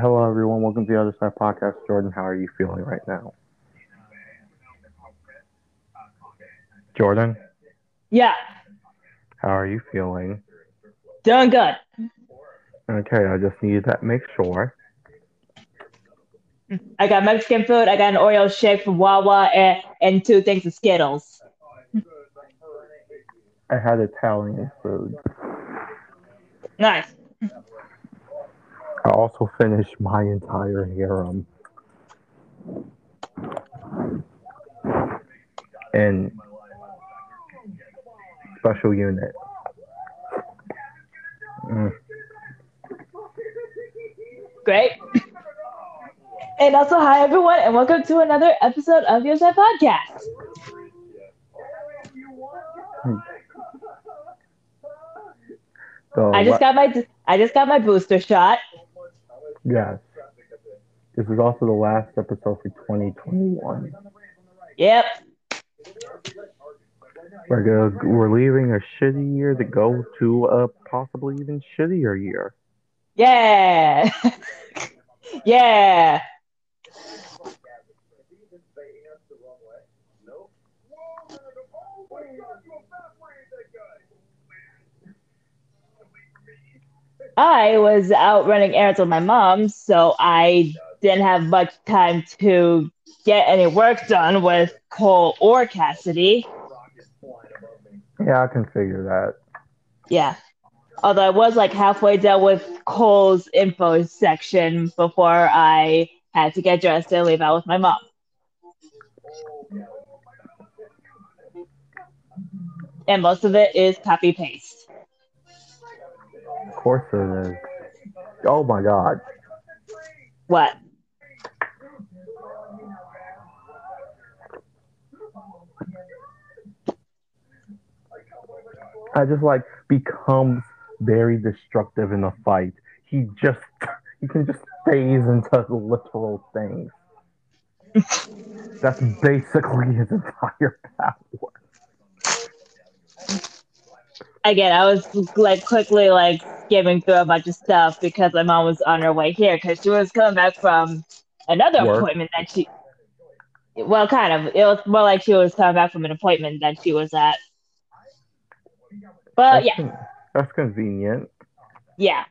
Hello, everyone. Welcome to the Other Side Podcast. Jordan, how are you feeling right now? Jordan, Yeah, how are you feeling? doing good. Okay, I just needed to make sure. I got Mexican food. I got an Oreo shake from Wawa and, and two things of Skittles. I had Italian food. Nice. I also finished my entire harem. And special unit. Mm. Great. And also, hi everyone, and welcome to another episode of Your Side Podcast. So, I just got my I just got my booster shot. Yes. This is also the last episode for 2021. Yep. We're gonna, we're leaving a shitty year to go to a possibly even shittier year. Yeah. yeah. I was out running errands with my mom, so I didn't have much time to get any work done with Cole or Cassidy. Yeah, I can figure that. Yeah. Although I was like halfway done with Cole's info section before I had to get dressed and leave out with my mom. And most of it is copy paste. Of course it is. Oh my god. What? I just like becomes very destructive in a fight. He just he can just phase into literal things. That's basically his entire power. Again, I was like quickly like skimming through a bunch of stuff because my mom was on her way here because she was coming back from another Work. appointment that she. Well, kind of. It was more like she was coming back from an appointment that she was at. But That's, yeah, con- that's convenient. yeah,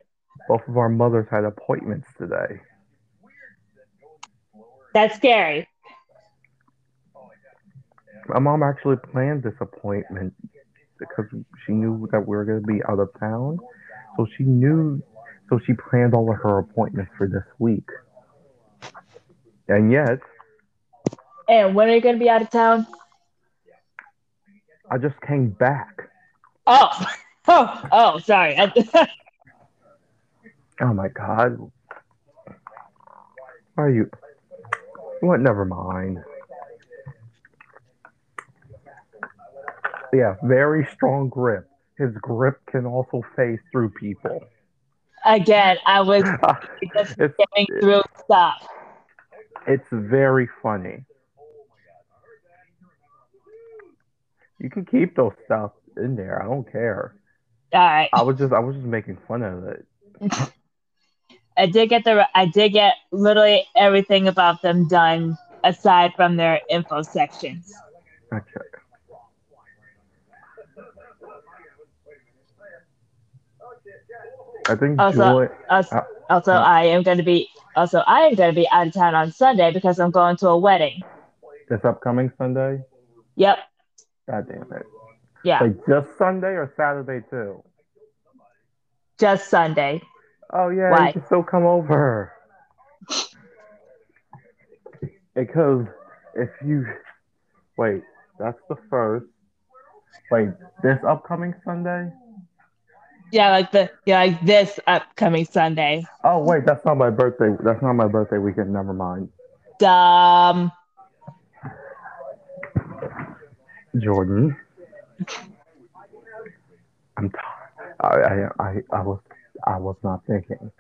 Both of our mothers had appointments today. that's scary. My mom actually planned this appointment because she knew that we were going to be out of town. So she knew, so she planned all of her appointments for this week. And yet, And when are you gonna be out of town? I just came back. Oh, oh, oh, sorry. Oh my god. Why are you? What? Never mind. Yeah, very strong grip. His grip can also phase through people. Again, I was just it's, getting through stuff. it's very funny. You can keep those stuff in there. I don't care. All right, I was just I was just making fun of it. I did get the I did get literally everything about them done aside from their info sections. Okay. I think Also, Joy. Also, Uh, also uh. I am going to be also I am going to be out of town on Sunday because I'm going to a wedding. This upcoming Sunday? Yep. God damn it. Yeah. Like just Sunday or Saturday too? Just Sunday. Oh yeah, Why? you can still come over. Because if you wait, that's the first. Wait, this upcoming Sunday? Yeah, like the yeah, like this upcoming Sunday. Oh wait, that's not my birthday. That's not my birthday weekend. Never mind. Um. Jordan. I'm. T- I, I I I was I was not thinking.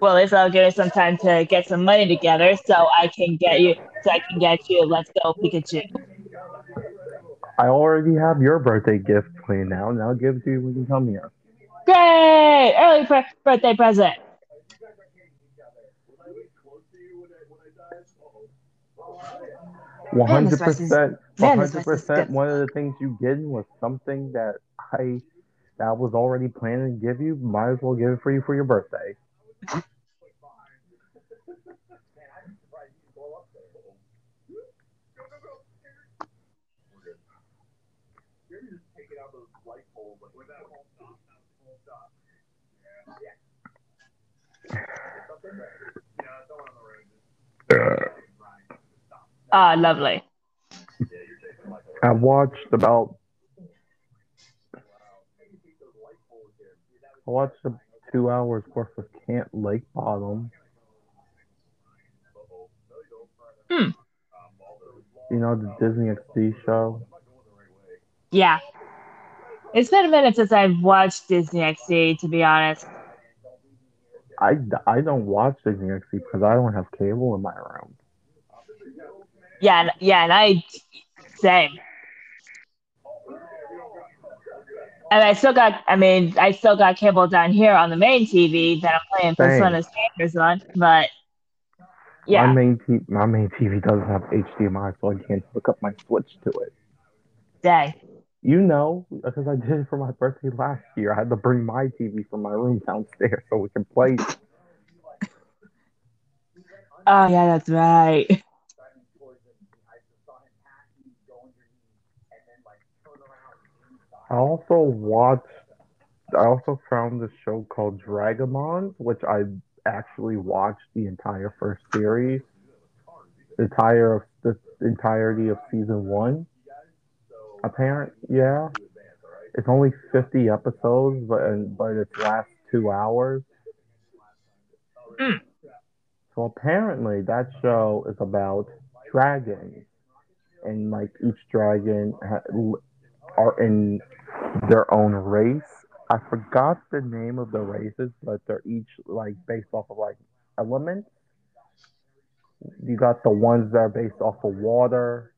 Well, at least I'll give you some time to get some money together, so I can get you, so I can get you. Let's go, Pikachu. I already have your birthday gift planned now. Now give it to you when you come here. Great! Early pre- birthday present. One Man, this hundred rice is- percent. One man, this hundred rice is percent. One of the things you did was something that I that was already planning to give you. Might as well give it for you for your birthday. Ah, lovely. I watched about. I watched the two hours worth of Camp Lake Bottom. Hmm. You know the Disney XD show. Yeah. It's been a minute since I've watched Disney XD, to be honest. I, I don't watch Disney XD because I don't have cable in my room. Yeah, yeah, and I same. And I still got, I mean, I still got cable down here on the main TV that I'm playing. Persona Strangers on, but yeah. My main t- my main TV doesn't have HDMI, so I can't hook up my Switch to it. dang. You know, because I did it for my birthday last year. I had to bring my TV from my room downstairs so we can play. Oh, yeah, that's right. I also watched. I also found this show called Dragamonz, which I actually watched the entire first series, the entire of the entirety of season one. Apparent, yeah. It's only fifty episodes, but but it lasts two hours. Mm. So apparently, that show is about dragons, and like each dragon ha- are in their own race. I forgot the name of the races, but they're each like based off of like elements. You got the ones that are based off of water,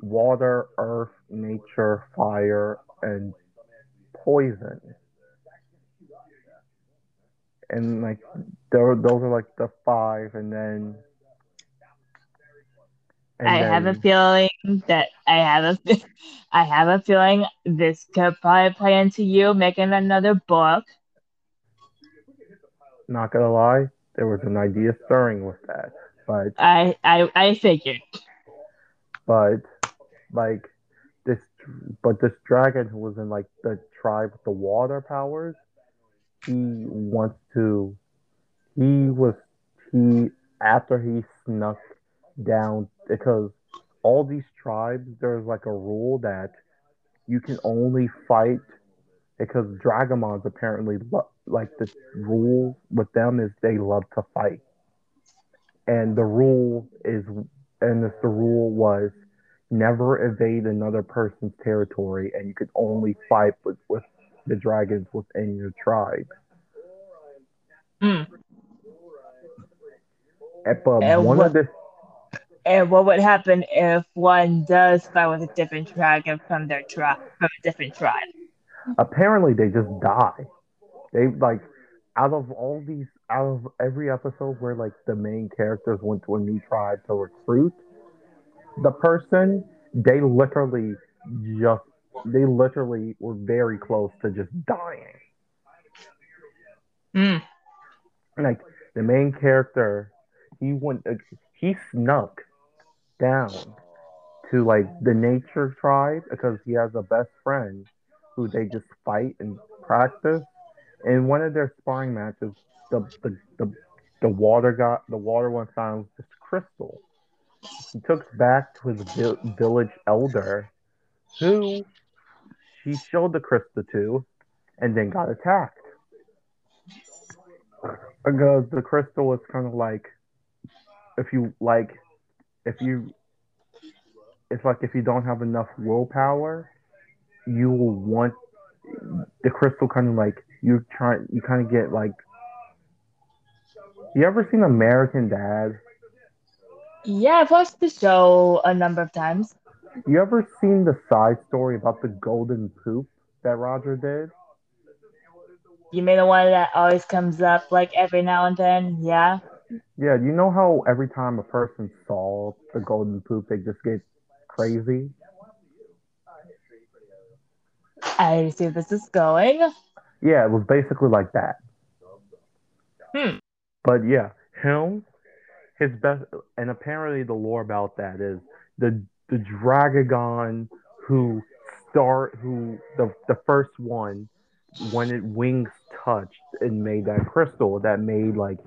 water, earth, nature, fire, and poison. And like there, those are like the five, and then. and I have a feeling that I have a, I have a feeling this could probably play into you making another book. Not gonna lie, there was an idea stirring with that, but I, I, I figured. but like but this dragon who was in like the tribe with the water powers, he wants to. He was he after he snuck down because all these tribes there's like a rule that you can only fight because Dragamonz apparently lo- like the rule with them is they love to fight, and the rule is and the rule was never evade another person's territory, and you could only fight with, with the dragons within your tribe. Hmm. And, But And one what- of the And what would happen if one does fight with a different dragon from their tribe, from a different tribe? apparently they just die. They like out of all these out of every episode where like the main characters went to a new tribe to recruit the person, they literally just they literally were very close to just dying. Hmm. Like the main character, he went uh, he snuck down to like the nature tribe because he has a best friend who they just fight and practice. In one of their sparring matches, the the, the, the water got the water one found this crystal. He took back to his village elder, who he showed the crystal to, and then got attacked. Because the crystal was kind of like, if you like, if you, it's like if you don't have enough willpower, you will want the crystal kind of like you try you kind of get like you ever seen American Dad? Yeah, I've watched the show a number of times. you ever seen the side story about the golden poop that Roger did? You mean the one that always comes up like every now and then? Yeah. Yeah, you know how every time a person saw the golden poop, they just get crazy? I see this is going. Yeah, it was basically like that. Hmm. But yeah, him, his best, and apparently the lore about that is the the Dragagon who start who the the first one when it wings touched and made that crystal that made like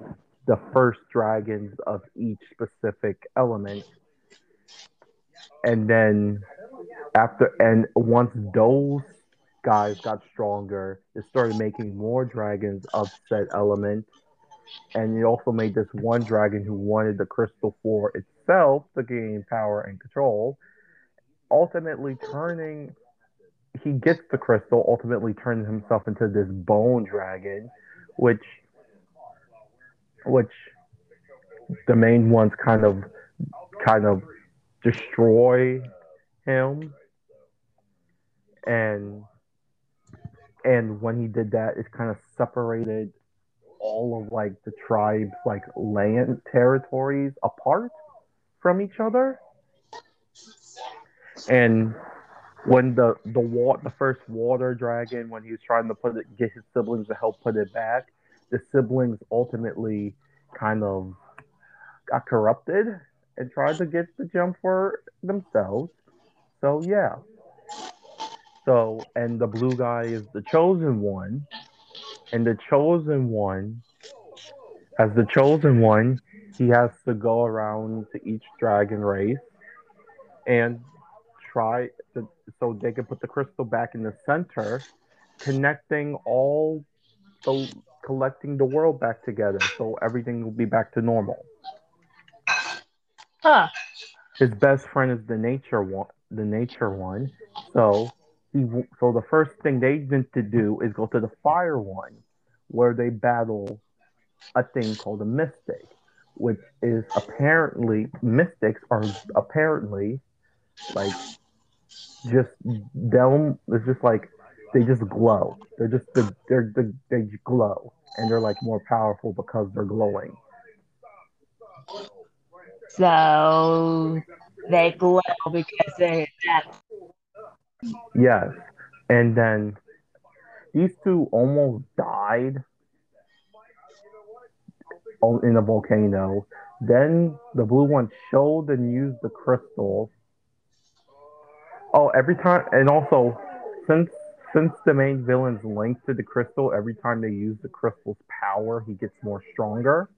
the first dragons of each specific element. And then after and once those guys got stronger it started making more dragons of said element and it also made this one dragon who wanted the crystal for itself to gain power and control ultimately turning he gets the crystal, ultimately turns himself into this bone dragon, which which the main ones kind of kind of destroy him. And and when he did that, it kind of separated all of like the tribes like land territories apart from each other. And when the the wa- the first water dragon when he was trying to put it get his siblings to help put it back the siblings ultimately kind of got corrupted and tried to get the gem for themselves. So yeah. So and the blue guy is the chosen one and the chosen one as the chosen one he has to go around to each dragon race and try to, so they can put the crystal back in the center, connecting all the collecting the world back together, so everything will be back to normal. Huh. His best friend is the nature one, the nature one. So he, so the first thing they need to do is go to the fire one, where they battle a thing called a mystic, which is apparently mystics are apparently like just them it's just like they just glow they're just the, they're the, they glow and they're like more powerful because they're glowing So they glow because they're that. Yes. And then these two almost died in a volcano. Then the blue one showed and used the crystal Oh, every time, and also since since the main villain's linked to the crystal, every time they use the crystal's power, he gets more stronger.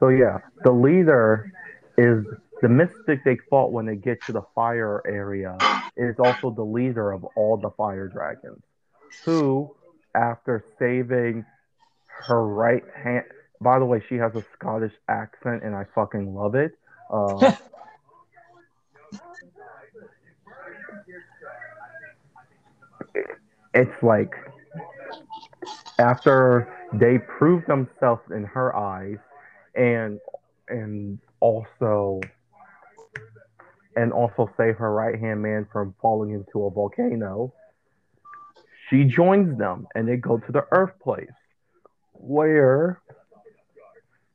So yeah, the leader is the mystic they fought when they get to the fire area is also the leader of all the fire dragons, who, after saving her right hand, by the way, she has a Scottish accent and I fucking love it. Uh, it's like after they prove themselves in her eyes and and also and also save her right hand man from falling into a volcano. She joins them and they go to the earth place where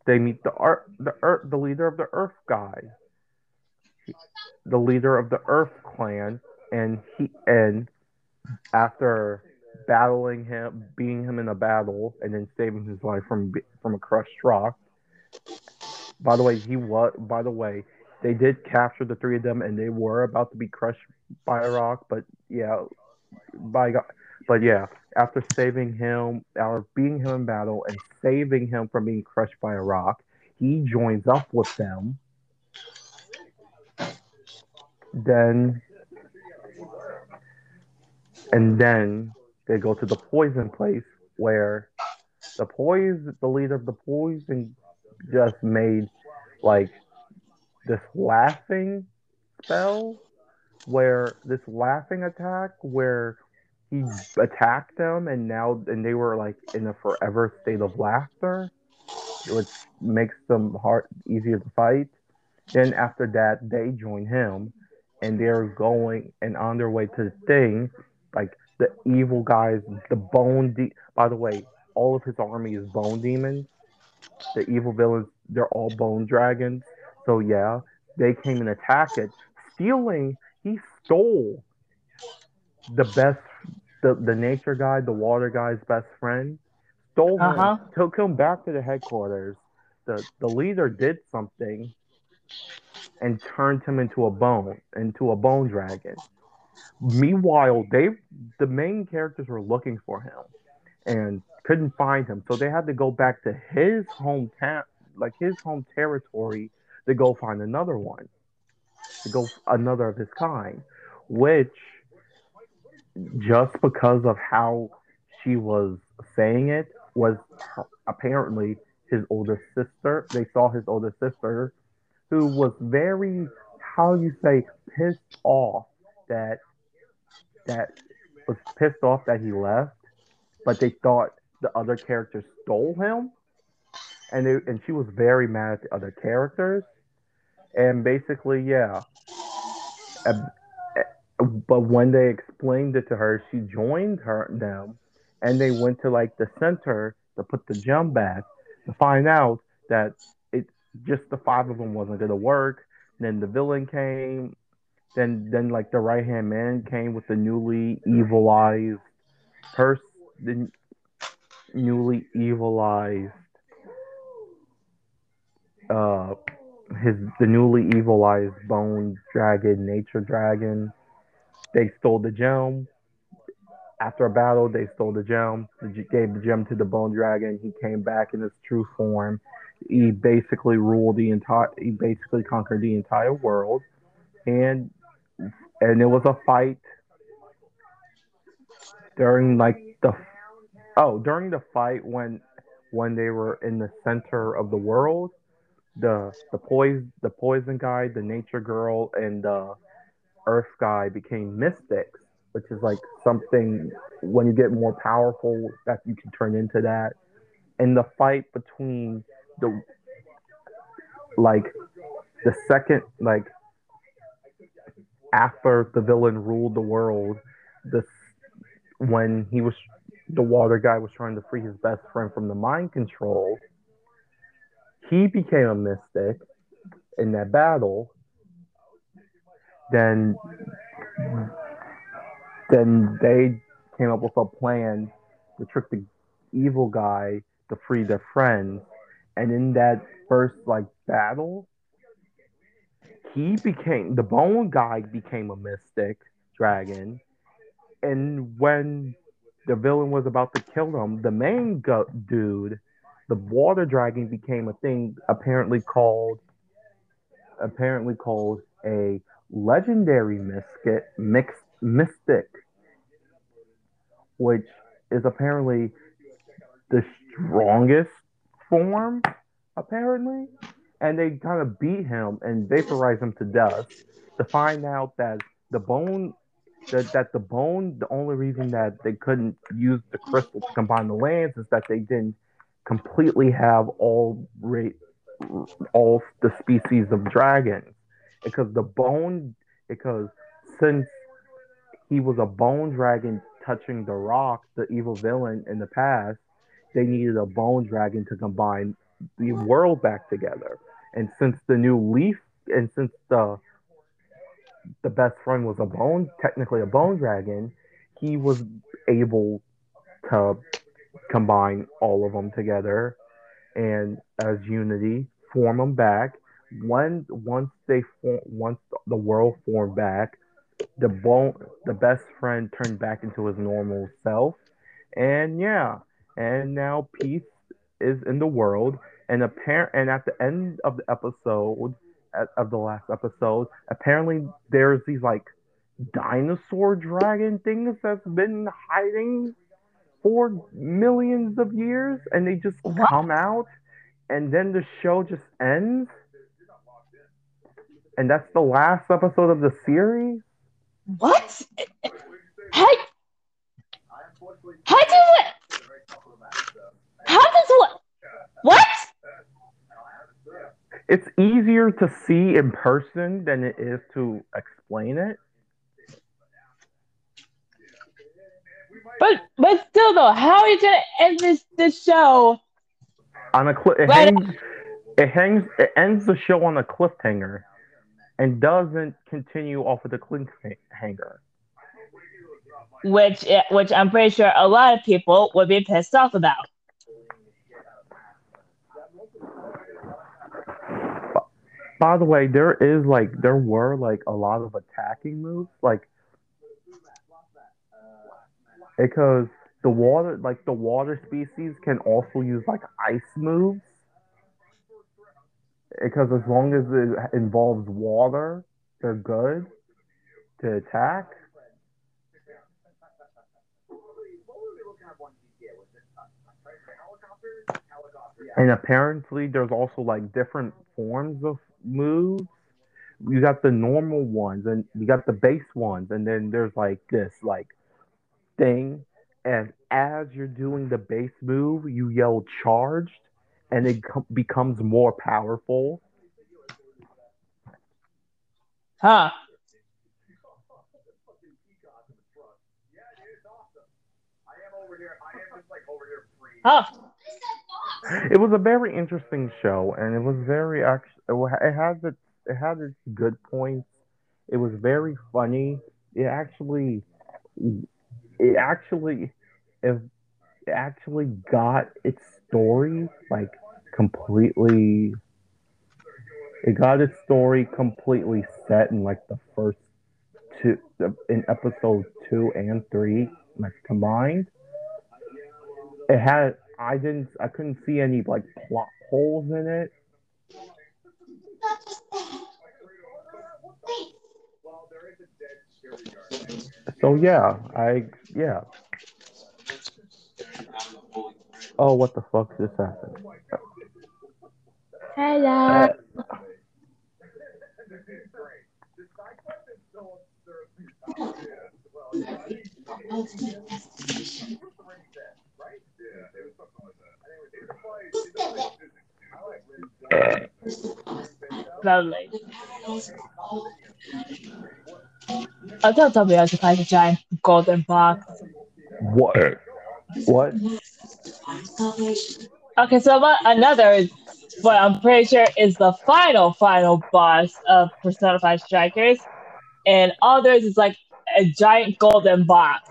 they meet the art the earth the leader of the earth guy the leader of the earth clan. And he and after battling him beating him in a battle and then saving his life from from a crushed rock. By the way he was by the way they did capture the three of them and they were about to be crushed by a rock but yeah by god. But yeah after saving him or beating him in battle and saving him from being crushed by a rock he joins up with them. Then and then they go to the poison place where the poison the leader of the poison just made like this laughing spell where this laughing attack where he attacked them and now and they were like in a forever state of laughter which makes them hard easier to fight Then after that, they join him, and they're going and on their way to the thing. Like the evil guys, the bone. De- By the way, all of his army is bone demons. The evil villains, they're all bone dragons. So yeah, they came and attacked it, stealing. He stole the best, the the nature guy, the water guy's best friend. Stole him, Uh-huh. took him back to the headquarters. The the leader did something and turned him into a bone, into a bone dragon. Meanwhile, they the main characters were looking for him and couldn't find him, so they had to go back to his hometown, like his home territory, to go find another one, to go another of his kind, which just because of how she was saying it was apparently his older sister. They saw his older sister, who was very, how you say, pissed off that that was pissed off that he left, but they thought the other character stole him, and they, and she was very mad at the other characters, and basically, yeah. Uh, but when they explained it to her, she joined her them, and they went to like the center to put the gem back to find out that it just the five of them wasn't gonna work. Then the villain came. Then then like the right hand man came with the newly evilized person, the newly evilized uh his the newly evilized bone dragon, nature dragon. They stole the gem. After a battle, they stole the gem. They gave the gem to the bone dragon. He came back in his true form. He basically ruled the entire. He basically conquered the entire world, and and it was a fight during like the oh during the fight when when they were in the center of the world the the poison the poison guy the nature girl and the earth guy became mystics which is like something when you get more powerful that you can turn into that. And the fight between the like the second like after the villain ruled the world this when he was the water guy was trying to free his best friend from the mind control he became a mystic in that battle then then they came up with a plan to trick the evil guy to free their friends. And in that first like battle he became the bone guy became a mystic dragon. And when the villain was about to kill him the main go- dude the water dragon became a thing apparently called apparently called a legendary mystic mixed mystic which is apparently the strongest form apparently. And they kind of beat him and vaporize him to dust to find out that the bone that, that the bone the only reason that they couldn't use the crystal to combine the lands is that they didn't completely have all rate all the species of dragons. Because the bone because since he was a bone dragon touching the rock the evil villain in the past they needed a bone dragon to combine the world back together. And since the new leaf and since the the best friend was a bone technically a bone dragon he was able to combine all of them together and as unity form them back. When once they form once the world formed back the bone the best friend turned back into his normal self. And yeah and now peace is in the world. And apparent and at the end of the episode of the last episode apparently there's these like dinosaur dragon things that's been hiding for millions of years and they just What? come out and then the show just ends and that's the last episode of the series What? How? How does it? How does what? What? it's easier to see in person than it is to explain it. But but still though, how are you gonna end this this show on a cliff, it Right. hangs it hangs it ends the show on a cliffhanger and doesn't continue off of the cliffhanger. which eh, which I'm pretty sure a lot of people would be pissed off about. By the way, there is like there were like a lot of attacking moves, like because the water like the water species can also use like ice moves. Because as long as it involves water, they're good to attack. And apparently, there's also like different forms of moves. You got the normal ones, and you got the base ones, and then there's like this like thing. And as you're doing the base move, you yell "charged," and it com- becomes more powerful. Huh. Huh. It was a very interesting show, and it was very actually. It has its it had its good points. It was very funny. It actually, it actually, it actually got its story like completely. It got its story completely set in like the first two in episode two and three, like combined. It had I didn't I couldn't see any like plot holes in it. So yeah, I yeah. Oh, what the fuck just happened? Hello. Lovely. I thought somebody else would find a giant golden box. What? Uh, what? Okay, so about another, what I'm pretty sure is the final, final boss of Persona 5 Strikers. And others is like a giant golden box.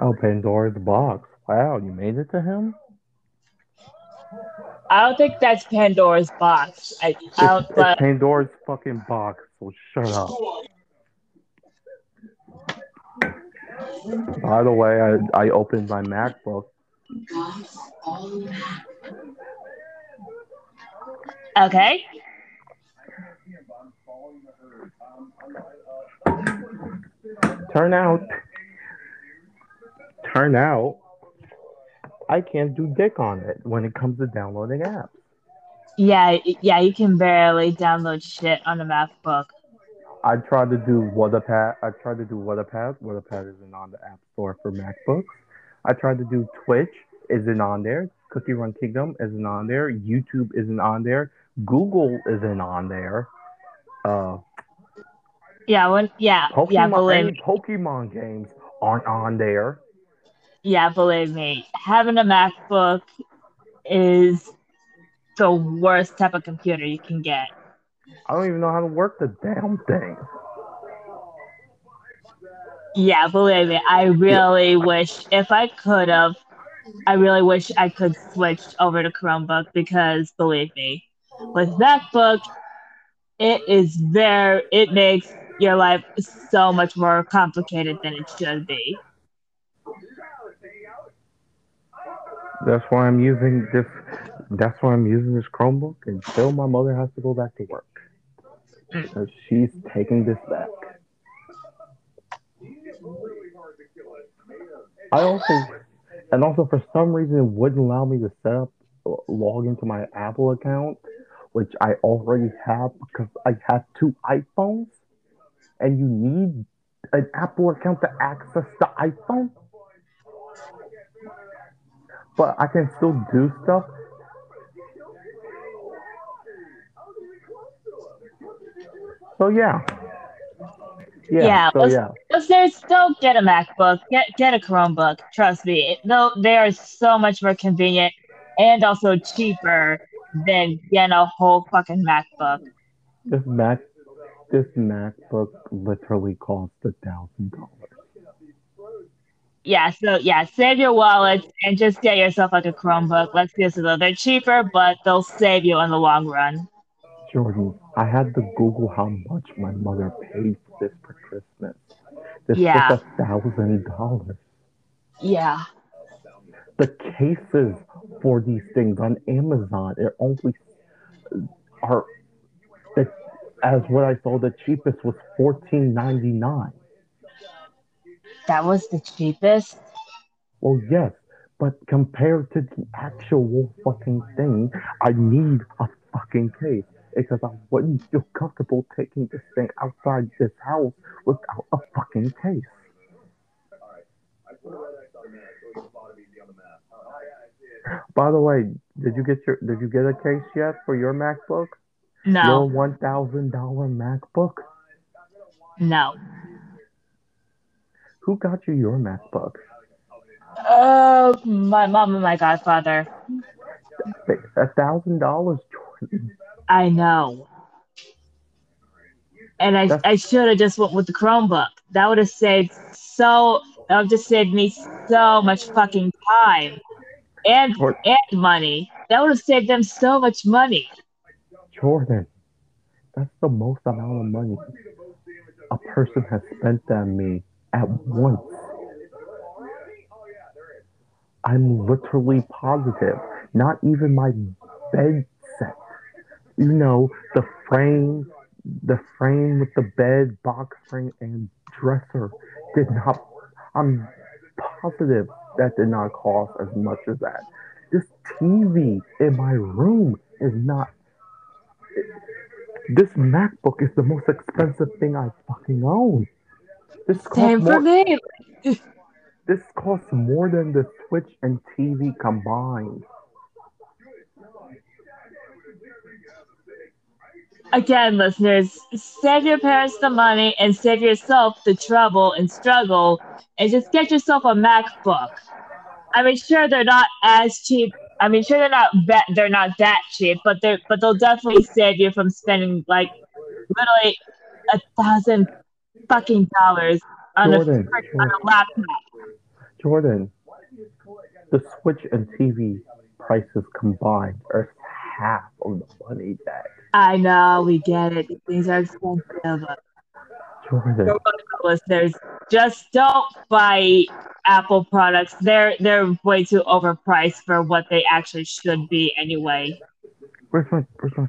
Oh, Pandora's box. Wow, you made it to him? I don't think that's Pandora's box. I, I don't, it's but Pandora's fucking box, so shut up. By the way, I, I opened my MacBook. okay. Turn out, turn out, I can't do dick on it when it comes to downloading apps. Yeah, yeah, you can barely download shit on a MacBook. I tried to do Wattpad. I tried to do Wattpad. Wattpad isn't on the App Store for MacBooks. I tried to do Twitch. Isn't on there. Cookie Run Kingdom isn't on there. YouTube isn't on there. Google isn't on there. Uh, Yeah, when yeah, Pokemon, yeah, believe me. Pokemon games aren't on there. Yeah, believe me. Having a MacBook is the worst type of computer you can get. I don't even know how to work the damn thing. Yeah, believe me. I really wish if I could have, I really wish I could switch over to Chromebook because believe me, with MacBook, it is very it makes your life so much more complicated than it should be. That's why I'm using this. That's why I'm using this Chromebook until my mother has to go back to work. Because she's taking this back. I also, and also for some reason, it wouldn't allow me to set up, log into my Apple account, which I already have because I have two iPhones, and you need an Apple account to access the iPhone. But I can still do stuff. So yeah. Yeah. Yeah, so yeah. Listeners, don't get a MacBook. Get get a Chromebook. Trust me, no, they are so much more convenient and also cheaper than getting a whole fucking MacBook. This Mac, this MacBook literally cost a thousand dollars. Yeah, so yeah, save your wallet and just get yourself like a Chromebook. Let's be honest, though, they're cheaper, but they'll save you in the long run. Jordan, I had to Google how much my mother paid for this for Christmas. This Yeah. was a thousand dollars. Yeah. The cases for these things on Amazon are only are the, as what I saw the cheapest was fourteen ninety nine. That was the cheapest. Well, yes, but compared to the actual fucking thing, I need a fucking case because I wouldn't feel comfortable taking this thing outside this house without a fucking case. By the way, did you get your did you get a case yet for your MacBook? No. Your one thousand dollar MacBook? no. Who got you your MacBook? Oh, my mom and my godfather. A thousand dollars, Jordan. I know. And I, That's- I should have just went with the Chromebook. That would have saved so that would have just saved me so much fucking time and Or- and money. That would have saved them so much money. Jordan, that's the most amount of money a person has spent on me at once. I'm literally positive. Not even my bed. You know, the frame, the frame with the bed, box frame, and dresser did not. I'm positive that did not cost as much as that. This TV in my room is not this MacBook is the most expensive thing I fucking own. This costs Same for more. me. This costs more than the Switch and TV combined. Again, listeners, save your parents the money and save yourself the trouble and struggle and just get yourself a MacBook. I mean, sure they're not as cheap. I mean, sure they're not that they're not that cheap, but they but they'll definitely save you from spending like literally a thousand fucking dollars on a, Jordan, on a laptop. Jordan, the Switch and TV prices combined are half of the money that I know we get it. These things are expensive. Jordan. listeners, just don't buy Apple products. They're they're way too overpriced for what they actually should be anyway. Where's my where's my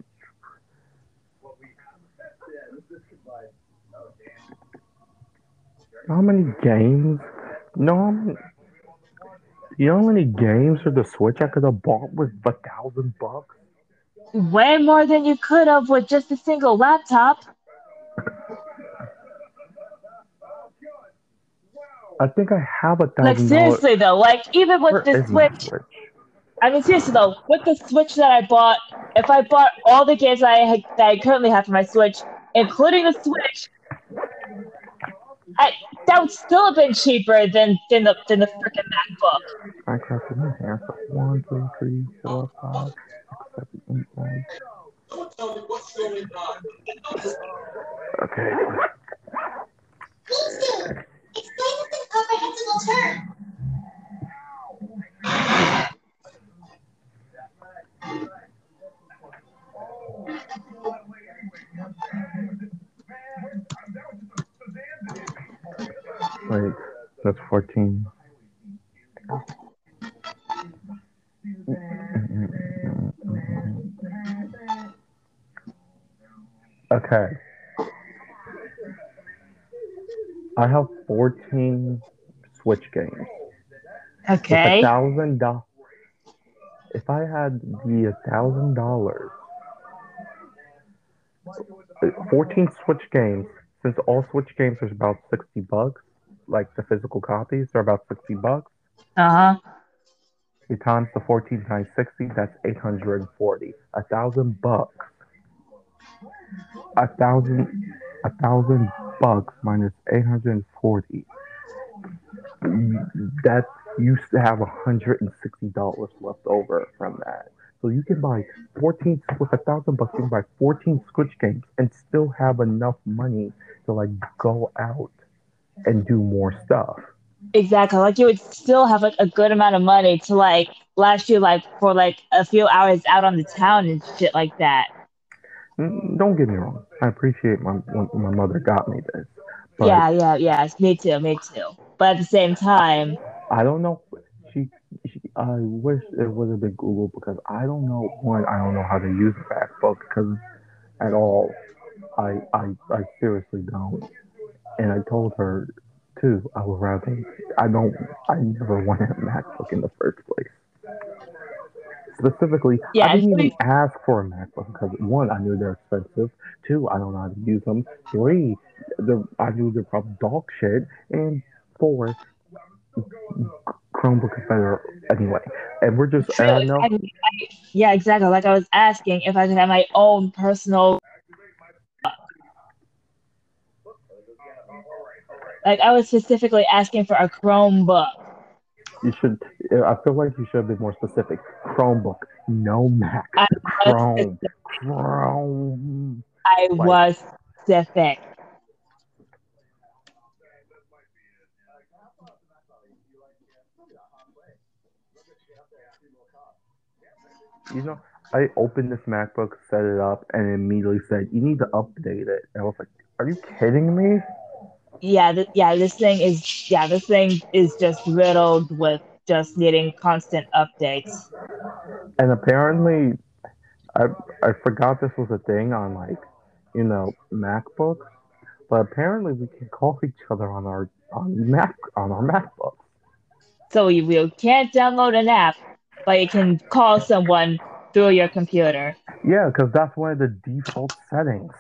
how many games? You know how many, you know how many games for the Switch I could have bought with a thousand bucks? Way more than you could have with just a single laptop. I think I have a Like thousand dollars. seriously though, like even with Where the my Switch, I mean seriously though, with the Switch that I bought, if I bought all the games that I had, that I currently have for my Switch, including the Switch, I, that would still have been cheaper than than the than the freaking MacBook. Minecraft in my hand. So one, two, three, four, five, six, seven, eight, nine. Okay. Explain the comprehensible term. Wait, that's 14. Okay. I have 14 Switch games. Okay. a thousand dollars. If I had the thousand dollars, fourteen Switch games. Since all Switch games are about sixty bucks, like the physical copies are about sixty bucks. Uh huh. You times the fourteen times sixty, that's eight hundred and forty. A thousand bucks. A thousand. a thousand bucks minus eight hundred and forty. That used to have hundred and sixty dollars left over from that. So you can buy fourteen with a thousand bucks. You can buy fourteen Switch games and still have enough money to like go out and do more stuff. Exactly. Like you would still have like a good amount of money to like last you like for like a few hours out on the town and shit like that. Mm, Don't get me wrong. I appreciate my my mother got me this, Yeah, yeah, yeah. Me too, me too. But at the same time, I don't know. She, she, I wish it would have been Google because I don't know. One, I don't know how to use a MacBook because at all. I, I, I seriously don't. And I told her too. I would rather. I don't. I never wanted a MacBook in the first place. Specifically, Yeah, I didn't even ask for a MacBook because one, I knew they're expensive. Two, I don't know how to use them. Three, the I knew they're probably dog shit. And four, Chromebook is better anyway. And we're just, true. know, I, I, yeah, exactly. Like I was asking if I could have my own personal. Like I was specifically asking for a Chromebook. You should, I feel like you should have been more specific. Chromebook, no Mac. I Chrome, Chrome. I Like- was specific. You know, I opened this MacBook, set it up, and immediately said, "You need to update it." And I was like, "Are you kidding me?" Yeah, th- yeah. This thing is yeah. This thing is just riddled with just needing constant updates. And apparently, I I forgot this was a thing on like, you know, MacBooks, but apparently we can call each other on our on Mac on our MacBooks. So you, you can't download an app, but you can call someone through your computer. Yeah, because that's one of the default settings.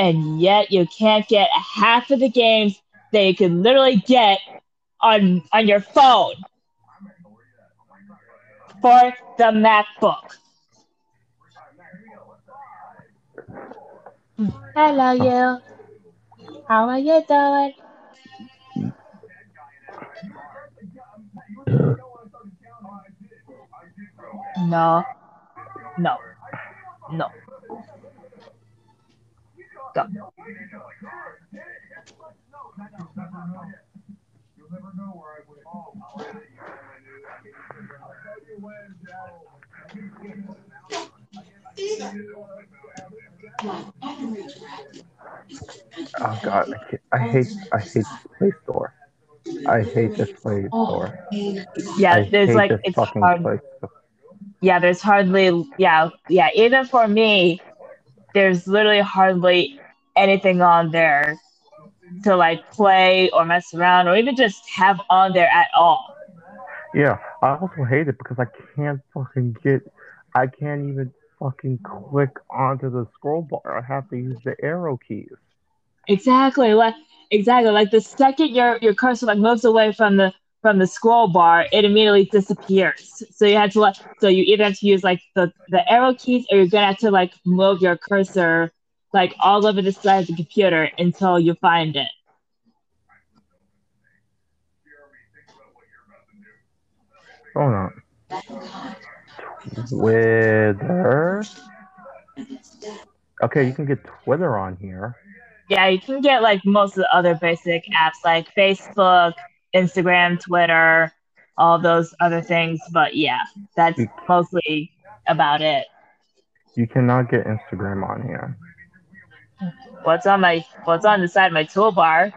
And yet you can't get half of the games that you can literally get on on your phone for the MacBook. Hello, you. How are you doing? No, no, no. Go. Oh God, I, I hate I hate this Play Store. I hate this Play Store. Yeah, I there's like it's fucking hard. Play Store. yeah, there's hardly, yeah, yeah, even for me, there's literally hardly anything on there to like play or mess around or even just have on there at all. Yeah, I also hate it because I can't fucking get. I can't even fucking click onto the scroll bar. I have to use the arrow keys. Exactly, like exactly, like the second your your cursor like moves away from the from the scroll bar, it immediately disappears. So you have to like, so you either have to use like the the arrow keys, or you're gonna have to like move your cursor like all over the side of the computer until you find it. Oh, Hold on. Twitter. Okay, you can get Twitter on here. Yeah, you can get like most of the other basic apps like Facebook, Instagram, Twitter, all those other things. But yeah, that's mostly about it. You cannot get Instagram on here. What's on my what's on the side of my toolbar?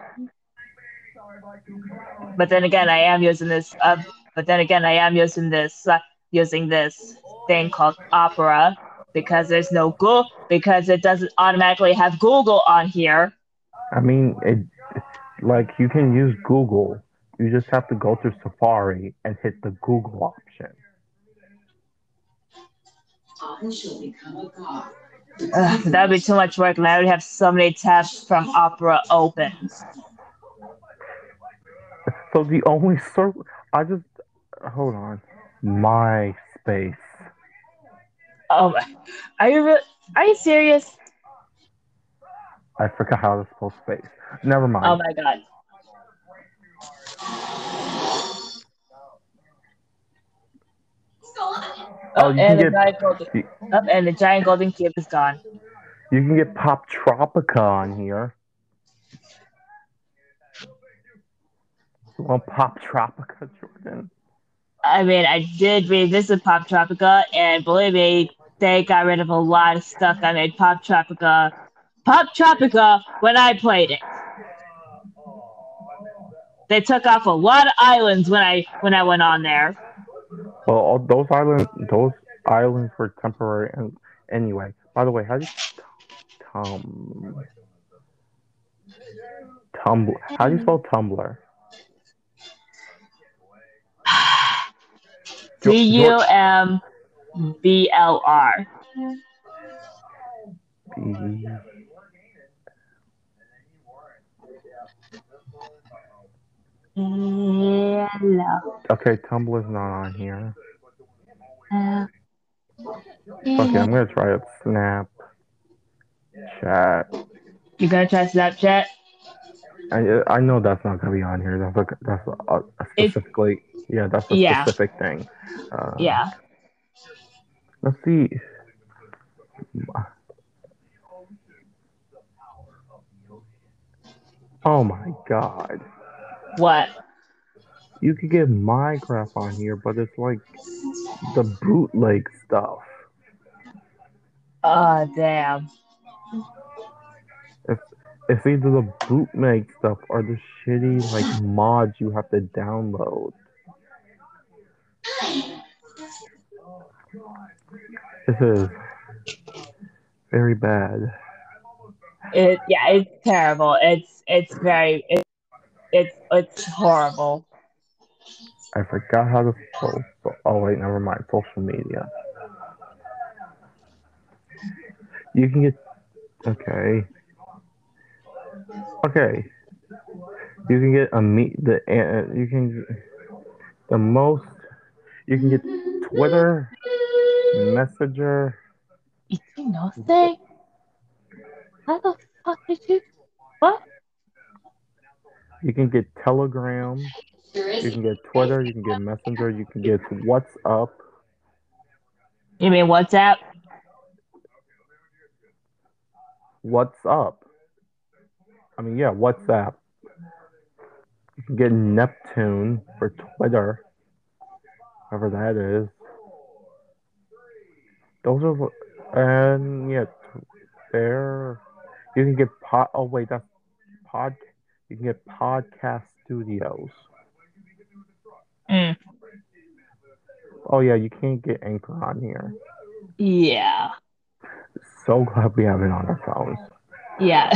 But then again, I am using this. Uh, but then again, I am using this uh, using this thing called Opera because there's no Google because it doesn't automatically have Google on here. I mean, it, like you can use Google. You just have to go through Safari and hit the Google option. I shall become a god. Ugh, that would be too much work, and I would have so many tabs from Opera open. So the only circle, I just hold on. MySpace. Oh, my- are you re- Are you serious? I forgot how to spell space. Never mind. Oh my god. Oh, you and get- giant golden. you- Oh, and the giant golden cube is gone. You can get Poptropica on here. You want Poptropica, Jordan? I mean, I did revisit Poptropica, and believe me, they got rid of a lot of stuff that made Poptropica Pop Tropica when I played it. They took off a lot of islands when I when I went on there. Well, all those islands, those islands were temporary. And anyway, by the way, how do you tum Tumblr? How do you spell Tumblr? D U M B L R. B- Hello. Okay, Tumblr's not on here. Uh, Okay, I'm gonna try it. Snap, chat. You gonna try Snapchat? I I know that's not gonna be on here. That's a, that's a, a It's- specifically yeah, that's a Yeah. specific thing. Uh, Yeah. Let's see. Oh my god. What? You could get Minecraft on here, but it's like the bootleg stuff. Oh damn. If it's either the bootleg stuff or the shitty like mods you have to download. This is very bad. It yeah, it's terrible. It's it's very it, it's it's horrible. I forgot how to post. Oh wait, never mind. Social media. You can get okay. Okay. You can get a meet the uh, you can the most you can get Twitter, Messenger. It's nothing? How the fuck did you what? You can get Telegram. You can get Twitter. You can get Messenger. You can get WhatsApp. You mean WhatsApp? What's up? I mean, yeah, WhatsApp. You can get Neptune for Twitter, whatever that is. Those are, and yeah, there. You can get pod. Oh wait, that's pod. You can get podcast studios. Mm, Oh yeah, you can't get Anchor on here. yeah. So glad we have it on our phones. Yeah.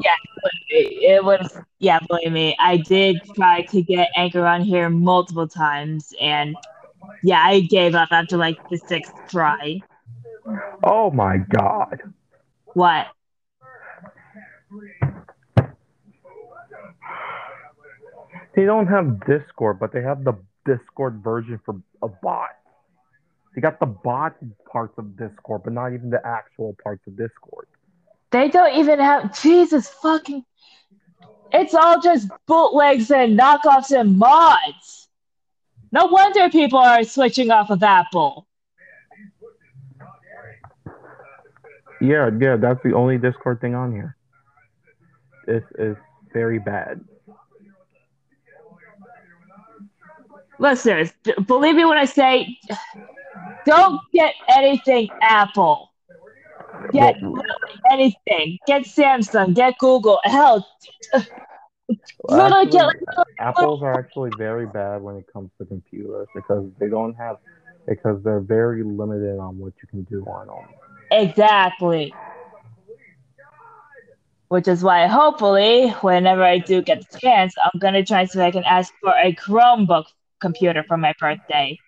Yeah. It, it was yeah, believe me. I did try to get Anchor on here multiple times and yeah, I gave up after like the sixth try. Oh my god. What? They don't have Discord, but they have the Discord version for a bot. They got the bot parts of Discord, but not even the actual parts of Discord. They don't even have Jesus fucking It's all just bootlegs and knockoffs and mods. No wonder people are switching off of Apple. Yeah, yeah, that's the only Discord thing on here. This is very bad. Listeners, believe me when I say don't get anything Apple. Get Well, anything. Get Samsung, get Google. Hell, literally actually, get like Apples are actually very bad when it comes to computers because they don't have because they're very limited on what you can do on them. Exactly. Which is why, hopefully, whenever I do get the chance, I'm gonna try so I can ask for a Chromebook computer for my birthday.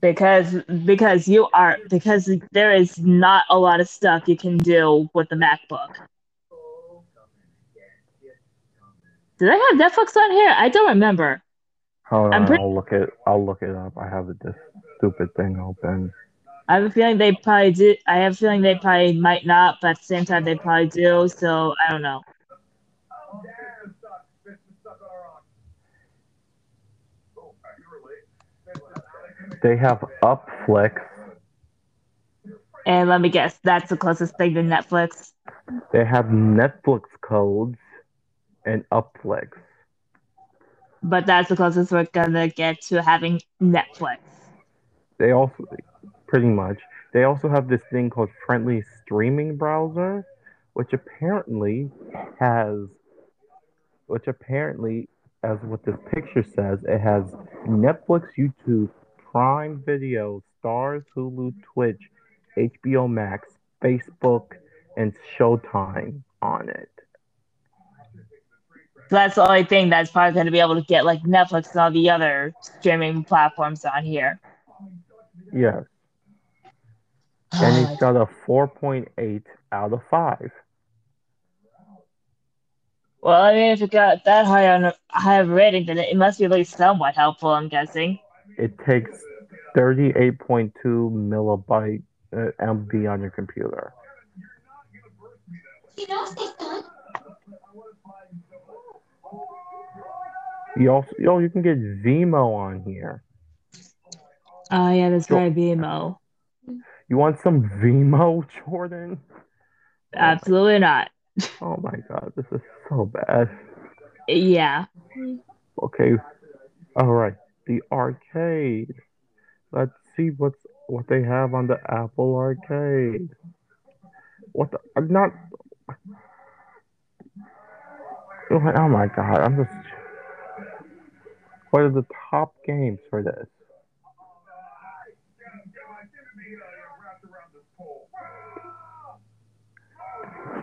Because because you are because there is not a lot of stuff you can do with the MacBook. Did I have Netflix on here? I don't remember. Hold I'm on, pretty- I'll look it. I'll look it up. I have this stupid thing open. I have a feeling they probably do. I have a feeling they probably might not, but at the same time they probably do. So I don't know. They have Upflix. And let me guess, that's the closest thing to Netflix. They have Netflix codes and Upflix. But that's the closest we're gonna get to having Netflix. They also, pretty much, they also have this thing called Friendly Streaming Browser, which apparently has, which apparently, as what this picture says, it has Netflix, YouTube, Prime Video, Starz, Hulu, Twitch, HBO Max, Facebook, and Showtime on it. So that's the only thing that's probably gonna be able to get like Netflix and all the other streaming platforms on here. Yes, and it's got a 4.8 out of 5. Well, I mean, if it got that high on a high of a rating, then it must be at least somewhat helpful. I'm guessing. It takes 38.2 millibyte uh, MB on your computer. You know. You also, oh, you can get Vimo on here. Oh yeah, that's Sure. right, BMO. You want some Vimo, Jordan? Oh Absolutely not. Oh my god, this is so bad. Yeah. Okay, all right, the arcade. Let's see what's what they have on the Apple Arcade. What the? I'm not. Oh oh my god, I'm just. What are the top games for this?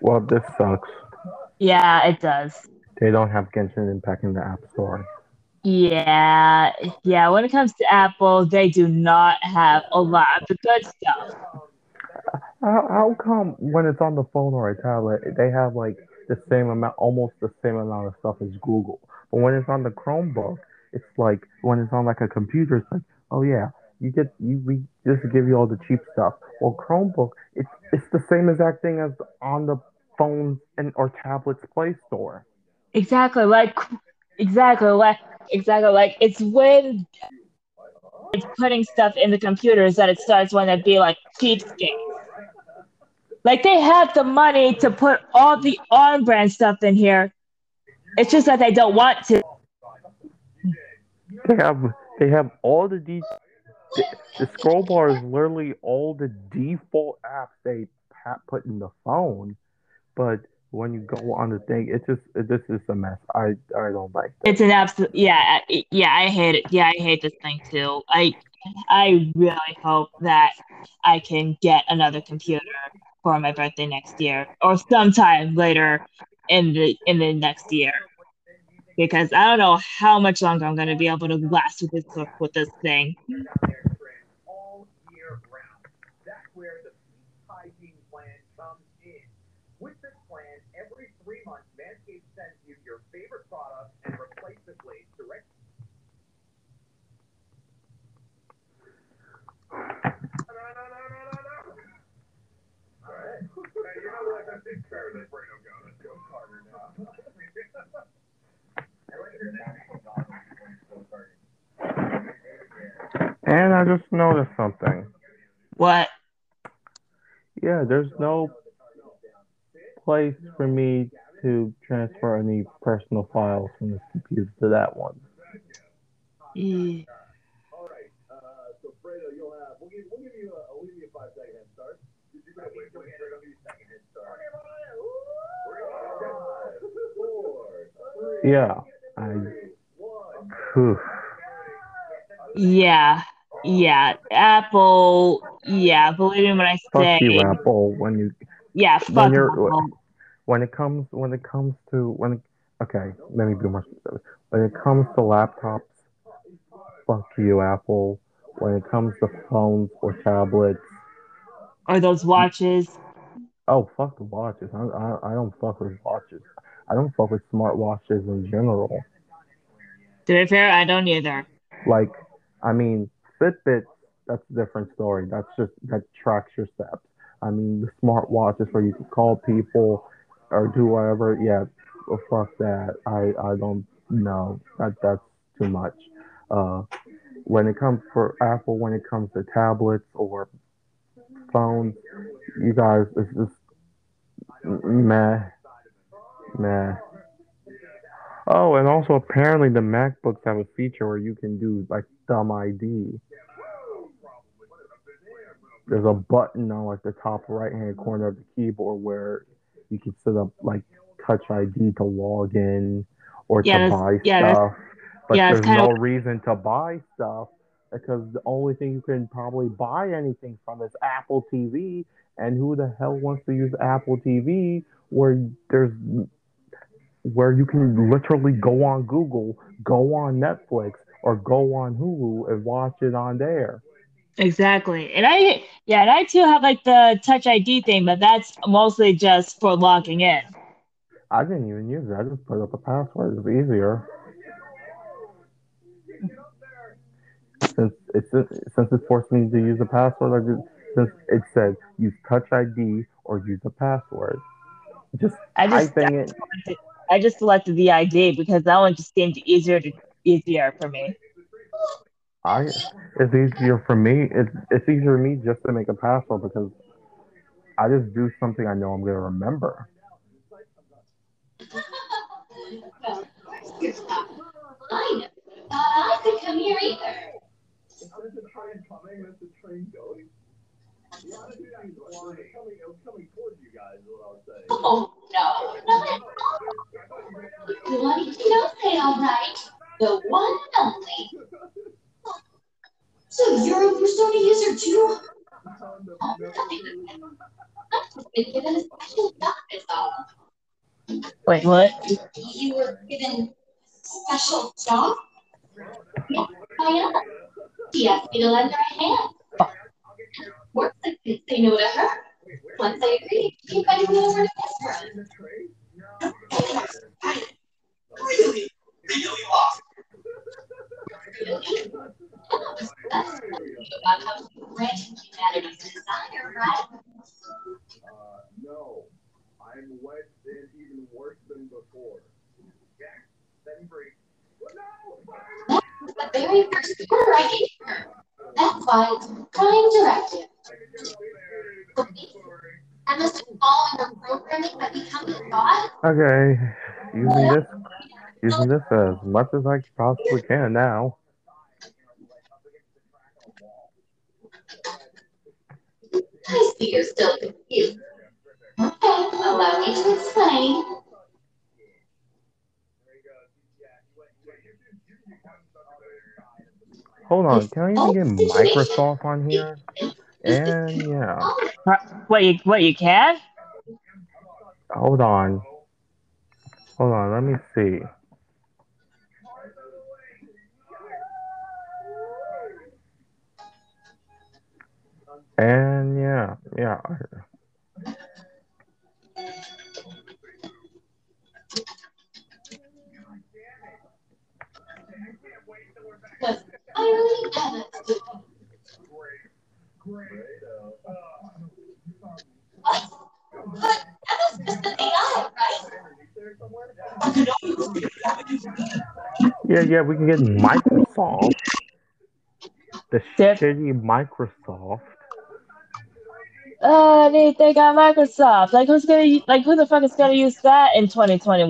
Well, this sucks. Yeah, it does. They don't have Genshin Impact in the App Store. Yeah, yeah. When it comes to Apple, they do not have a lot of the good stuff. How, how come when it's on the phone or a tablet, they have like the same amount, almost the same amount of stuff as Google? But when it's on the Chromebook, it's like when it's on like a computer, it's like, oh yeah, you get you we just give you all the cheap stuff. Well, Chromebook, it's it's the same exact thing as on the phone and or tablets Play Store. Exactly, like exactly like exactly like it's when it's putting stuff in the computers that it starts when it be like cheapskates. Like they have the money to put all the on brand stuff in here. It's just that they don't want to. They have they have all the de- the, the scroll bar is literally all the default apps they put in the phone, but when you go on the thing, it's just it, this is a mess. I I don't like this. It's an absolute yeah, yeah, I hate it. Yeah, I hate this thing too. I I really hope that I can get another computer for my birthday next year or sometime later in the in the next year. Because I don't know how much longer I'm gonna be able to last with this with this thing. and directly. And I just noticed something. What? Yeah, there's no place for me to transfer any personal files from this computer to that one. All right. Uh, so Fredo, you'll have. We'll give. We'll give you. A, we'll give you a five second head start. Did you wait, wait, wait, I'll give you a second head start. Five, four, three, Yeah, I. Whew. Yeah. Yeah. Apple. Yeah. Believe me when I Fuck say. you, Apple. When you Yeah. when you're Apple. When it comes when it comes to when okay, let me be more specific. When it comes to laptops, fuck you, Apple. When it comes to phones or tablets, Or those watches. oh fuck the watches. I, I I don't fuck with watches. I don't fuck with smartwatches in general. To be fair, I don't either. Like, I mean, Fitbit, that's a different story. That's just that tracks your steps. I mean, the smartwatch is where you can call people or do whatever. Yeah, well, fuck that. I I don't know. That that's too much. Uh, when it comes for Apple, when it comes to tablets or phones, you guys, it's just meh, meh. Oh, and also apparently the MacBooks have a feature where you can do like thumb ID. There's a button on like the top right hand corner of the keyboard where you can set up like touch ID to log in or Yeah, to buy yeah, stuff. But yeah, there's no reason to buy stuff because the only thing you can probably buy anything from is Apple TV. And who the hell wants to use Apple TV where there's where you can literally go on Google, go on Netflix, or go on Hulu and watch it on there. Exactly. And I, yeah, and I too have like the Touch ID thing, but that's mostly just for logging in. I didn't even use it. I just put up a password. It's easier. Since it's since it forced me to use a password, I just since it said use Touch ID or use a password. Just I just, typing it. I just selected the ID because that one just seemed easier to easier for me. I it's easier for me. It's it's easier for me just to make a password because I just do something I know I'm gonna remember. I thought I could come here either. Is the train coming? Is the train going? Oh, no, not at all. Know say all right? The one and only. So you're a persona user too? Oh, nothing. I've just been given a special job is all. Wait, what? You were given a special job? Yeah, I am. She asked me to lend her a hand. Of course, I couldn't say no to her. Once I agreed, she invited me over to guest room. Really? They know you off? Really? Well, it was that's about how right? No. I'm even worse than before. The very first I gave her. That's why it's directive. I must have followed her programming by becoming god. Okay, using this using this as much as I possibly can now. I see you're still confused. Okay, allow me to explain. Hold on, can I even get Microsoft on here? And yeah, uh, What you what you can? hold on. Hold on, let me see. And yeah, yeah. Because I really haven't. What? But Emma's just an AI, right? You know you can get all the using Yeah, yeah, we can get hmm. Microsoft. The Yep. shitty Microsoft. Uh, they, they got Microsoft. Like who's gonna like who the fuck is gonna use that in 2020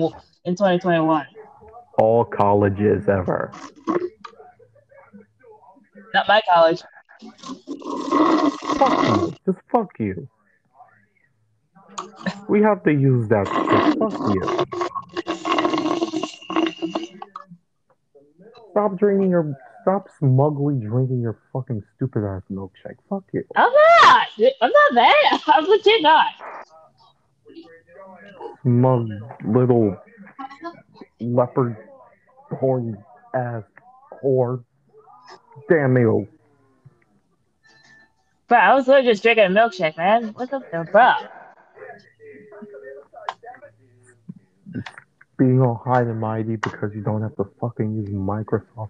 in 2021? All colleges ever. Not my college. Fuck you. Just fuck you. We have to use that shit. Fuck you. Stop drinking your. Stop smugly drinking your fucking stupid ass milkshake. Fuck you. I'm not. I'm not that. I'm legit not. Smug little leopard horn ass whore. Damn you. Oh. Bro, I was literally just drinking a milkshake, man. What the fuck, bro? Being all high and mighty because you don't have to fucking use Microsoft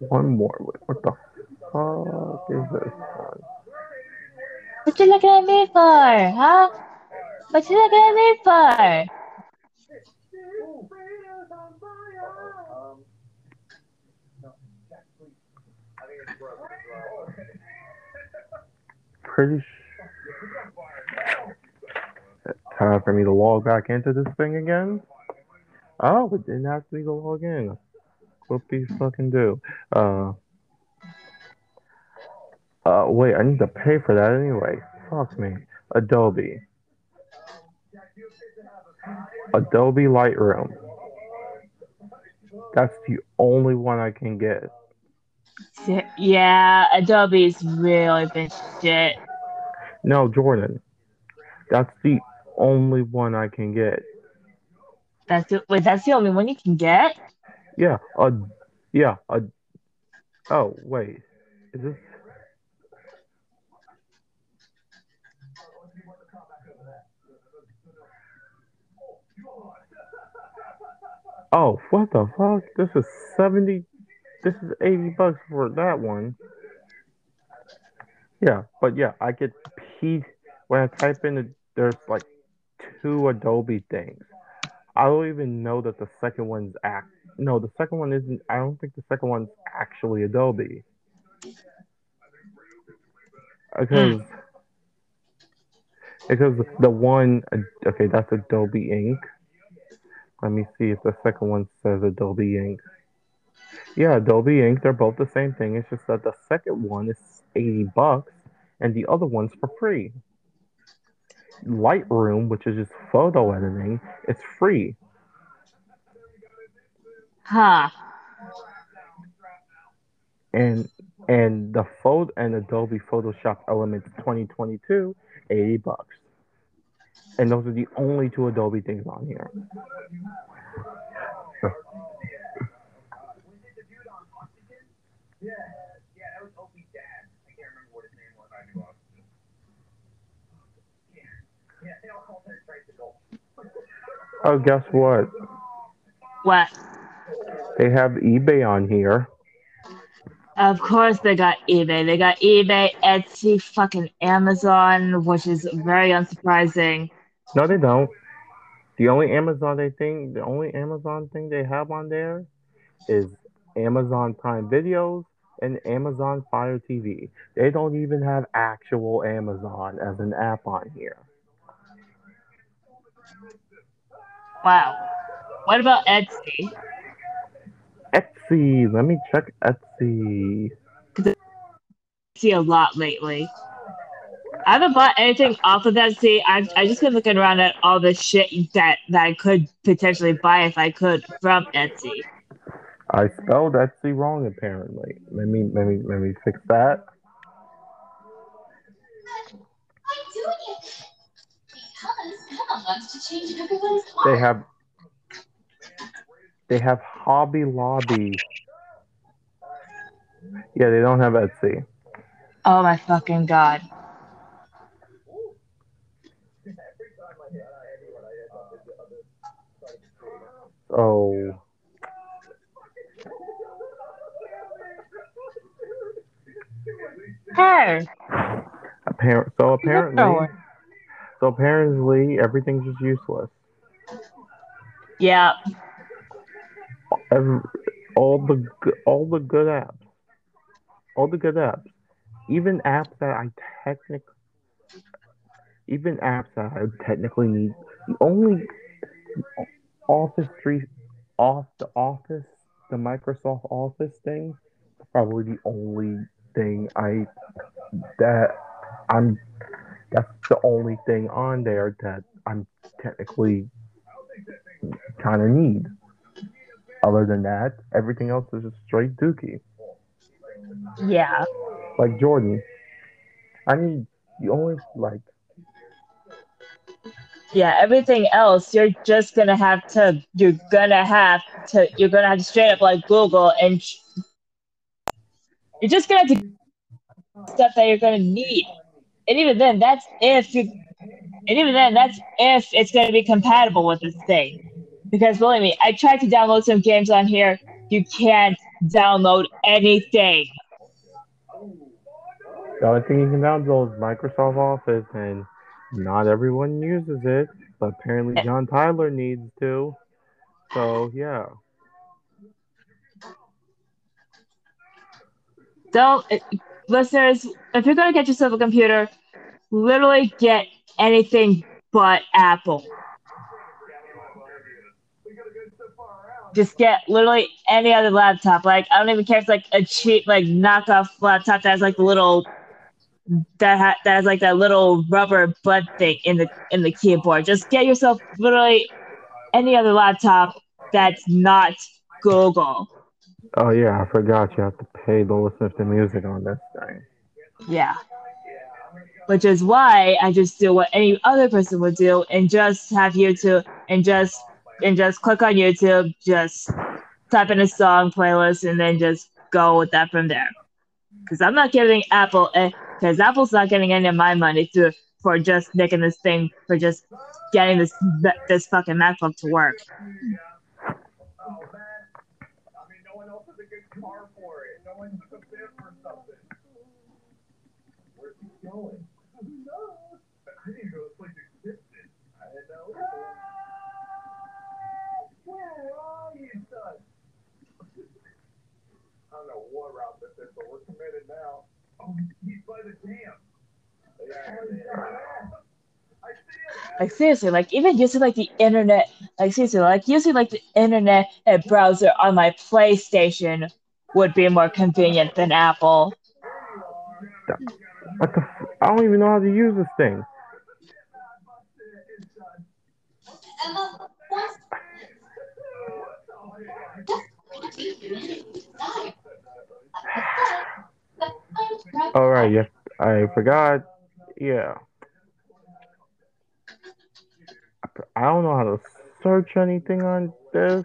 One more. What the fuck is this one? What you looking at me for, huh? What you looking at me for? Pretty sure. Time for me to log back into this thing again. Oh, it didn't ask me to log in. Whoopie fucking do. Uh. Uh, wait, I need to pay for that anyway. Fuck me. Adobe. Adobe Lightroom. That's the only one I can get. Yeah, Adobe's really been shit. No, Jordan. That's the only one I can get. That's the, wait, that's the only one you can get. Yeah, a yeah, a Oh, wait. Is this Oh, what the fuck? This is 70 This is 80 bucks for that one. Yeah, but yeah, I get P when I type in the, there's like two Adobe things. I don't even know that the second one's act. No, the second one isn't. I don't think the second one's actually Adobe. Hmm. Because because the one okay, that's Adobe Inc. Let me see if the second one says Adobe Inc. Yeah, Adobe Inc. They're both the same thing. It's just that the second one is eighty bucks, and the other one's for free. Lightroom, which is just photo editing, it's free. Huh. and and the fold and Adobe Photoshop Elements 2022, 80 bucks. And those are the only two Adobe things on here. Yeah, yeah, that was Opie's dad. I can't remember what his name was. I knew Austin. Yeah, yeah, they all call it tricycle. Oh, guess what? What? They have eBay on here. Of course they got eBay. They got eBay, Etsy, fucking Amazon, which is very unsurprising. No, they don't. The only Amazon they think, the only Amazon thing they have on there is Amazon Prime Videos and Amazon Fire TV. They don't even have actual Amazon as an app on here. Wow. What about Etsy? Etsy, let me check Etsy. See a lot lately. I haven't bought anything off of Etsy. I've I just been looking around at all the shit that that I could potentially buy if I could from Etsy. I spelled Etsy wrong apparently. Let me let me let me fix that. I'm doing it because Emma wants to change everyone's They life. have They have Hobby Lobby. Yeah, they don't have Etsy. Oh my fucking god. Oh, Hey, appar- so apparently, so apparently everything's just useless. yeah. Every, all the all the good apps, all the good apps, even apps that I technically, even apps that I technically need. The only Office three, off the Office, the Microsoft Office thing, probably the only thing I that I'm. That's the only thing on there that I'm technically kind of need. Other than that, everything else is just straight dookie. Yeah. Like Jordan, I mean, you only like Yeah, everything else you're just gonna have to you're gonna have to you're gonna have to straight up like Google and ch- you're just gonna have to stuff that you're gonna need. And even then that's if you and even then that's if it's gonna be compatible with this thing. Because believe me, I tried to download some games on here. You can't download anything. the only thing you can download is Microsoft Office, and not everyone uses it. But apparently, John Tyler needs to. So yeah, Don't uh, listeners, if you're gonna get yourself a computer, literally get anything but Apple. Just get literally any other laptop. Like I don't even care if it's like a cheap like knockoff laptop that has like the little that ha- that has like that little rubber butt thing in the in the keyboard. Just get yourself literally any other laptop that's not Google. oh yeah, I forgot you have to pay to listen to music on this thing. Yeah. Which is why I just do what any other person would do and just have YouTube and just and just click on YouTube, just type in a song playlist and then just go with that from there. Because I'm not giving Apple because Apple's not getting any of my money for just making this thing for just getting this this fucking MacBook to work. Oh man, I mean, no one else has a good car for it. No one's a fit for something. Where's he going? Who knows? I didn't know this place existed. I didn't know. Where are you, son? I don't know what route this is, but we're committed now. Oh, he's by the dam. Yeah, yeah. I see him. Like seriously, like even using like the internet, like seriously, like using like the internet and browser on my PlayStation would be more convenient than Apple. What the? F- I don't even know how to use this thing. All right, yes, I forgot. Yeah, I don't know how to search anything on this.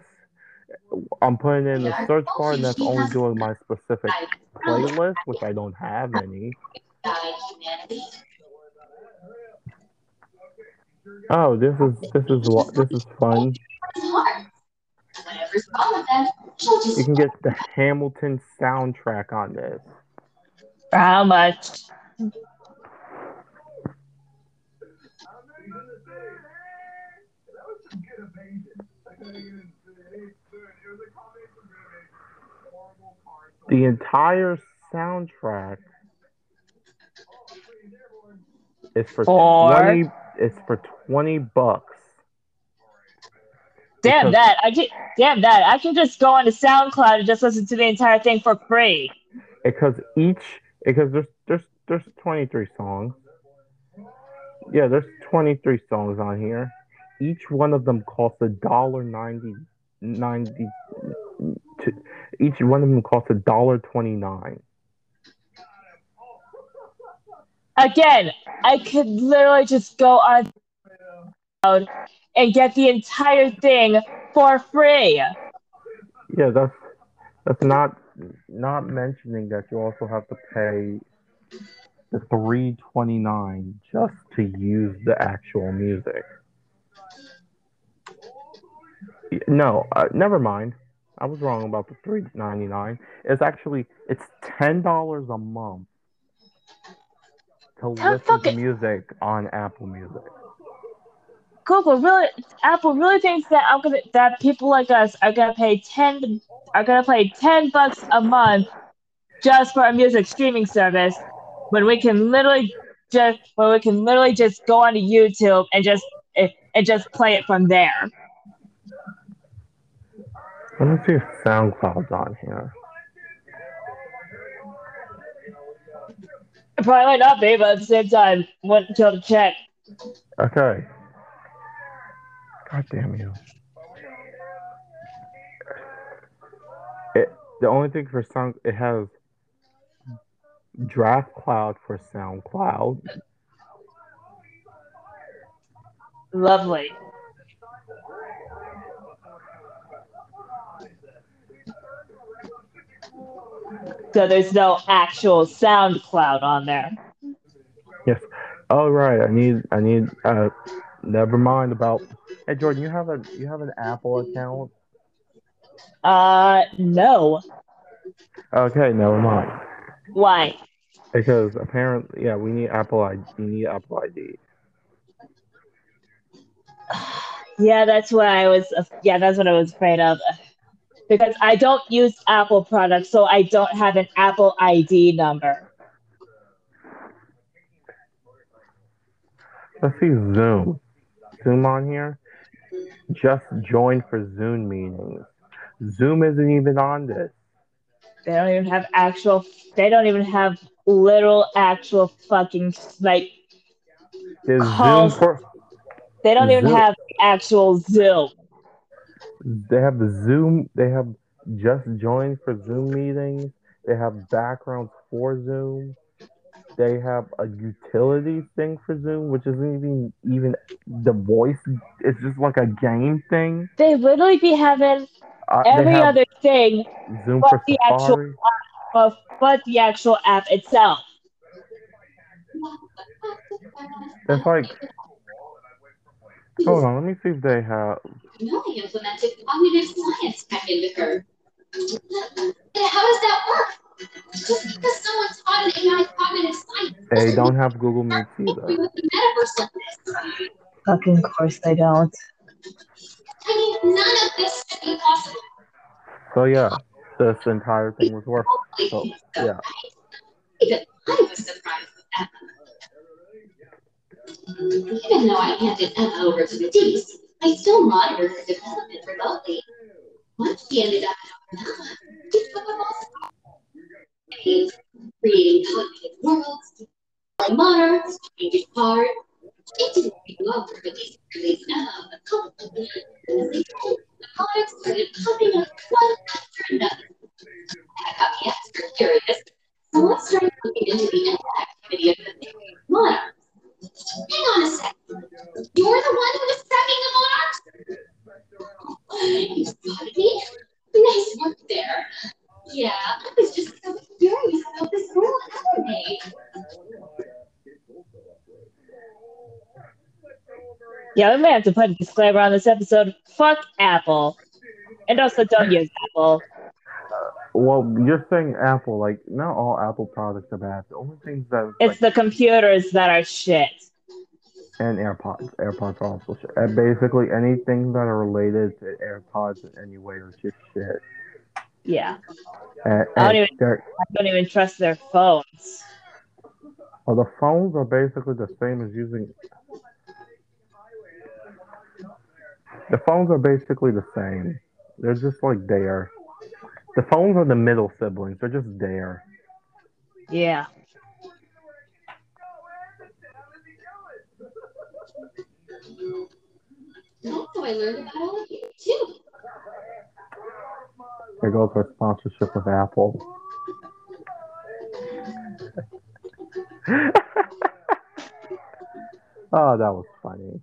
I'm putting it in the search bar, and that's only doing my specific playlist, which I don't have any. Oh, this is this is what this is fun. It's hard. Whatever's wrong with them, she'll just You can get the Hamilton soundtrack on this. For how much? The entire soundtrack is for twenty. It's for twenty bucks. Damn Because- that! I can damn that! I can just go on to SoundCloud and just listen to the entire thing for free. because each because there's there's there's 23 songs yeah there's 23 songs on here each one of them costs a dollar 90 90 to, each one of them costs a dollar 29 Again, I could literally just go on and get the entire thing for free. Yeah, that's that's not not mentioning that you also have to pay the three twenty nine just to use the actual music. No, uh, never mind. I was wrong about the three ninety nine. It's actually it's ten dollars a month to How listen to music on Apple Music. Google really, Apple really thinks that I'm gonna, that people like us are gonna pay ten are gonna pay ten bucks a month just for a music streaming service when we can literally just when we can literally just go onto YouTube and just and just play it from there. Let me see if SoundCloud's on here. Probably might not be, but at the same time, wouldn't kill to check. Okay. God damn you. It, the only thing for Sound it has Draft Cloud for SoundCloud. Lovely. So there's no actual SoundCloud on there. Yes. Oh right, I need I need uh never mind about Hey Jordan, you have a you have an Apple account? Uh, no. Okay, never mind. Why? Because apparently yeah, we need Apple ID we need Apple ID. Yeah, that's what I was. Yeah, that's what I was afraid of. Because I don't use Apple products, so I don't have an Apple ID number. Let's see Zoom. Zoom on here. Just join for Zoom meetings. Zoom isn't even on this. They don't even have actual. They don't even have literal actual fucking like. There's Calls. Zoom for They don't even Zoom. have actual Zoom. They have the Zoom they have just joined for Zoom meetings. They have backgrounds for Zoom. They have a utility thing for Zoom, which isn't even even the voice. It's just like a game thing. They literally be having Uh, every have other thing Zoom but for the actual- Safari. but, but the actual app itself. It's like hold on, let me see if they have. Really implemented cognitive science back into her. How does that work? Just because someone taught an AI cognitive science They don't have Google Meets mean we either. with the metaverse like this. Fucking course they don't. I mean, none of this should be possible. So yeah, this entire thing was worth. Hopefully, So things yeah. Even I was surprised with Emma. Even though I handed Emma over to the D's, I still monitored her development remotely. Once she ended up in Okinawa, she took creating cognitive worlds, flying monarchs, changing cards. It didn't take long these release Emma couple. As they did, the products started popping up one after another. I got the extra curious, so I started looking into the end activity of the monarchs. Hang on a sec. You're the one who was tracking the monarchs? You spotted me? Nice work there. Yeah, I was just so curious about this Emma made. Yeah, we may have to put a disclaimer on this episode. Fuck Apple. And also don't use Apple. Well, you're saying Apple. Like, not all Apple products are bad. The only things that It's the computers that are shit. and AirPods. AirPods are also shit. And basically anything that are related to AirPods in any way is just shit. Yeah. And, I don't even- I don't even trust their phones. well, the phones are basically the same as using. The phones are basically the same. They're just like there. The phones are the middle siblings. They're just there. Yeah. That's how I learned about all of you, too. There goes our sponsorship with Apple. oh, that was funny.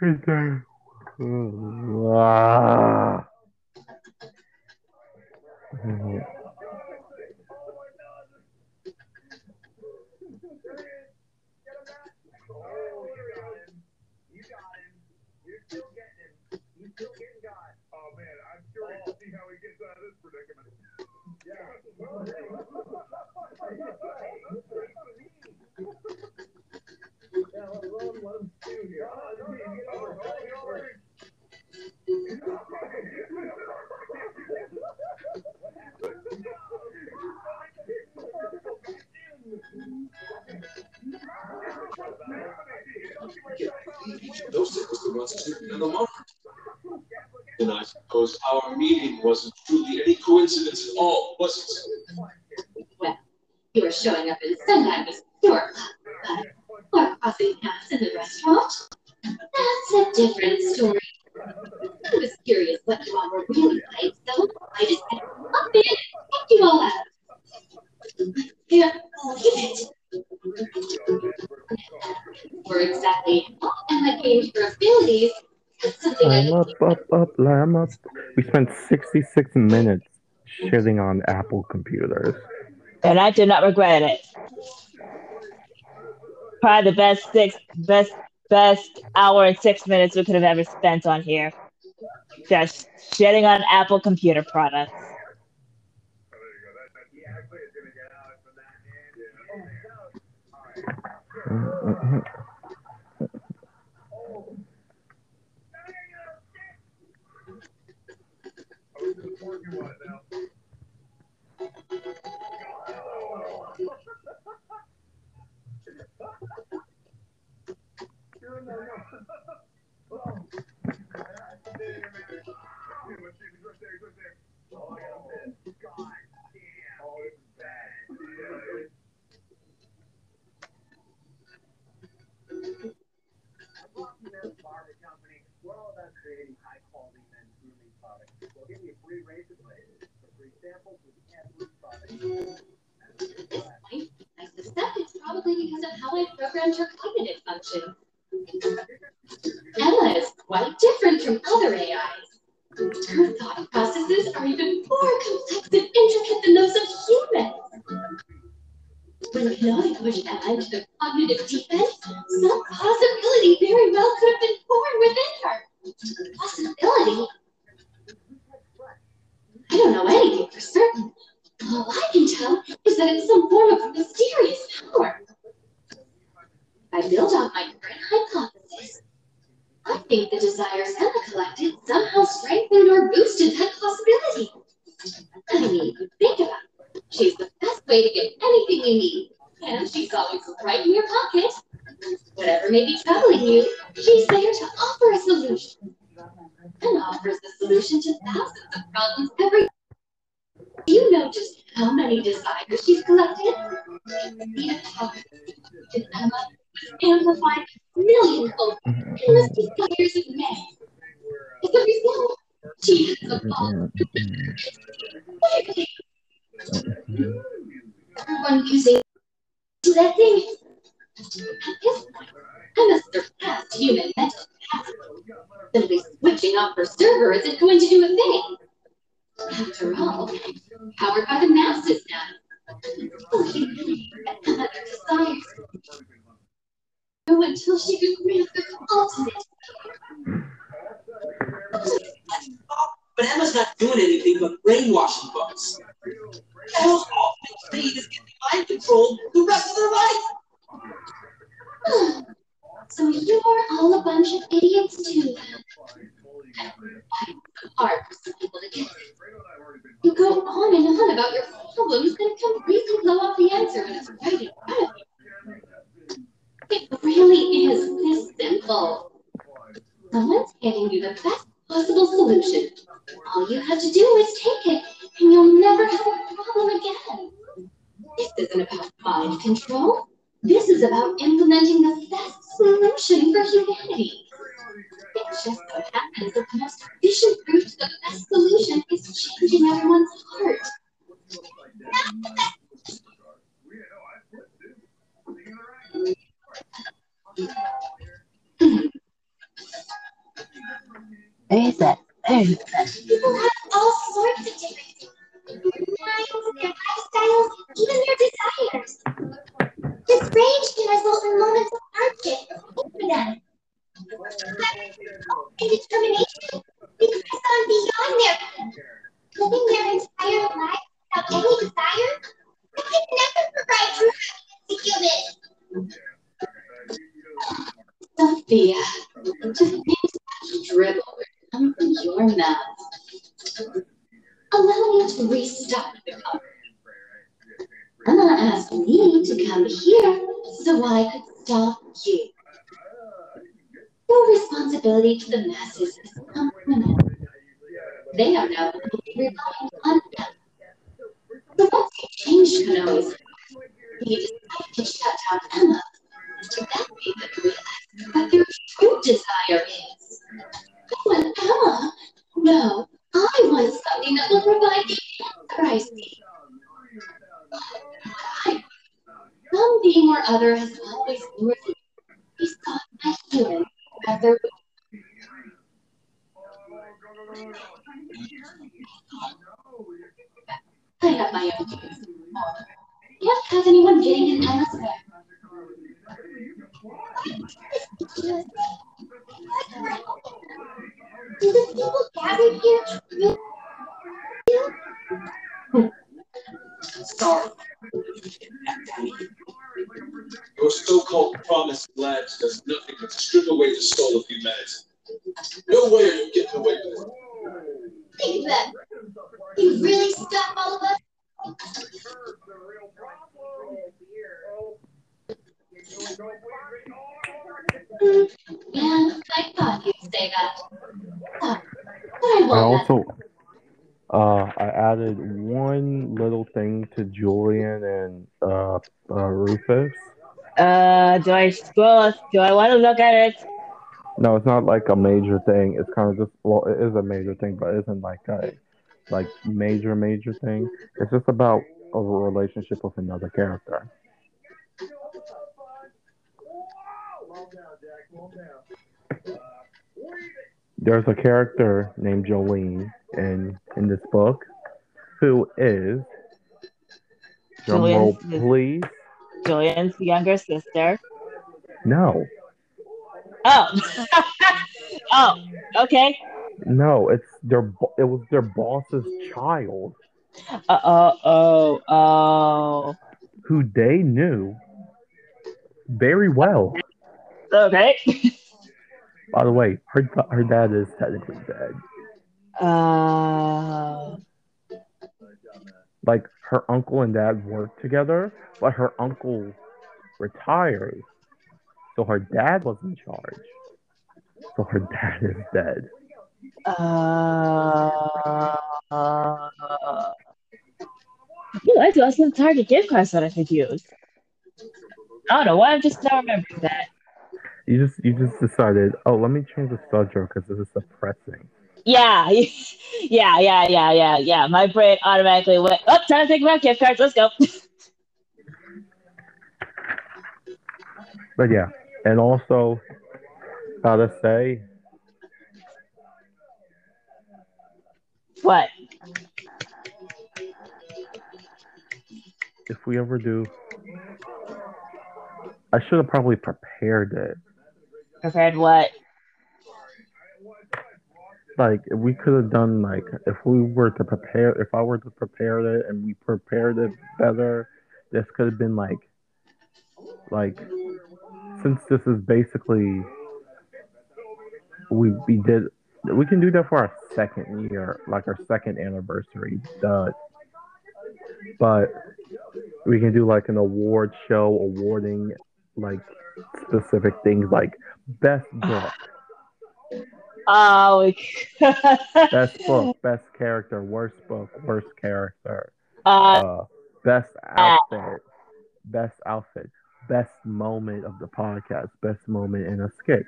¡Ay, Dios. Up, up, lamb up. We spent 66 minutes shitting on Apple computers. And I did not regret it. Probably the best six, best, best hour and six minutes we could have ever spent on here. Just shitting on Apple computer products. Mm-hmm. Mhm. We're all about creating high quality men's grooming products. We'll give you a free razor blade for free samples with every product. At this point, I suspect it's probably because of how I programmed her cognitive function. Emma is quite different from other AIs. Her thought processes are even more complex and intricate than those of humans. When Chloe pushed Emma into the cognitive deep end, some possibility very well could have been born within her. Possibility? I don't know anything for certain. All I can tell is that it's some form of mysterious power. I build on my current hypothesis. I think the desires Emma collected somehow strengthened or boosted that possibility. I mean, think about it. She's the best way to get anything you need, and she's always right in your pocket. Whatever may be troubling you, she's there to offer a solution. And offers the solution to thousands of problems every do you know just how many desires she's collected? The in Emma was amplified millionfold endless desires of men. As a result, she has evolved. Everyone using to that thing. At this point, Emma surpassed human mental capacity. Simply switching off her server isn't going to do a thing. After all, powered by the masses now. Believe and other. Until she could grant the ultimate. But Emma's not doing anything but brainwashing bugs. Those all they need is getting mind control the rest of their life. So you're all a bunch of idiots too. You go on and on about your problems and completely blow up the answer when it's right in front of you. It really is this simple. Someone's giving you the best possible solution. All you have to do is take it, and you'll never have a problem again. This isn't about mind control. This is about implementing the best solution for humanity. It just so happens that the most efficient route to the best solution is changing everyone's heart. Very that. Very sad. People have all sorts of different things. Their minds, their lifestyles, even their desires. This range can result in moments of hardship for them. And determination because on beyond their living their entire life without any desire, I could never provide true happiness to humans. Sophia, to think such dribble come from your mouth. Allow me to restart the conversation. Emma asked me to come here so I could stop you. Your responsibility to the masses is unlimited. They are now relying on them. But once they changed Konomi's he decided to shut down Emma. So that made them realize what their true desire is. Want Emma. No, I want something that will provide the answer I seek. Some being or other has always lured me. He sought my human rather I have my own views. Can't have anyone getting in Emma's way. Do the people gathered here truly Your so-called promised labs does nothing but strip away the soul of humanity. No way are you getting away with it. think of that? You really stop all of us? Yeah, I thought you'd say that. Huh. But I I won't. also uh I added one little thing to Julian and uh, uh Rufus. Uh, do I scroll? Do I want to look at it? No, it's not like a major thing. It's kind of just well, it is a major thing, but it isn't like a like major major thing. It's just about a relationship with another character. There's a character named Jolene in in this book who is roll, please. Julian's younger sister. No, Oh. oh. Okay. no, it's their it was their boss's child Uh oh. Oh. Oh. who they knew very well. Okay. By the way, her her dad is technically dead. Uh. Like her uncle and dad worked together, but her uncle retired, so her dad was in charge. So her dad is dead. Uh. Ooh, I lost the target gift cards that I could use. I don't know why I'm just now remembering that. You just you just decided, oh, let me change the subject because this is depressing. Yeah, yeah, yeah, yeah, yeah, yeah. My brain automatically went, oh, time to think about gift cards. Let's go. But yeah, and also, how to say, what? if we ever do, I should have probably prepared it. Prepared what? Like if we could have done like if we were to prepare if I were to prepare it and we prepared it better, this could have been like like since this is basically we we did we can do that for our second year, like our second anniversary. Uh, but we can do like an award show awarding like specific things like best book, Oh, best book, best character, worst book, worst character, uh, uh, best outfit, best outfit, best moment of the podcast, best moment in a skit.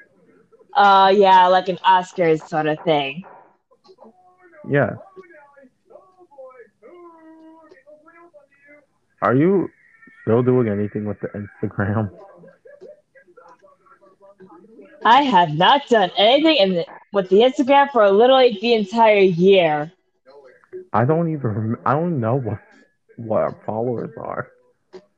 uh, yeah, like an Oscars sort of thing. Yeah. Are you still doing anything with the Instagram? I have not done anything in the with the Instagram for literally the entire year. I don't even. rem- I don't know what what our followers are.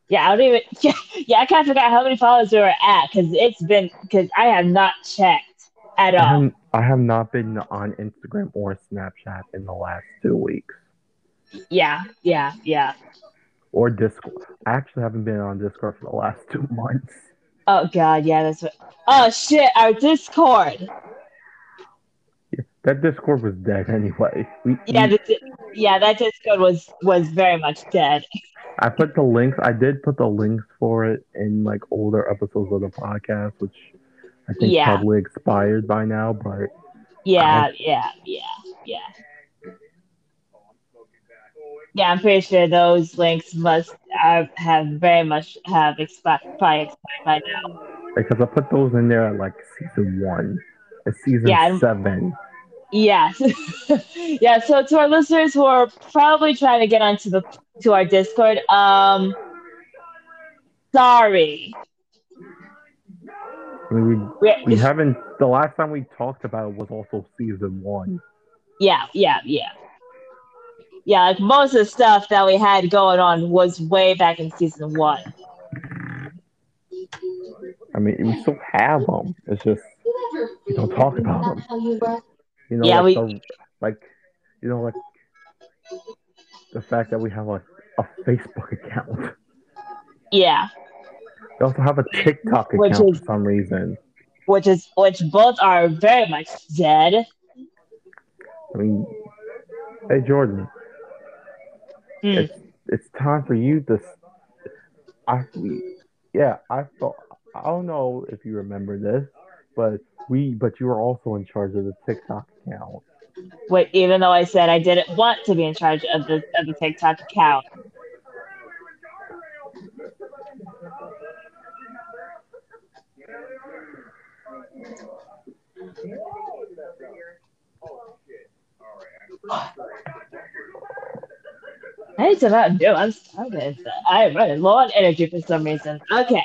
Yeah, I don't even. Yeah, yeah I can't figure out how many followers we were at because it's been because I have not checked at I all. have, I have not been on Instagram or Snapchat in the last two weeks, Yeah, yeah, yeah. or Discord. I actually haven't been on Discord for the last two months. Oh god, yeah, that's what. Oh shit, our Discord. That Discord was dead anyway. We, Yeah, we- the, yeah, that Discord was was very much dead. I put the links. I did put the links for it in like older episodes of the podcast, which I think Yeah. probably expired by now. But Yeah, yeah, yeah, yeah. Yeah, I'm pretty sure those links must have, have very much have expired, probably expired by now. because I put those in there at like season one, it's season Yeah, seven. Yes. yeah, so to our listeners who are probably trying to get onto the to our Discord, um sorry. I mean, we we haven't. The last time we talked about it was also season one. yeah, yeah, yeah. Yeah, like most of the stuff that we had going on was way back in season one. I mean, we still have them. It's just We don't talk about them. you know, Yeah, like, we- the, like you know, like the fact that we have like a Facebook account. Yeah. We also have a TikTok Which account is- for some reason. Which is which both are very much dead. I mean, hey Jordan, Hmm. it's it's time for you to. s- I we, yeah, I thought I don't know if you remember this, but we but you were also in charge of the TikTok account. Wait, even though I said I didn't want to be in charge of the of the TikTok account. I need to not do. I'm started. I'm running low on energy for some reason. Okay.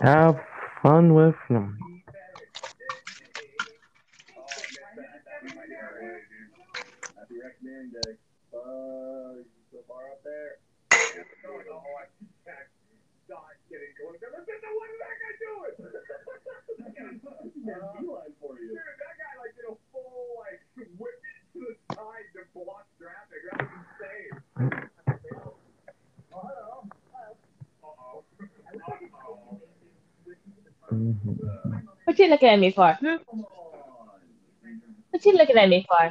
Have fun with them. Mhm. What you looking at me for? Hmm? What you looking at me for?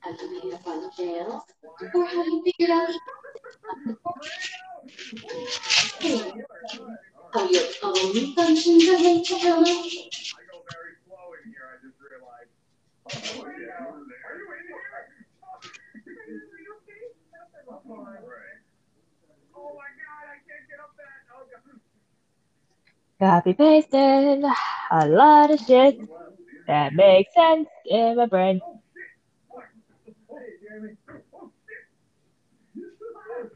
Have you made up on jails? Or have you figured out how your own Only functions of internal. I go very slow in here, I just realized. Oh, yeah. Are you in here? Right. Oh my god, I can't get up that. Oh god. Copy pasted a lot of shit that makes sense in my brain.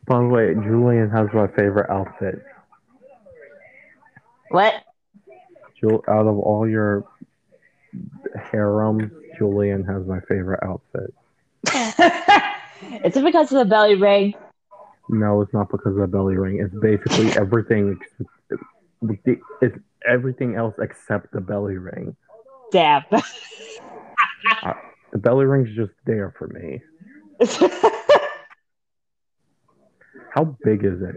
By the way, Julian has my favorite outfit. What? Jul- out of all your harem, Julian has my favorite outfit. Is it because of the belly ring? No, it's not because of the belly ring. It's basically everything. It's everything else except the belly ring. Damn. The belly ring's just there for me. How big is it?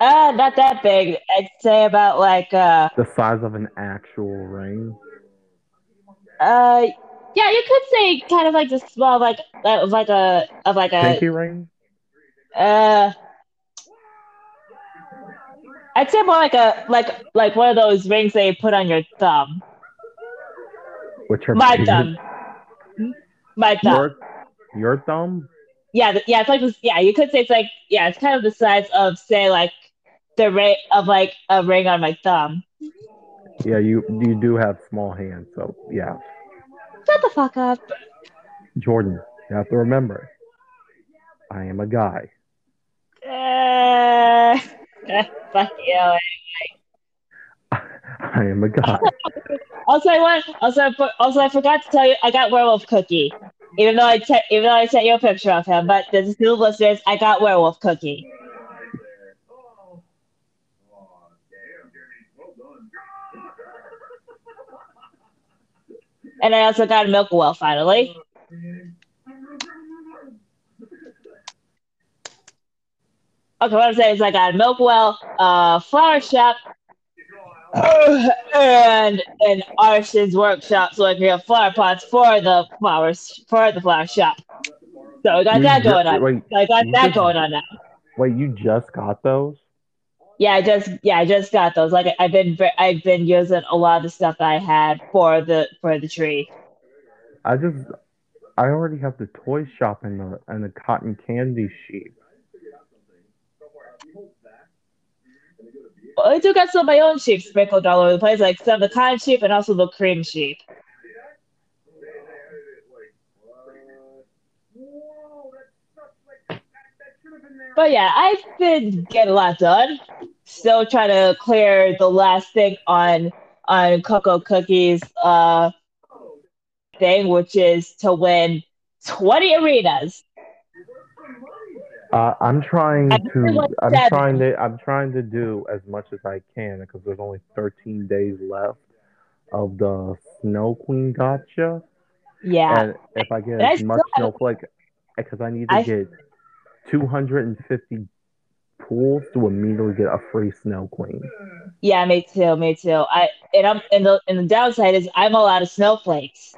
uh, not that big. I'd say about like uh The size of an actual ring? uh yeah, you could say kind of like the small like of like a of like a Pinky ring? uh I'd say more like a like like one of those rings they put on your thumb. Which are My thumb. My thumb. Your, your thumb? yeah, th- yeah, it's like this. Yeah, you could say it's like yeah, it's kind of the size of say like the ring of like a ring on my thumb. Yeah, you you do have small hands, so yeah. Shut the fuck up. Jordan, you have to remember, I am a guy. Uh, fuck you. I am a god. Also, I want. Also, also, I forgot to tell you, I got werewolf cookie. Even though I te- even though I sent you a picture of him, but is new listeners. I got werewolf cookie, and I also got milk well finally. Okay, what I'm saying is I got a milk well, uh, flower shop, and an artisan's workshop, so I can get flower pots for the flowers for the flower shop. So I got You that going on. Wait, I got that just- going on now. wait, you just got those? Yeah, I just yeah, I just got those. Like I've been I've been using a lot of the stuff that I had for the for the tree. I just, I already have the toy shop and the and the cotton candy sheep. But I do got some of my own sheep sprinkled all over the place, like some of the cotton sheep and also the cream sheep. But yeah, I've been getting a lot done. Still trying to clear the last thing on on Cocoa Cookies uh thing, which is to win 20 arenas. Uh, I'm trying to, I'm seven. trying to, I'm trying to do as much as I can because there's only 13 days left of the Snow Queen gacha. Yeah. And if I get I as much snowflake, because I need to I- get 250 pools to immediately get a free Snow Queen. Yeah, me too, me too. I and I'm and the and the downside is I'm a lot of snowflakes.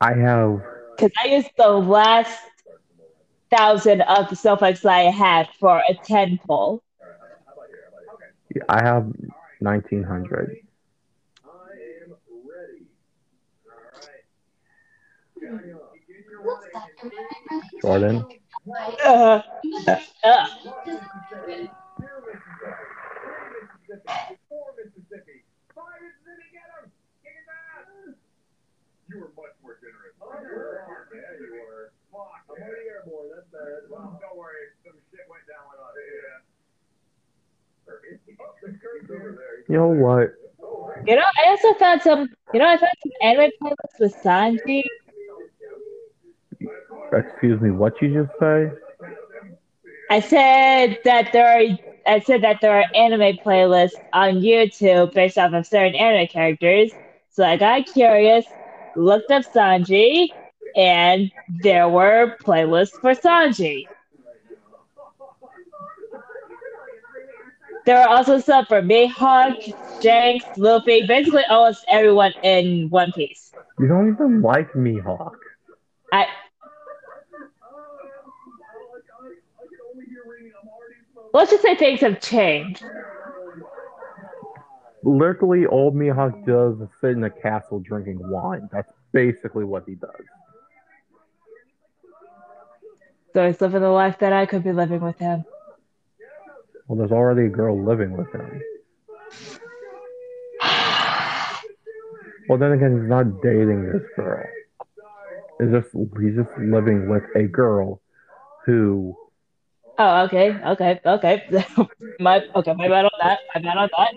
I have, Because I used the last thousand of the snowflakes that I had for a 10 pull. I have 1900. I am ready. What's that? Am I ready? Jordan, Uh, uh, Four Mississippi. Five Mississippi, get him! Kick his ass! You were much more generous. Oh, you were. Yeah, you were. Fuck. I'm already airborne. That's. Well, don't worry. Some shit went down with us. Yeah. The curse over there. you know what? you know, I also found some, you know, I found some anime playlists with Sanji. Excuse me, what you just say? I said that there are, I said that there are anime playlists on YouTube based off of certain anime characters. So I got curious, looked up Sanji, and there were playlists for Sanji. There were also some for Mihawk, Shanks, Luffy, basically almost everyone in One Piece. You don't even like Mihawk. I let's just say things have changed. literally old Mihawk does is sit in a castle drinking wine. That's basically what he does. So he's living the life that I could be living with him. Well, there's already a girl living with him. Well, then again, he's not dating this girl. It's just he's just living with a girl who Oh, okay, okay, okay. my okay, my bad on that. My bad on that.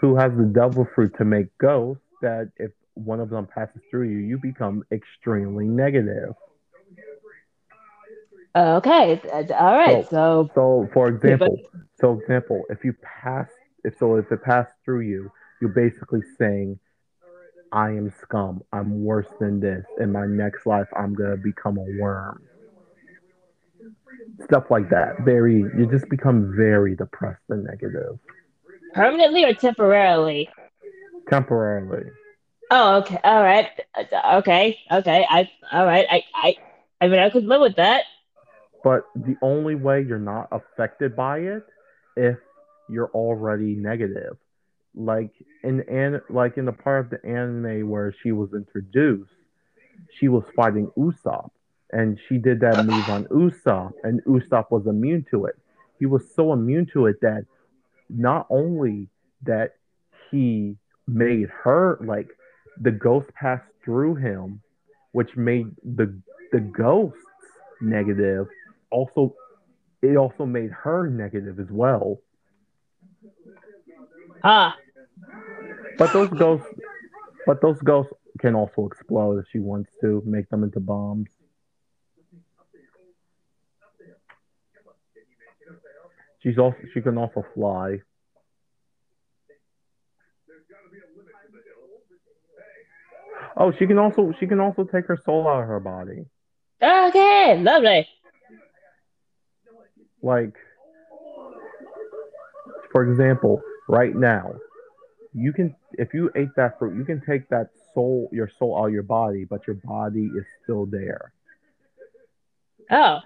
who has the devil fruit to make ghosts that if one of them passes through you, you become extremely negative. Okay, all right. So, So, for Yeah, but- example, so example, if you pass, if so, if it passed through you, you're basically saying, "I am scum. I'm worse than this. In my next life, I'm gonna become a worm." Stuff like that. Very, you just become very depressed and negative permanently or temporarily? temporarily. Oh, okay, all right, Uh, okay, okay. I, all right. I, I, I mean, I could live with that. But the only way you're not affected by it if you're already negative. Like in an like in the part of the anime where she was introduced, she was fighting Usopp, and she did that move on Usopp, and Usopp was immune to it. He was so immune to it that not only that he made her like the ghost passed through him, which made the the ghosts negative. Also, it also made her negative as well. Ah, But those ghosts, but those ghosts can also explode if she wants to, make them into bombs. She's also she can also fly. Oh, she can also she can also take her soul out of her body. okay, lovely. Like, for example, right now, you can if you ate that fruit, you can take that soul your soul out of your body, but your body is still there. Oh,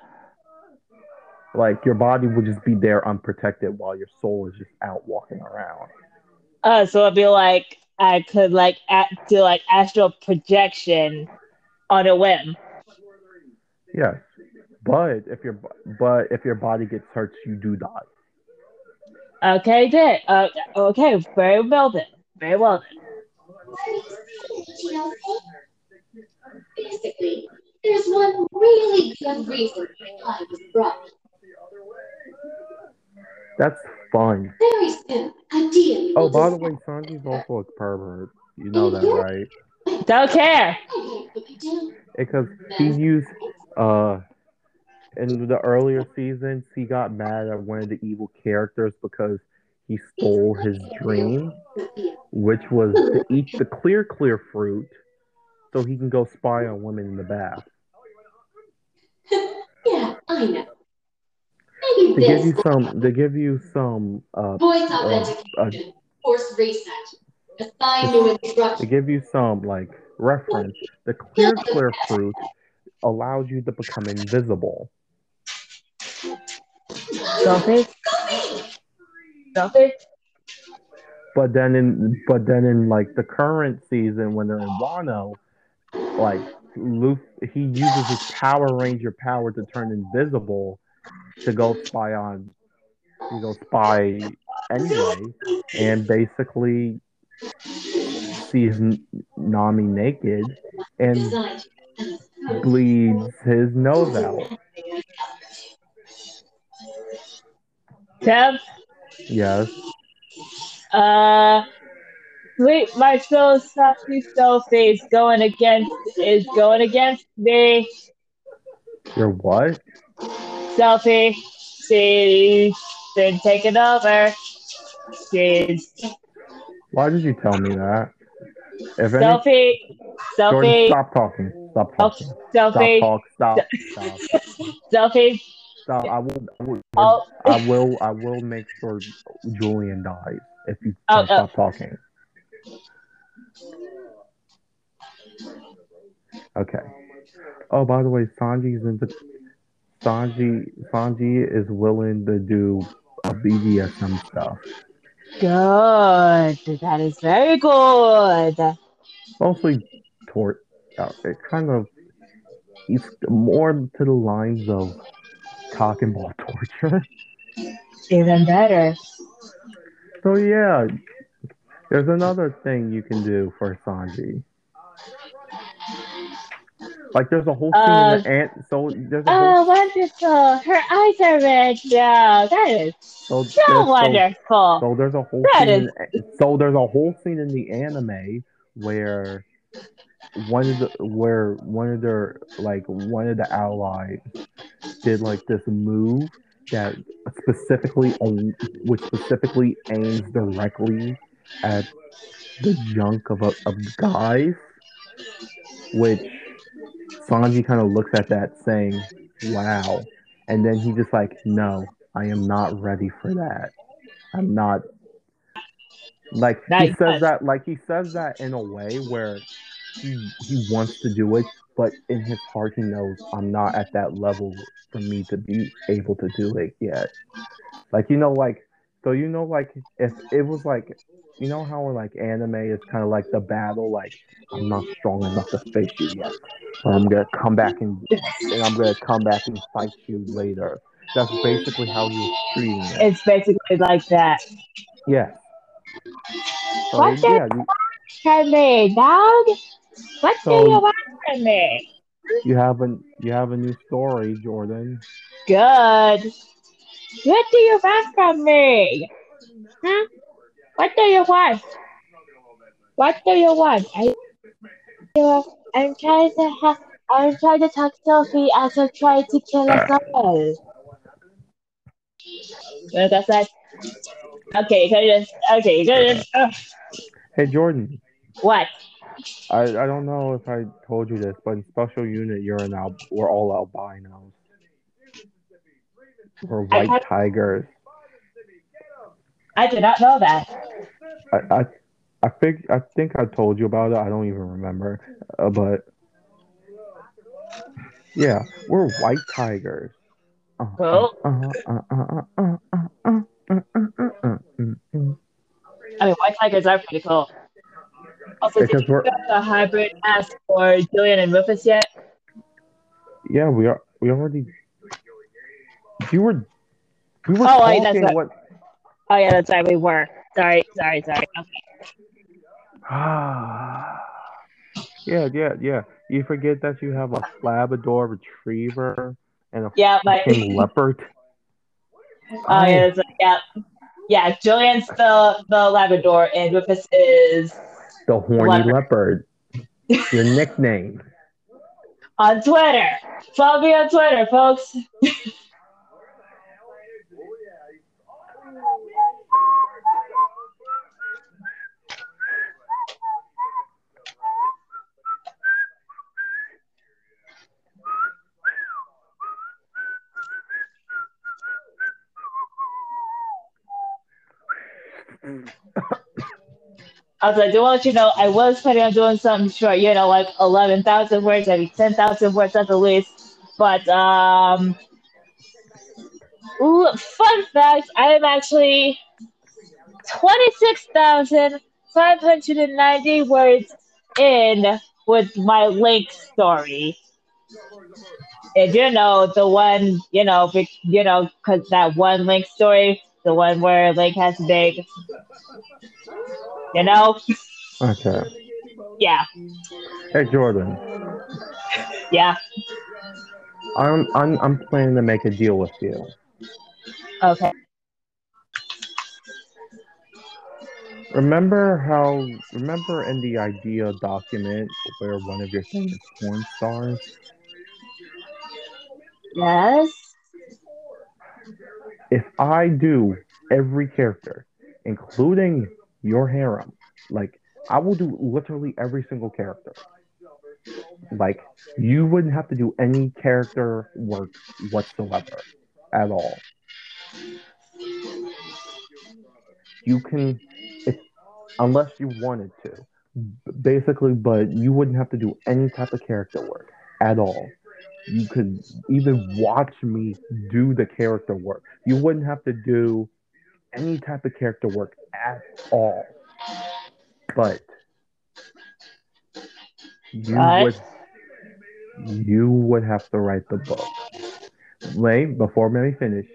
Like your body would just be there unprotected while your soul is just out walking around. uh, so it'd be like I could like act, do like astral projection on a whim. Yes. But if your but if your body gets hurt, you do die. Okay, then. Uh, okay, very well then. Very well then. Basically, there's one really good reason why I was brought. That's fun. Very soon, ideally. Oh, by the decide- way, Sanji's also a pervert. You know that, right? Don't care. I can't really do. Because he used uh in the earlier seasons he got mad at one of the evil characters because he stole his dream, which was to eat the clear clear fruit so he can go spy on women in the bath. Yeah, I know. To give you some to give you some uh voice of uh, education, forced research, assign new to give you some like reference, the clear clear fruit allows you to become invisible. Sophie? Sophie? But then in but then in like the current season when they're in Wano, like Luffy he uses his Power Ranger power to turn invisible to go spy on to go spy anyway and basically sees Nami naked and bleeds his nose out. Kev? Yes. Uh, sweet Marcel Sophie Sophie is going against is going against me. You're what? Selfie. she's been taken over. She's Why did you tell me that? If any, Sophie, Jordan, stop talking. Stop oh, talking. Stop Sophie, talk. Stop. Stop. Sophie. Stop. I will. I will. Oh, I will. I will make sure Julian dies if you Oh, stop talking. Okay. Oh, by the way, Sanji's in the Sanji. Sanji is willing to do a BDSM stuff. Good. That is very good. Mostly tort. Uh, it kind of it's more to the lines of and ball torture. Even better. So yeah, there's another thing you can do for Sanji. Like there's a whole scene in the uh, ant. So there's a Oh, whole. wonderful. Her eyes are red. Yeah, that is So, so there's- so, wonderful. so there's a whole That scene. In, so there's a whole scene in the anime where one of the where one of their like one of the allies did like this move that specifically on which specifically aims directly at the junk of a, of guys, which Sanji kind of looks at that saying, "Wow," and then he just like, "No, I am not ready for that. I'm not." Like he says that, like he says that in a way where he he wants to do it, but in his heart he knows I'm not at that level for me to be able to do it yet. Like you know, like so you know, like if it was like you know how in like anime is kind of like the battle, like I'm not strong enough to face you yet, but I'm gonna come back and and I'm gonna come back and fight you later. That's basically how he was treating it. It's basically like that. Yeah. So, yeah, you, dog. What So- do you want from me? you have a you have a new story, Jordan. Good. What do you want from me? Huh? What do you want? What do you want? I, I'm trying to ha- I'm trying to talk Sophie as I'm trying to kill us all. What that's that? Okay, you gotta just okay, you gotta just uh, Hey, Jordan. what? I, I don't know if I told you this, but in special unit, you're an al- we're all albinos. We're white tigers. I did not know that. I, I, I, think, I think I told you about it. I don't even remember. Uh, but yeah, we're white tigers. Oh. I mean, white tigers are pretty cool. Also, did Because you we're get the hybrid ask for Julian and Rufus yet? yeah, we are we already. You were we were Oh, talking that's right. what Oh yeah, that's right. We were. Sorry, sorry, sorry. Okay. Ah, yeah, yeah, yeah. You forget that you have a Labrador Retriever and a Yeah, my. leopard. Oh yeah, right. yeah, yeah. Julian's the the Labrador, and Rufus is the horny Leopard. leopard. Your nickname. on Twitter. Follow me on Twitter, folks. I do want you know I was planning on doing something short, you know, like eleven thousand words, maybe ten thousand words at the least. But um, fun fact: I am actually twenty six thousand five hundred and ninety words in with my link story. And you know the one, you know, you know, cause that one link story, the one where Link has big, you know, Okay. yeah, Hey Jordan, yeah, I'm I'm I'm planning to make a deal with you. okay. Remember how? Remember in the idea document where one of your things is porn stars? Yes. If I do every character, including your harem, like I will do literally every single character. Like you wouldn't have to do any character work whatsoever at all. You can, unless you wanted to, basically, but you wouldn't have to do any type of character work at all. You could even watch me do the character work. You wouldn't have to do any type of character work at all. But you What? would you would have to write the book. Wait, before me finish,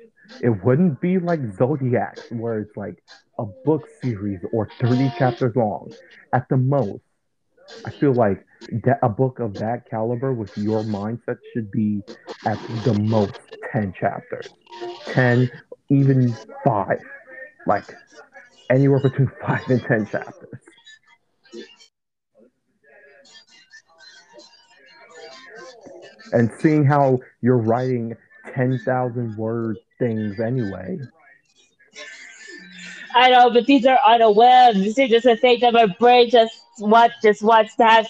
it wouldn't be like Zodiac, where it's like a book series or 30 chapters long. At the most, I feel like that a book of that caliber with your mindset should be at the most 10 chapters. 10, even 5. Like anywhere between 5 and 10 chapters. And seeing how you're writing 10,000 word things anyway. I know, but these are on a whim. These are just a thing that my brain just wants just wants to have.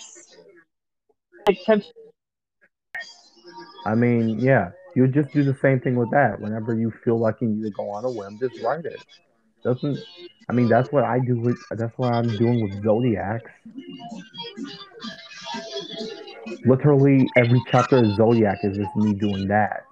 I mean, yeah, you just do the same thing with that. Whenever you feel like you need to go on a whim, just write it. Doesn't I mean that's what I do with that's what I'm doing with Zodiacs. Literally every chapter of Zodiac is just me doing that.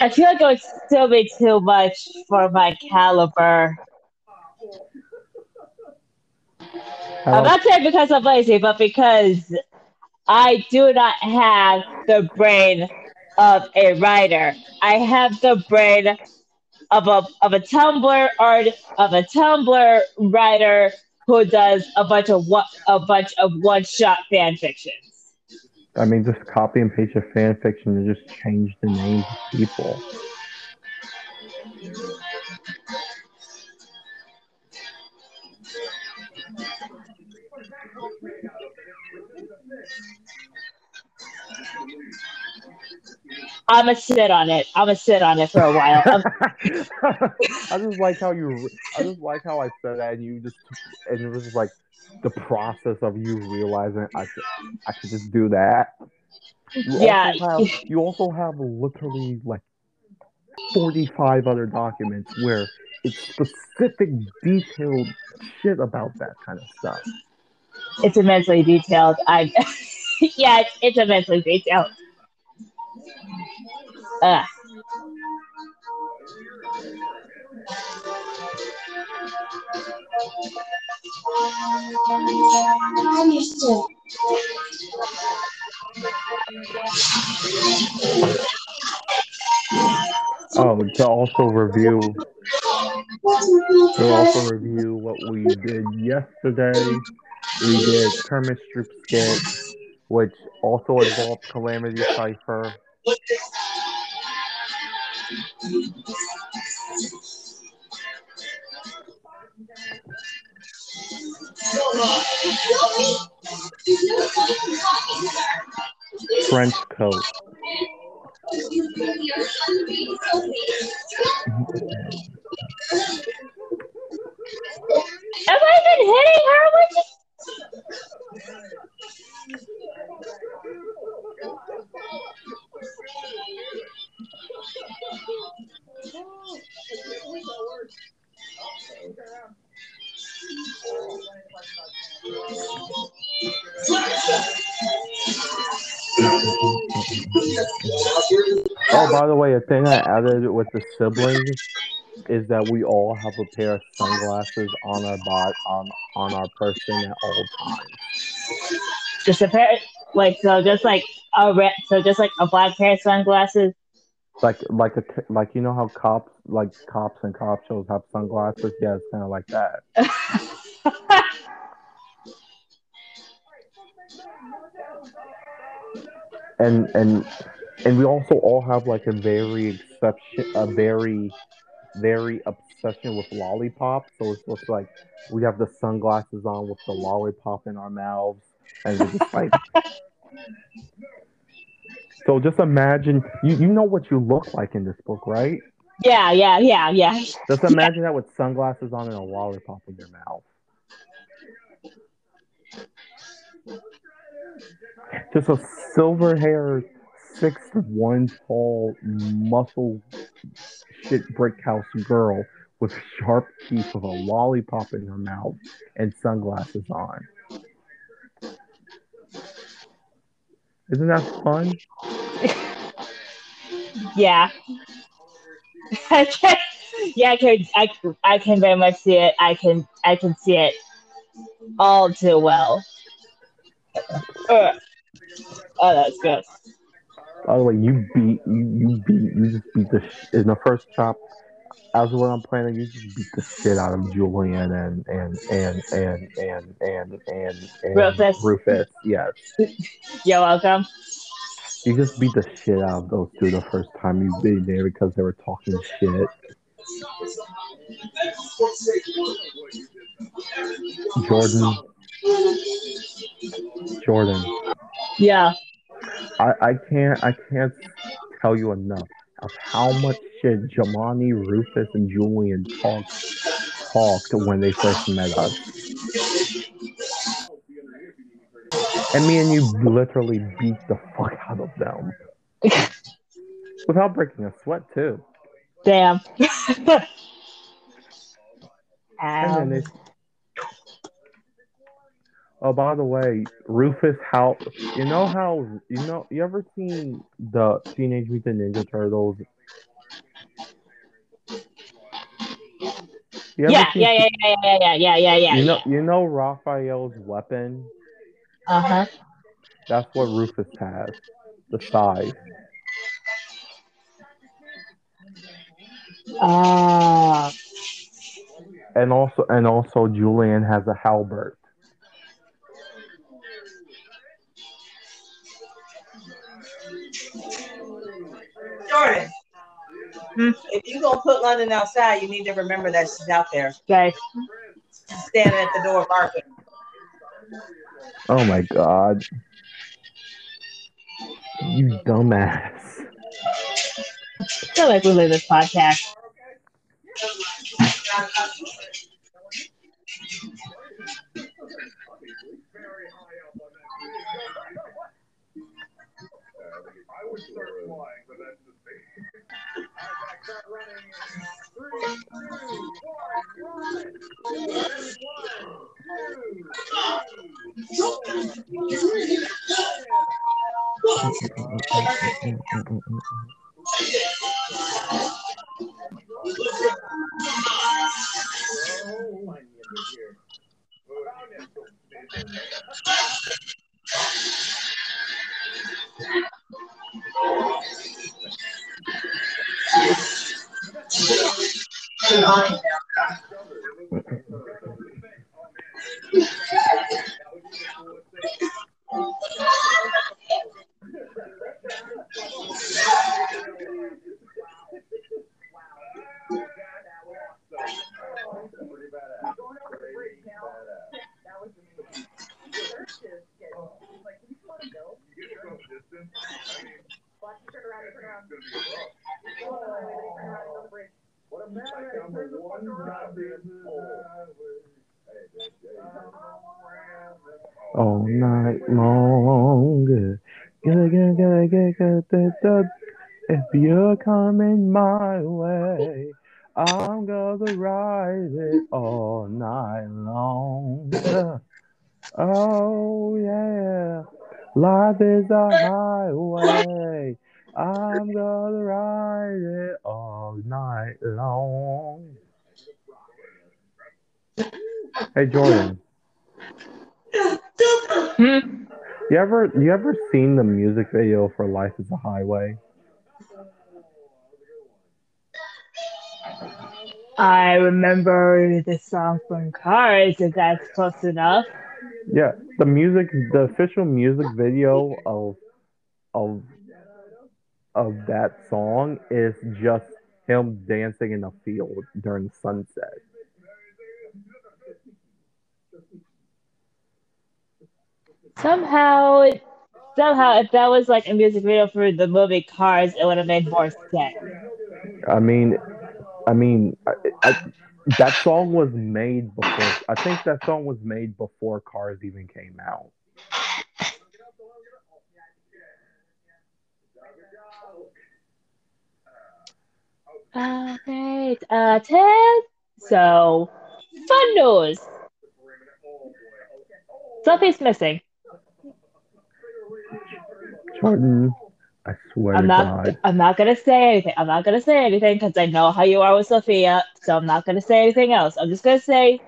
I feel like it would still be too much for my caliber. I'm not saying because I'm lazy, but because I do not have the brain of a writer. I have the brain of a of a Tumblr art of a Tumblr writer who does a bunch of one, a bunch of one shot fan fictions. I mean just copy and paste your fan fiction and just change the names of people. I'm gonna sit on it. I'm gonna sit on it for a while. I just like how you. I just like how I said that, and you just, and it was like the process of you realizing I should, I should just do that. You Yeah. Also have, you also have literally like forty-five other documents where it's specific, detailed shit about that kind of stuff. It's immensely detailed. I, yeah, it's, it's immensely detailed. Uh, Understood. Oh, to also review, to also review what we did yesterday. We did Kermit Stroop skit, which also involved Calamity Cipher. Trench coat. have I been hitting her? Oh, by the way, a thing I added with the siblings is that we all have a pair of sunglasses on our bot on on our person at all times. Just a pair, like so, just like a red, so just like a black pair of sunglasses. Like like a like you know how cops like cops and cop shows have sunglasses. Yeah, it's kind of like that. And and and we also all have like a very exception, a very very obsession with lollipop. So it's just like we have the sunglasses on with the lollipop in our mouths, and we're just like. So just imagine you you know what you look like in this book, right? yeah, yeah, yeah, yeah. Just imagine that with sunglasses on and a lollipop in your mouth. Just a silver haired, six one tall, muscle shit brick house girl with sharp teeth with a lollipop in her mouth and sunglasses on. Isn't that fun? Yeah. Yeah, I can, I, I can very much see it. I can, I can see it all too well. Ugh. Oh, that's good. By the way, you beat you, you beat you just beat the sh- in the first chop. As what I'm planning, you just beat the shit out of Julian and and and and and and and, and Rufus. Rufus. Yes, You're welcome. you just beat the shit out of those two the first time you beat there because they were talking shit. Jordan, Jordan, Yeah. I, I can't I can't tell you enough of how much shit Jamani, Rufus, and Julian talked talked when they first met us. And me and you literally beat the fuck out of them. Without breaking a sweat too. Damn. And then um, they Oh, by the way, Rufus, how you know how you know you ever seen the Teenage Mutant Ninja Turtles? Yeah, yeah, yeah, yeah, yeah, yeah, yeah, yeah, yeah. You know, you know Raphael's weapon. Uh huh. That's what Rufus has. The sais. Ah. And also, and also, Julian has a halberd. Jordan, Hmm? if you gonna put London outside, you need to remember that she's out there Okay. standing at the door barking. Oh my god. You dumbass. I feel like we leave this podcast. I would start flying, three, two, one, run! One, two, three, Oh, here. All night long. If you're coming my way, I'm gonna ride it all night long. Oh yeah, life is a highway. I'm gonna ride it all night long. Hey Jordan, Hmm? you ever you ever seen the music video for Life is a Highway? I remember the song from Cars, if that's close enough. Yeah, the music, the official music video of of of that song is just him dancing in a field during sunset. Somehow, somehow, if that was like a music video for the movie Cars, it would have made more sense. I mean, I mean, I, I, that song was made before. I think that song was made before Cars even came out. eight, uh, ten. So, fun news. Something's missing. Jordan, I swear I'm to not. God. I'm not gonna say anything. I'm not gonna say anything because I know how you are with Sophia. So I'm not gonna say anything else. I'm just gonna say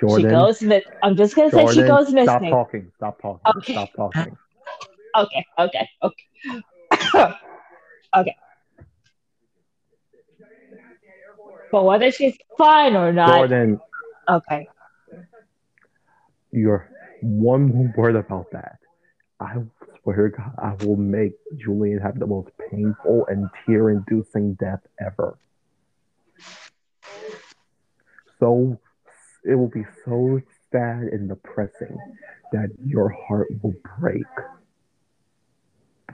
Jordan, she goes. Mi- I'm just gonna say she Jordan, goes stop talking. Stop talking. Okay. Stop talking. Okay. Okay. Okay. okay. But whether she's fine or not, Jordan, okay. you're one word about that. I to I will make Julian have the most painful and tear-inducing death ever. So it will be so sad and depressing that your heart will break,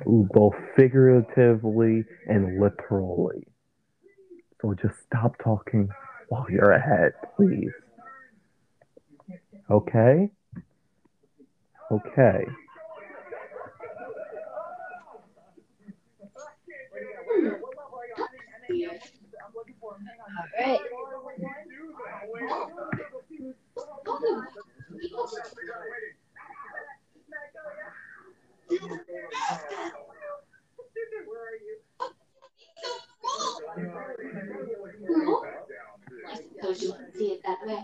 both figuratively and literally. So just stop talking while you're ahead, please. Okay? Okay. Alright. Well, I suppose you can see it that way.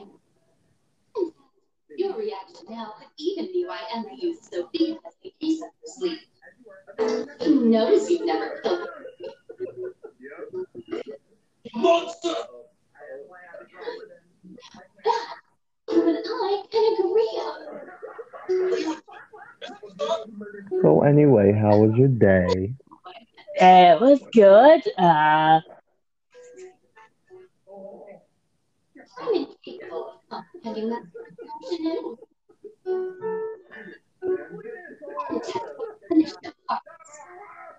Your reaction now could even be why envy you Sophia has the case up her sleeve. He knows you've never killed. Monster! You and I can agree on. So anyway, how was your day? It was good. Uh,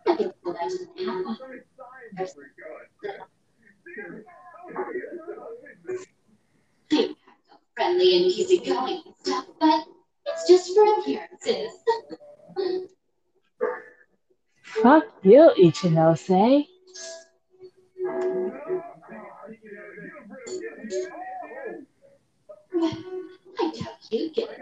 I'm incapable of comprehending that sort of Finish the parts. I think the legend happened. I'm friendly and easygoing and stuff, but it's just for appearances. fuck you, Ichinose. I doubt you get it.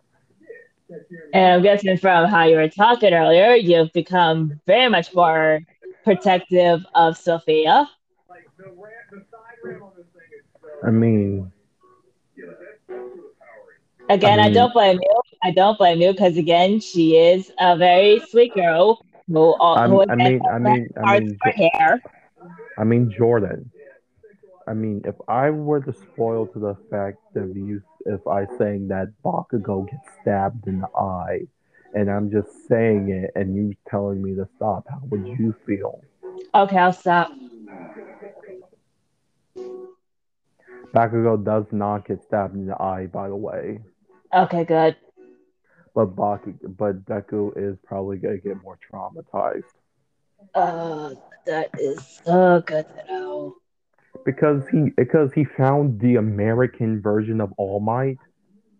And I'm guessing from how you were talking earlier, you've become very much more protective of Sophia. I mean, Again, I I, don't blame you. I don't blame you because again, she is a very sweet girl who, who I mean, I mean, I mean, hair. I mean Jordan. I mean, if I were to spoil to the fact of you, if I saying that Bakugo gets stabbed in the eye, and I'm just saying it, and you telling me to stop, how would you feel? Okay, I'll stop. Bakugo does not get stabbed in the eye, by the way, Okay, good. but Baku, but Deku is probably gonna get more traumatized Uh, that is so good to know. Because he because he found the American version of All Might,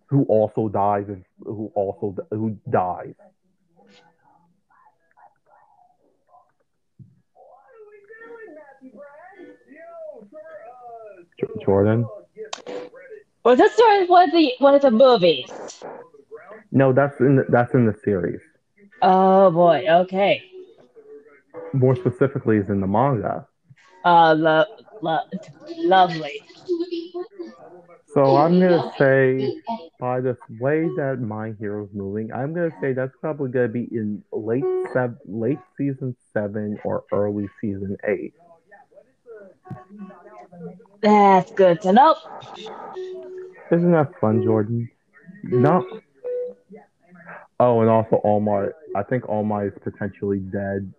who also dies and who also who dies. Jordan. Was this during one of the one of the movies? No, that's in the, that's in the series. Oh boy. Okay. More specifically, is in the manga. Uh, lo- lo- lovely. So I'm gonna say, by the way that My Hero's moving, I'm gonna say that's probably gonna be in late sev- late season seven or early season eight. That's good to know. Isn't that fun, Jordan? No. Oh, and also All Might. I think All Might is potentially dead.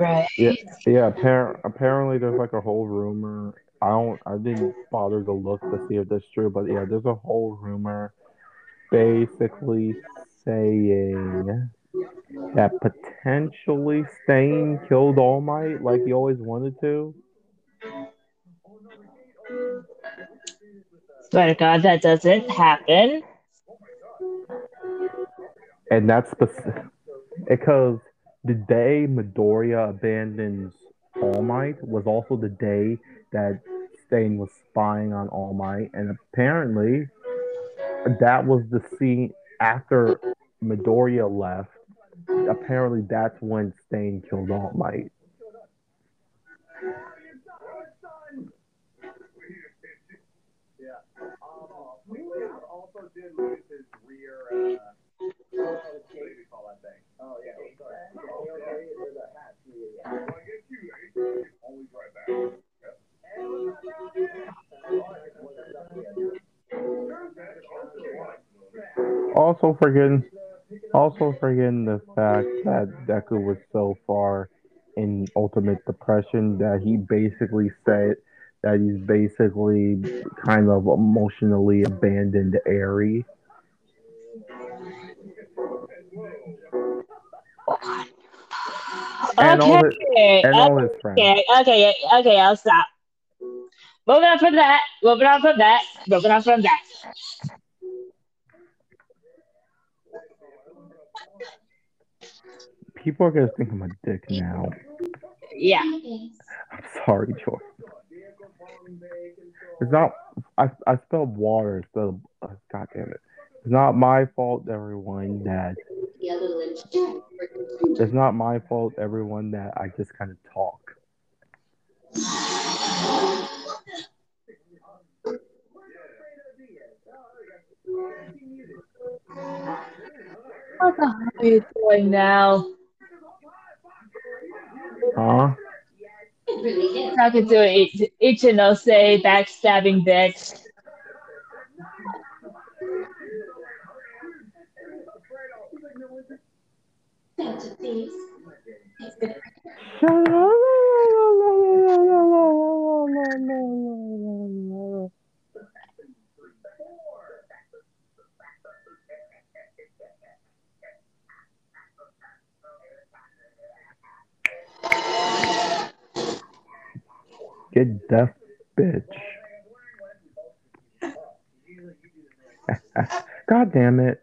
Right. Yeah, yeah. Appar- apparently, there's like a whole rumor. I don't. I didn't bother to look to see if that's true, but yeah, there's a whole rumor, basically saying that potentially Stain killed All Might like he always wanted to. Swear to God, that doesn't happen. And that's because the day Midoriya abandons All Might was also the day that Stain was spying on All Might, and apparently that was the scene after Midoriya left. Apparently, that's when Stain killed All Might. Oh yeah. sorry. Or the hatch. Yeah. Well, I guess you. I guess you always right back. Also forgetting, also forgetting the fact that Deku was so far in ultimate depression that he basically said that he's basically kind of emotionally abandoned And his, Okay. and all his friends. Okay. Okay. Okay. I'll stop. Moving on from that. Moving on from that. Moving on from that. People are gonna think I'm a dick now. Yeah. I'm sorry, George. It's not. I I spelled water instead of. Uh, God damn it! It's not my fault, everyone. That The other legend. it's not my fault, everyone. That I just kind of talk. What the hell are you doing now? Huh? It really is. Talking to each, Ichinose backstabbing bitch. Thieves. It's been Get deaf, bitch. God damn it.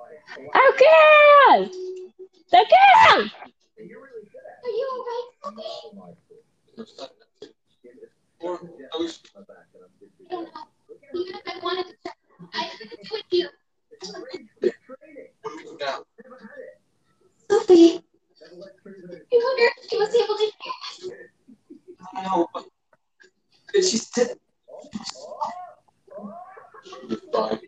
Okay! Okay! Are you alright, I don't know. Even if I wanted to check, I couldn't you. Sophie, I wonder if she was able to hear us. I don't know, but but she said Fine.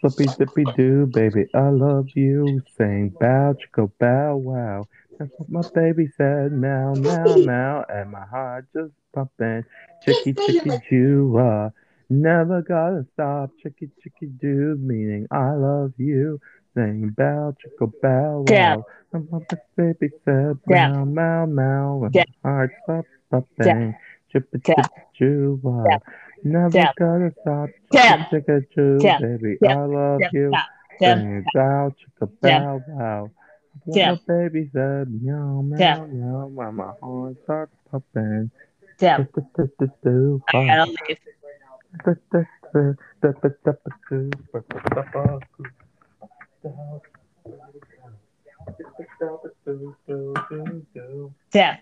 Flippy dippy doo, baby, I love you. Saying bow chicka bow wow. That's what my baby said. Meow meow meow, and my heart just pumping. Chicky chicky doo, uh, never gotta stop. Chicky chicky doo, meaning I love you. Saying bow chicka bow Yeah. wow. That's what my baby said. Yeah. Meow meow meow, and Yeah. my heart just pumping. Chippy Yeah. chippy doo, uh. Never Yeah. gotta stop. Yeah. Chicka choo, Yeah. baby, Yeah. I love Yeah. you. Yeah. Saying bow chicka bow wow. My baby said, meow meow meow, while my heart starts pumping. Do-do-do-do-do, I gotta leave. Yeah.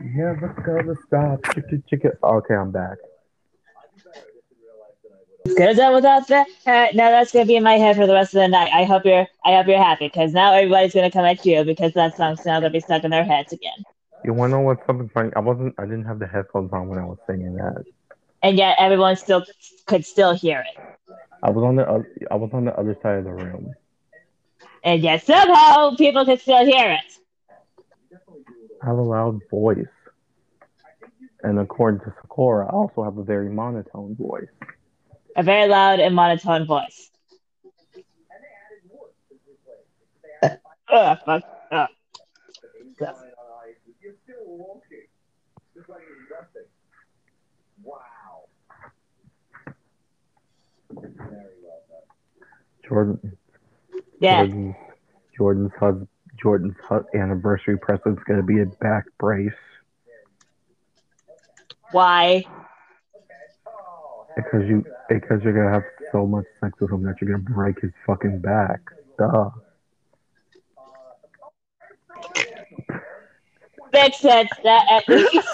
Never gonna stop. Chicka chicka. Okay, I'm back. Have done without that. Uh, now that's gonna be in my head for the rest of the night. I hope you're. I hope you're happy because now everybody's gonna come at you because that song's now gonna be stuck in their heads again. You want to know what's something funny? I wasn't. I didn't have the headphones on when I was singing that. And yet everyone still could still hear it. I was on the. I was on the other side of the room. And yet somehow people could still hear it. I have a loud voice, and according to Sakura, I also have a very monotone voice. A very loud and monotone voice. Ugh, fuck. Ugh. You're still walking. Just like it's nothing. Wow. Very well done. Jordan. Yeah. Jordan's, Jordan's hus- Jordan's hu- anniversary present's gonna be a back brace Why? because you because you're gonna have so much sex with him that you're gonna break his fucking back. Duh. Makes sense. That at least.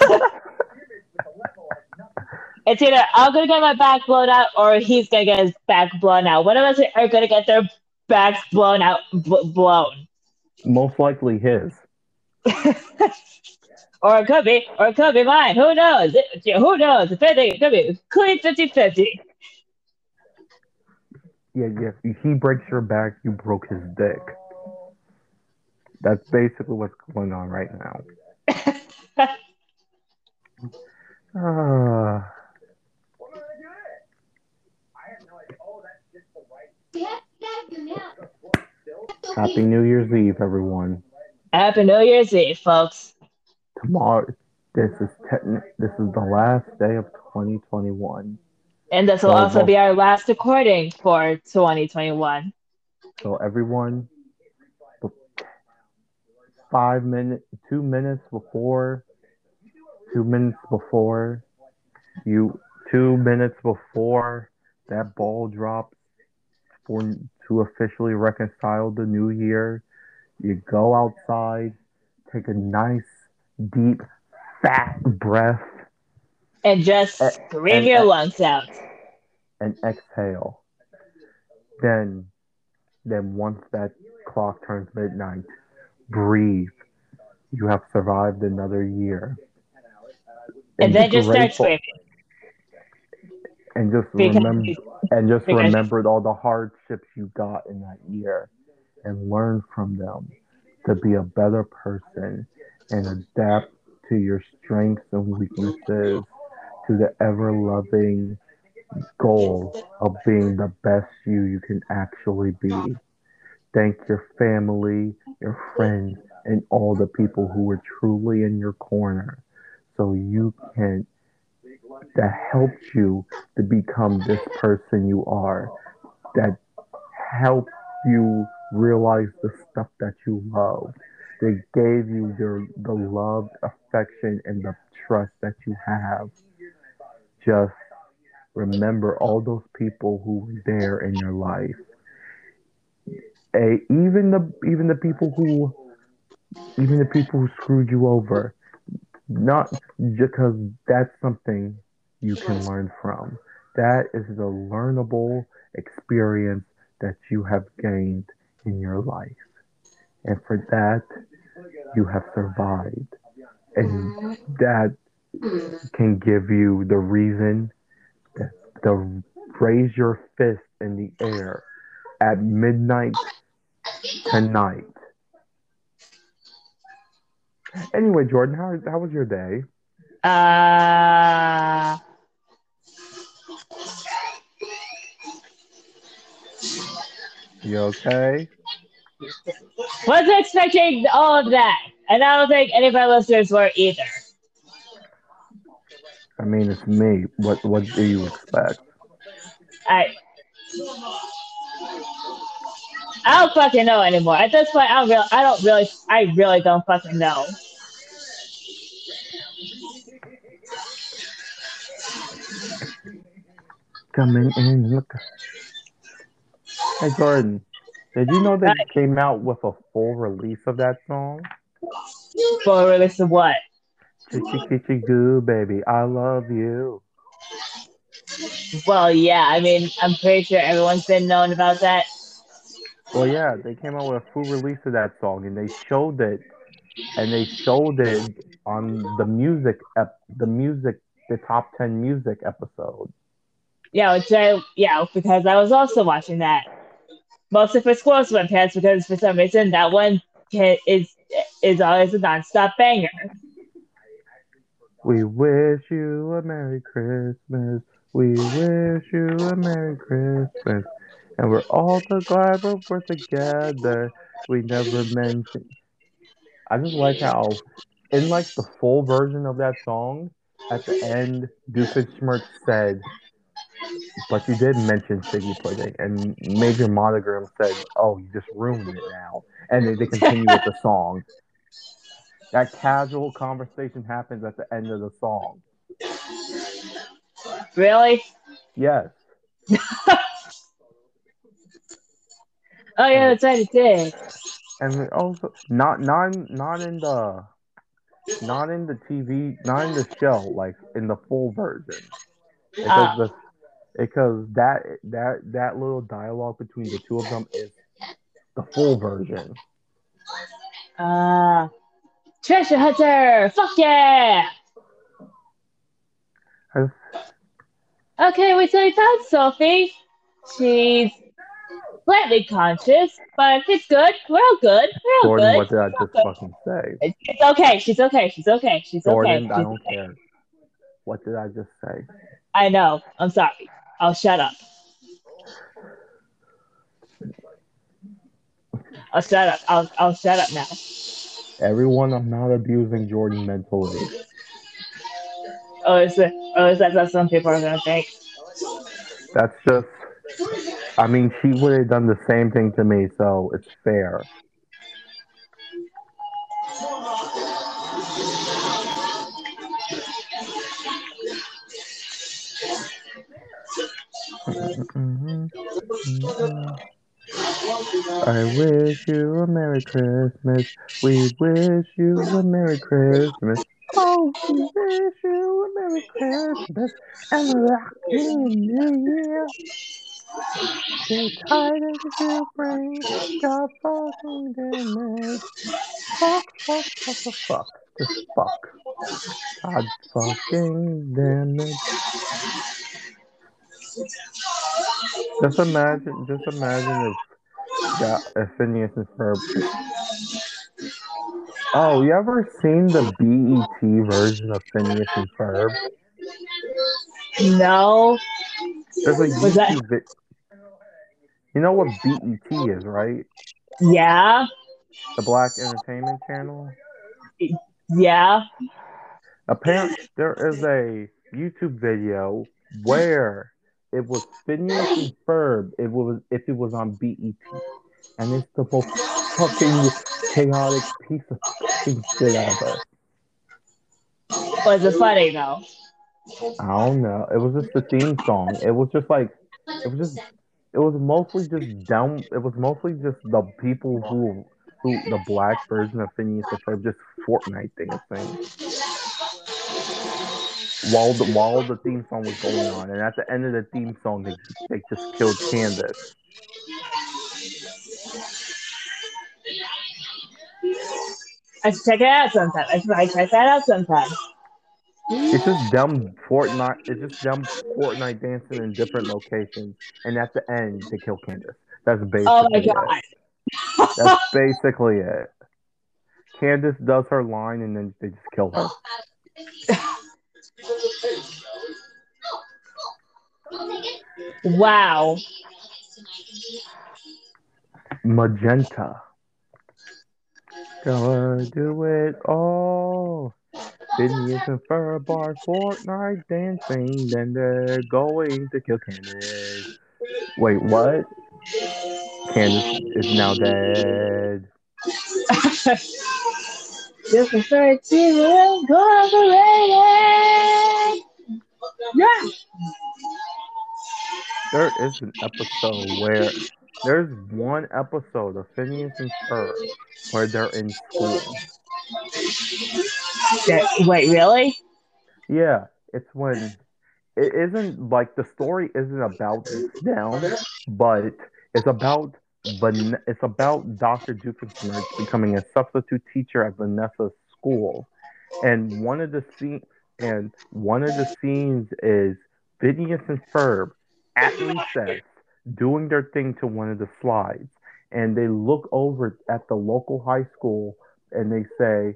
It's either I'm gonna get my back blown out or he's gonna get his back blown out. One of us are gonna get their backs blown out, b- blown. Most likely his. or it could be, or it could be mine. Who knows? It- who knows? If anything, it could be clean 50 50. Yeah, yeah. If he breaks your back, you broke his dick. That's basically what's going on right now. Ah. Happy New Year's Eve, everyone. Happy New Year's Eve, folks. Tomorrow, this is techni- this is the last day of 2021. And this will Oh, also be our last recording for 2021. So everyone, five minutes, two minutes before, two minutes before you, two minutes before that ball drops for to officially reconcile the new year, you go outside, take a nice, deep, fat breath, And just Uh, scream and- your and- lungs out. and exhale. Then, then once that clock turns midnight, breathe. You have survived another year. And be then just start grateful- screaming. And just Because remember, and just remembered all the hardships you got in that year, and learn from them to be a better person and adapt to your strengths and weaknesses, to the ever loving goal of being the best you you can actually be. Thank your family, your friends, and all the people who were truly in your corner so you can that helped you to become this person you are that helped you realize the stuff that you love. They gave you your the love affection and the trust that you have. Just remember all those people who were there in your life. A, even the even the people who even the people who screwed you over. Not because that's something you can learn from. That is the learnable experience that you have gained in your life. And for that you have survived. And that can give you the reason to raise your fist in the air at midnight tonight. Anyway, Jordan, how how was your day? Uh, You okay? wasn't expecting all of that. And I don't think any of our listeners were either. I mean, it's me. What what do you expect? I I don't fucking know anymore. At this point, I don't really, I don't really, I really don't fucking know. Coming in, look. Hey, Jordan, did you know that they came out with a full release of that song? For release of what? Chitty chitty goo, baby, I love you. Well, yeah. I mean, I'm pretty sure everyone's been known about that. Well, yeah, they came out with a full release of that song, and they showed it, and they showed it on the music, ep- the music, the top ten music episode. Yeah, which I yeah because I was also watching that. Mostly for Squirrel Sweatpants because for some reason that one is is always a nonstop banger. We wish you a Merry Christmas. We wish you a Merry Christmas. And we're all so glad we're together. We never mentioned. I just like how, in like the full version of that song, at the end, Doofenshmirtz said, but you did mention Figgy Pudding. And Major Monogram said, oh, you just ruined it now. And they, they continue with the song. That casual conversation happens at the end of the song. Really? Yes. Oh yeah, that's right. It did. and also not not not in the not in the TV, not in the show, like in the full version, because Ah. the because that that that little dialogue between the two of them is the full version. Uh, treasure hunter. Fuck yeah. Okay, we so we found Sophie. She's slightly conscious, but it's good. We're all good. We're all Jordan, good. what did I just good. fucking say? It's, okay. She's okay. She's okay. She's Jordan, okay. I don't okay. care. What did I just say? I know. I'm sorry. I'll shut up. I'll shut up. I'll I'll shut up now. Everyone, I'm not abusing Jordan mentally. Oh, is it? Oh, is that what some people are gonna think? That's just. I mean, she would have done the same thing to me, so it's fair. Mm-hmm. I wish you a Merry Christmas. We wish you a Merry Christmas. Oh, we wish you a Merry Christmas and a Lucky New Year. The tidings you bring, God fucking damn. Fuck, fuck, fuck, fuck, fuck. Just fuck. God fucking damn it. Just imagine, just imagine if that if Phineas and Ferb. Oh, you ever seen the BET version of Phineas and Ferb? No. There's a Was that- vi- You know what BET is, right? Yeah. The Black Entertainment Channel. Yeah. Apparently, there is a YouTube video where it was Phineas and Ferb. It was if it was on BET, and it's the most fucking chaotic piece of fucking shit ever. Was it funny though? I don't know. It was just the theme song. It was just like it was just it was mostly just dumb. It was mostly just the people who who the black version of Phineas and Ferb just Fortnite thing thing. While the while the theme song was going on, and at the end of the theme song, they they just killed Candace. I should check it out sometime. I should probably check that out sometime. It's just dumb Fortnite. It's just dumb Fortnite dancing in different locations, and at the end, they kill Candace. That's basically Oh my it. god. That's basically it. Candace does her line, and then they just kill her. Wow. Magenta. Gonna do it all. Sydney is in Ferb bar Fortnite dancing, then they're going to kill Candace. Wait, what? Candace is now dead. Just refer to incorporated. Yeah. There is an episode where there's one episode of Phineas and Ferb where they're in school. That- Wait, really? Yeah, it's when it isn't like the story isn't about them, but it's about Van- it's about Dr. Doofenshmirtz becoming a substitute teacher at Vanessa's school. And one of the scene and one of the scenes is Phineas and Ferb at recess doing their thing to one of the slides. And they look over at the local high school and they say,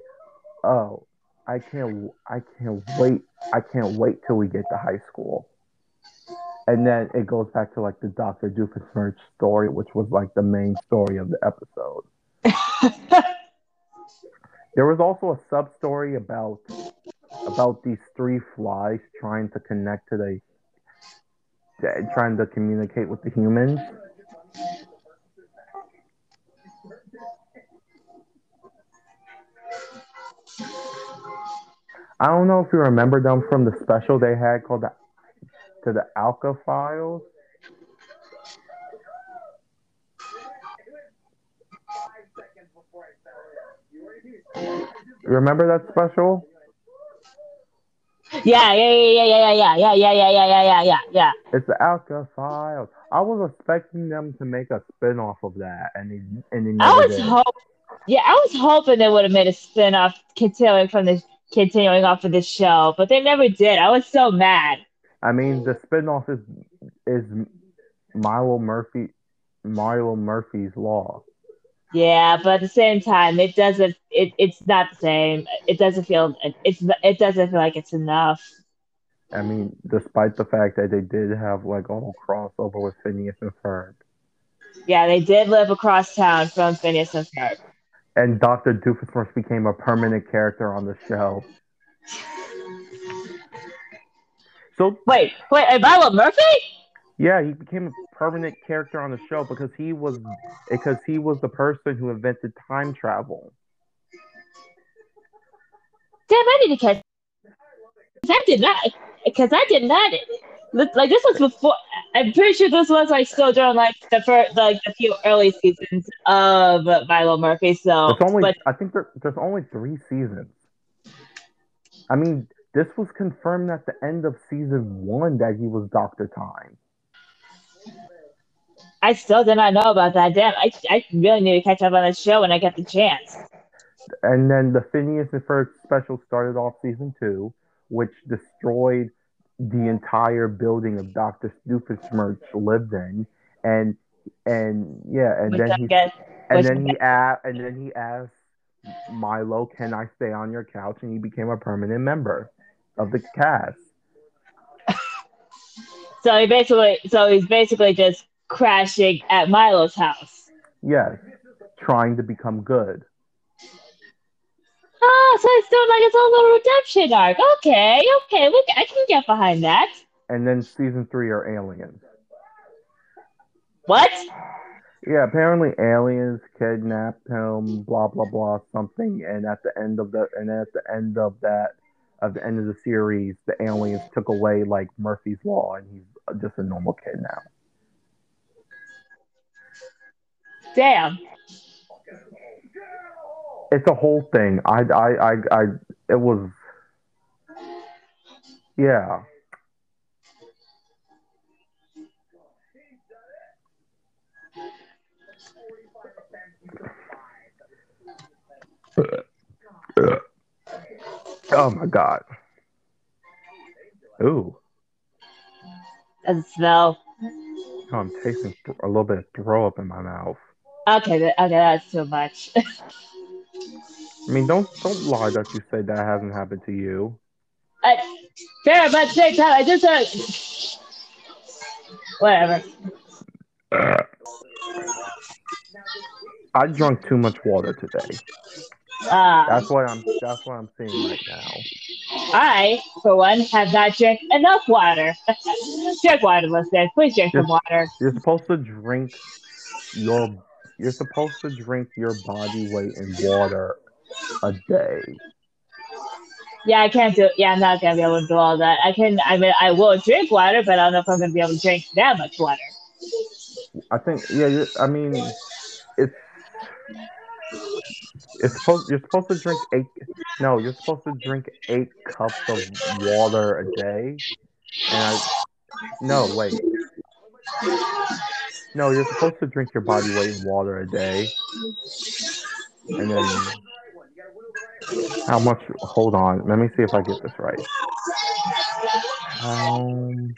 Oh, I can't I can't wait I can't wait till we get to high school. And then it goes back to like the Dr. Doofenshmirtz story, which was like the main story of the episode. There was also a sub story about about these three flies trying to connect to the trying to communicate with the humans. I don't know if you remember them from the special they had called the to the O.W.C.A. Files. Remember that special? Yeah, yeah, yeah, yeah, yeah, yeah, yeah, yeah, yeah, yeah, yeah, yeah, yeah, yeah. It's the O.W.C.A. Files. I was expecting them to make a spin-off of that, and they and they I was hope, yeah, I was hoping they would have made a spin off continuing from this, continuing off of this show, but they never did. I was so mad. I mean, the spin-off is is Milo Murphy, Milo Murphy's Law. Yeah, but at the same time, it doesn't. It, it's not the same. It doesn't feel. It's. It doesn't feel like it's enough. I mean, despite the fact that they did have like a whole crossover with Phineas and Ferb, Yeah, they did live across town from Phineas and Ferb. and Doctor Doofenshmirtz became a permanent character on the show. So Wait, wait, and Murphy? yeah, he became a permanent character on the show because he was because he was the person who invented time travel. Damn, I need to catch. 'cause I did not, because I did not. Like this was before. I'm pretty sure this was like still during like the first, like the few early seasons of Milo Murphy. So, only but I think there, there's only three seasons. I mean, this was confirmed at the end of season one that he was Doctor Time. I still did not know about that. Damn, I, I really need to catch up on this show when I get the chance. And then the Phineas and Ferb special started off season two, which destroyed the entire building of Doctor Doofenshmirtz lived in, and and yeah, and Which then I he guess, and then he a- and then he asked Milo, "Can I stay on your couch?" And he became a permanent member of the cast. so he basically, so he's basically just crashing at Milo's house. Yes, trying to become good. Oh, so it's doing like its own little redemption arc. Okay, okay, look, I can get behind that. And then season three are aliens. What? Yeah, apparently aliens kidnapped him, blah blah blah, something. And at the end of the and at the end of that, at the end of the series, the aliens took away like Murphy's law, and he's just a normal kid now. Damn. It's a whole thing. I I I, I it was. Yeah. Uh, uh, Oh my god. Ooh. Doesn't smell. Oh, I'm tasting a little bit of throw up in my mouth. Okay, th- okay, that's too much. I mean, don't don't lie that you say that hasn't happened to you. I, fair, but at the same time, I just uh, whatever. I drank too much water today. Uh, That's what I'm. That's what I'm seeing right now. I, for one, have not drank enough water. drink water, listeners. Please drink some water. You're supposed to drink your. You're supposed to drink your body weight in water a day. Yeah, I can't do. Yeah, I'm not gonna be able to do all that. I can. I mean, I will drink water, but I don't know if I'm gonna be able to drink that much water. I think. Yeah. I mean, it's. It's supposed. You're supposed to drink eight. No, you're supposed to drink eight cups of water a day. and I no wait. No, you're supposed to drink your body weight in water a day. And then how much hold on, let me see if I get this right. Um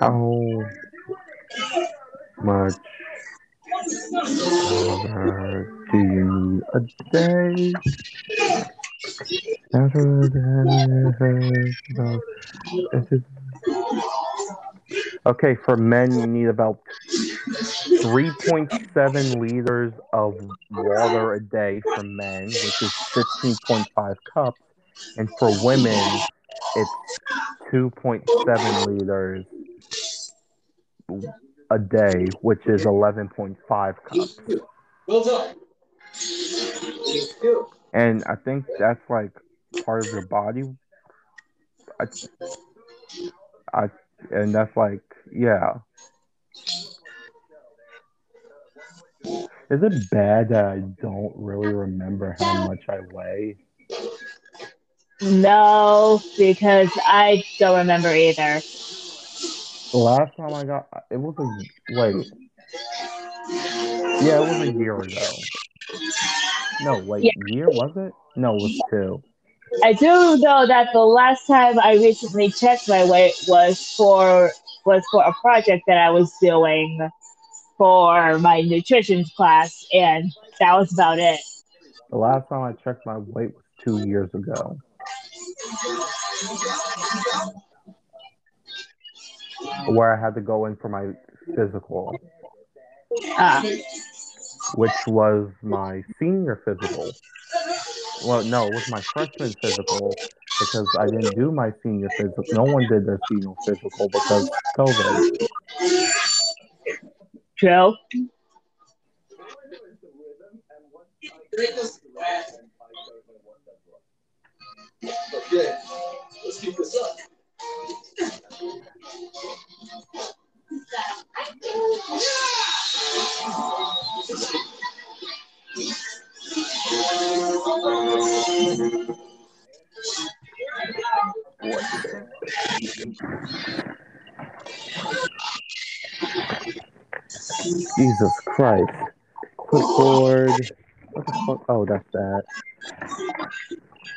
how much water a day? Okay, for men, you need about 3.7 liters of water a day for men, which is 15.5 cups. And for women, it's 2.7 liters a day, which is 11.5 cups. Well done. And I think that's like part of your body. I, I, and that's like, yeah. Is it bad that I don't really remember how much I weigh? No, because I don't remember either. Last time I got it was a wait. Yeah, it was a year ago. No, wait, Yeah. year was it? No, it was two. I do know that the last time I recently checked my weight was for was for a project that I was doing for my nutrition class, and that was about it. The last time I checked my weight was two years ago. Where I had to go in for my physical, Uh, which was my senior physical. Well, no, it was my freshman physical because I didn't do my senior physical. No one did their senior physical because COVID. Okay, let's keep this up. Jesus Christ. Clipboard. What the fuck? Oh, that's that.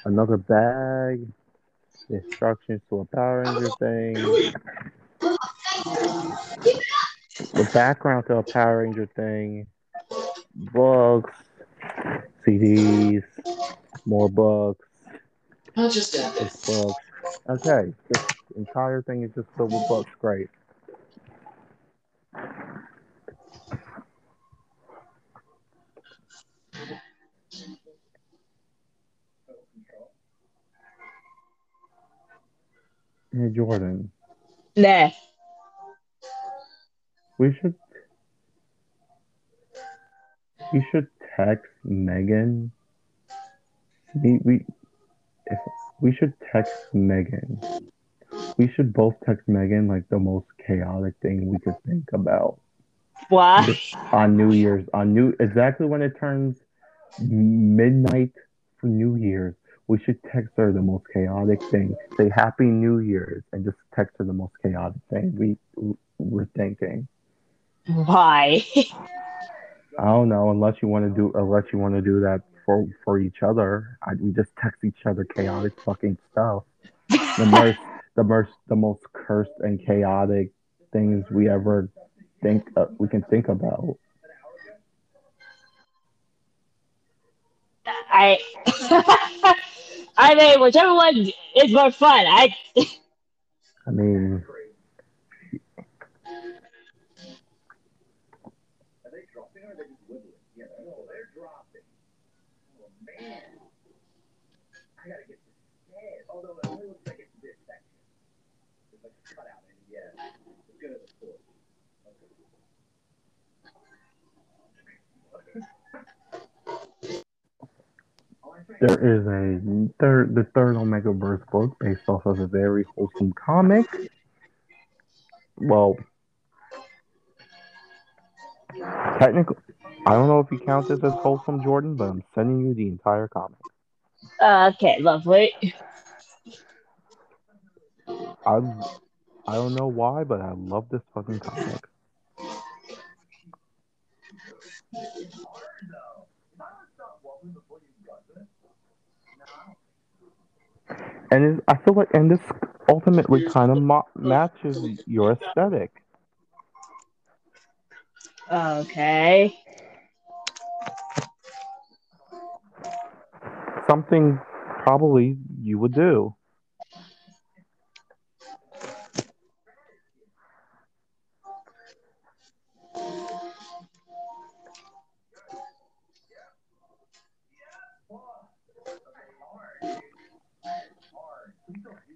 Another bag. Instructions to a Power Ranger thing. The background to a Power Ranger thing. Books. CDs. More books. Not just that. Just books. Okay. This entire thing is just filled with books. Great. Hey, Jordan. Nah. We should. We should text Megan. We we. If we should text Megan. We should both text Megan like the most chaotic thing we could think about What? on New Year's. On New exactly when it turns midnight for New Year's. We should text her the most chaotic thing. Say Happy New Year's and just text her the most chaotic thing we we're thinking. Why? I don't know unless you want to do unless you want to do that for for each other. I, we just text each other chaotic fucking stuff. The most the most the most cursed and chaotic things we ever think uh, we can think about. I. I mean, whichever one is more fun. I. I mean, there is a third the third Omega Verse book based off of a very wholesome comic. Well, technically, I don't know if you count this as wholesome, Jordan, but I'm sending you the entire comic. Okay, lovely. I I don't know why, but I love this fucking comic. And it, I feel like, and this ultimately kind of ma- matches your aesthetic. Okay. Something probably you would do.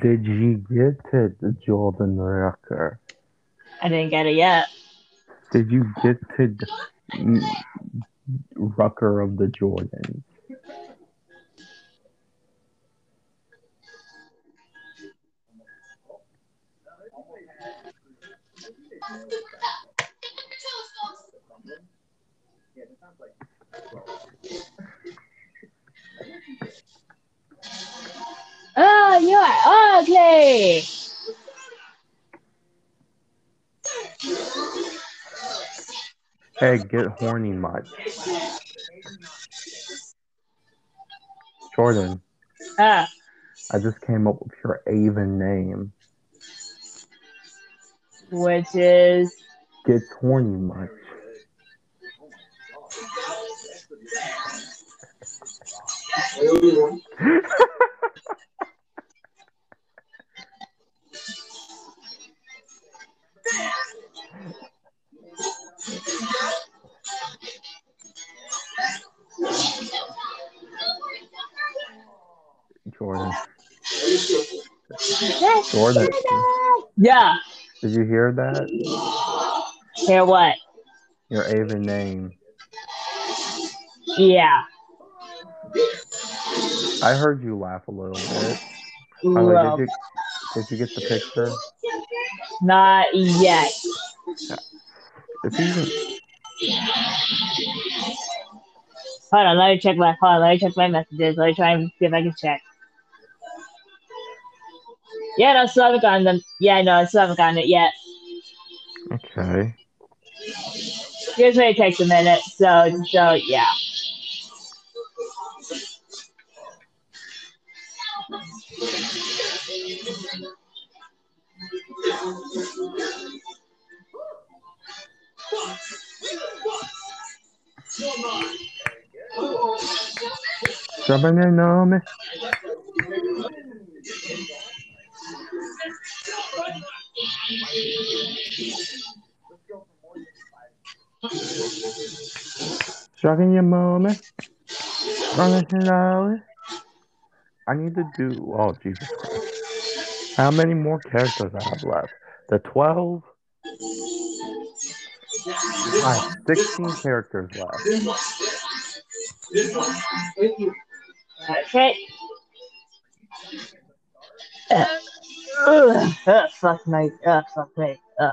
Did you get it, Jordan Rucker? I didn't get it yet. Did you get to mm, Rucker of the Jordans? Oh, you're ugly. Hey, get horny much. Jordan, Ah, I just came up with your Avon name. which is Gets horny much. Jordan. Jordan. yeah. Did you hear that? Hear what? Your Avon name. Yeah. I heard you laugh a little bit. Well, did you did you get the picture? not yet. It's even Hold on, let me check my hold on, let me check my messages. Let me try and see if I can check. Yeah, no, I still haven't gotten them. Yeah, no, I still haven't gotten it yet. okay. Usually it takes a minute, so so yeah. Somebody know me. Shocking your moment. Running slowly. I need to do. Oh Jesus Christ! How many more characters I have left? The twelve. I have sixteen characters left. Okay. Uh, uh, fuck my, uh, fuck me. Uh.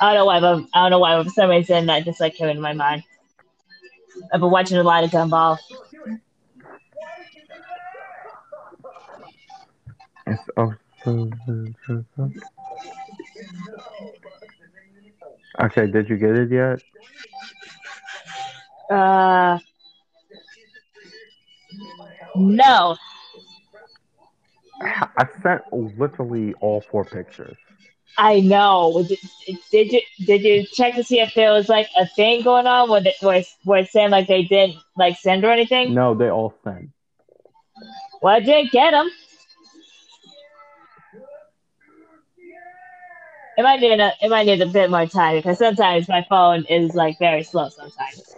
I don't know why, but I don't know why, but for some reason that just like came into my mind. I've been watching a lot of Gumball. It's oh, so- so- so- Okay, did you get it yet? Uh, no. I sent literally all four pictures. I know. Did, did you did you check to see if there was like a thing going on where it's- where it's saying like they didn't like send or anything? No, they all sent. Well, I didn't get them. It might need a it might need a bit more time because sometimes my phone is like very slow sometimes.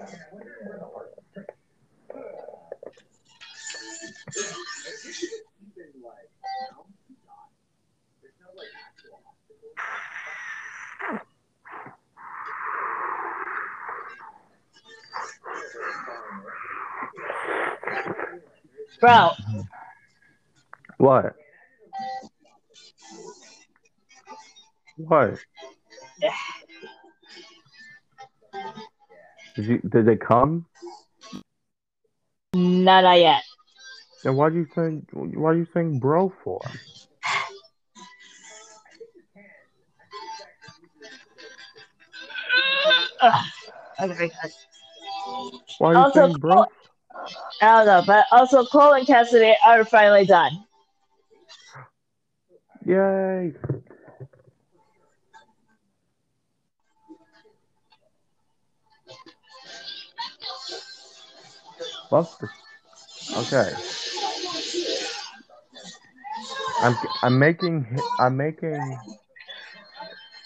Bro, What? What? Did you did they come? not, not yet. Then why do you think why are you saying bro for? Ugh. Okay. Why are you Also, saying bro? I don't know, but also Cole and Cassidy are finally done. Yay! Well, okay. I'm I'm making I'm making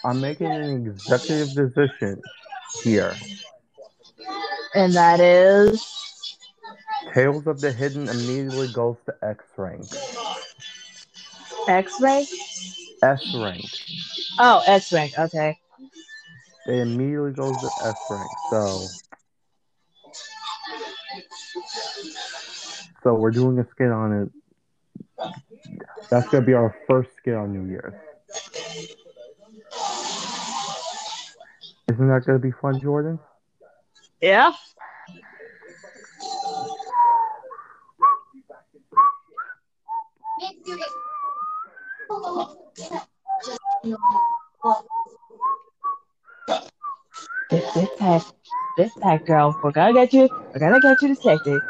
I'm making an executive decision here. And that is Tales of the Hidden immediately goes to X rank. X rank? S rank. Oh, X rank, okay. It immediately goes to S rank. So So we're doing a skit on it. That's gonna be our first skit on New Year's. Isn't that gonna be fun, Jordan? Yeah? This, this time, this time, girl, we're gonna get you, we're gonna get you detected.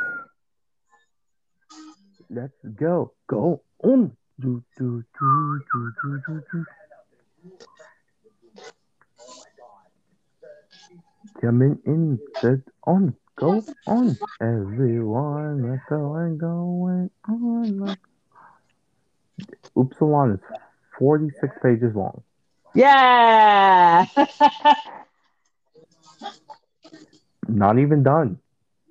Let's go. Go on. Do, do, do, do, do, do, do. Coming in, set on, go on. Everyone, let's go and going on. Upsilon is 46 pages long. Yeah! Not even done.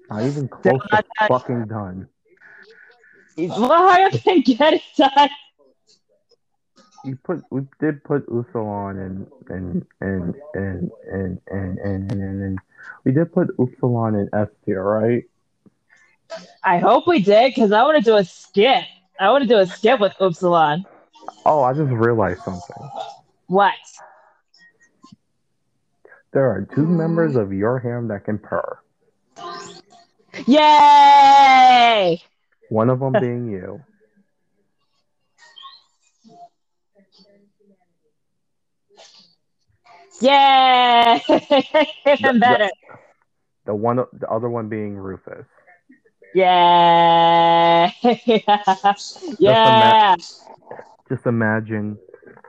Not even close to fucking done. well, how do they get it done? You put we did put Upsilon and and and and and and and and, and, and we did put Upsilon in S tier, right? I hope we did, because I want to do a skit. I want to do a skit with Upsilon. Oh, I just realized something. What? There are two members of your ham that can purr. Yay! One of them being you. Yay! Even better. The one, the other one being Rufus. Yeah. yeah. Just imagine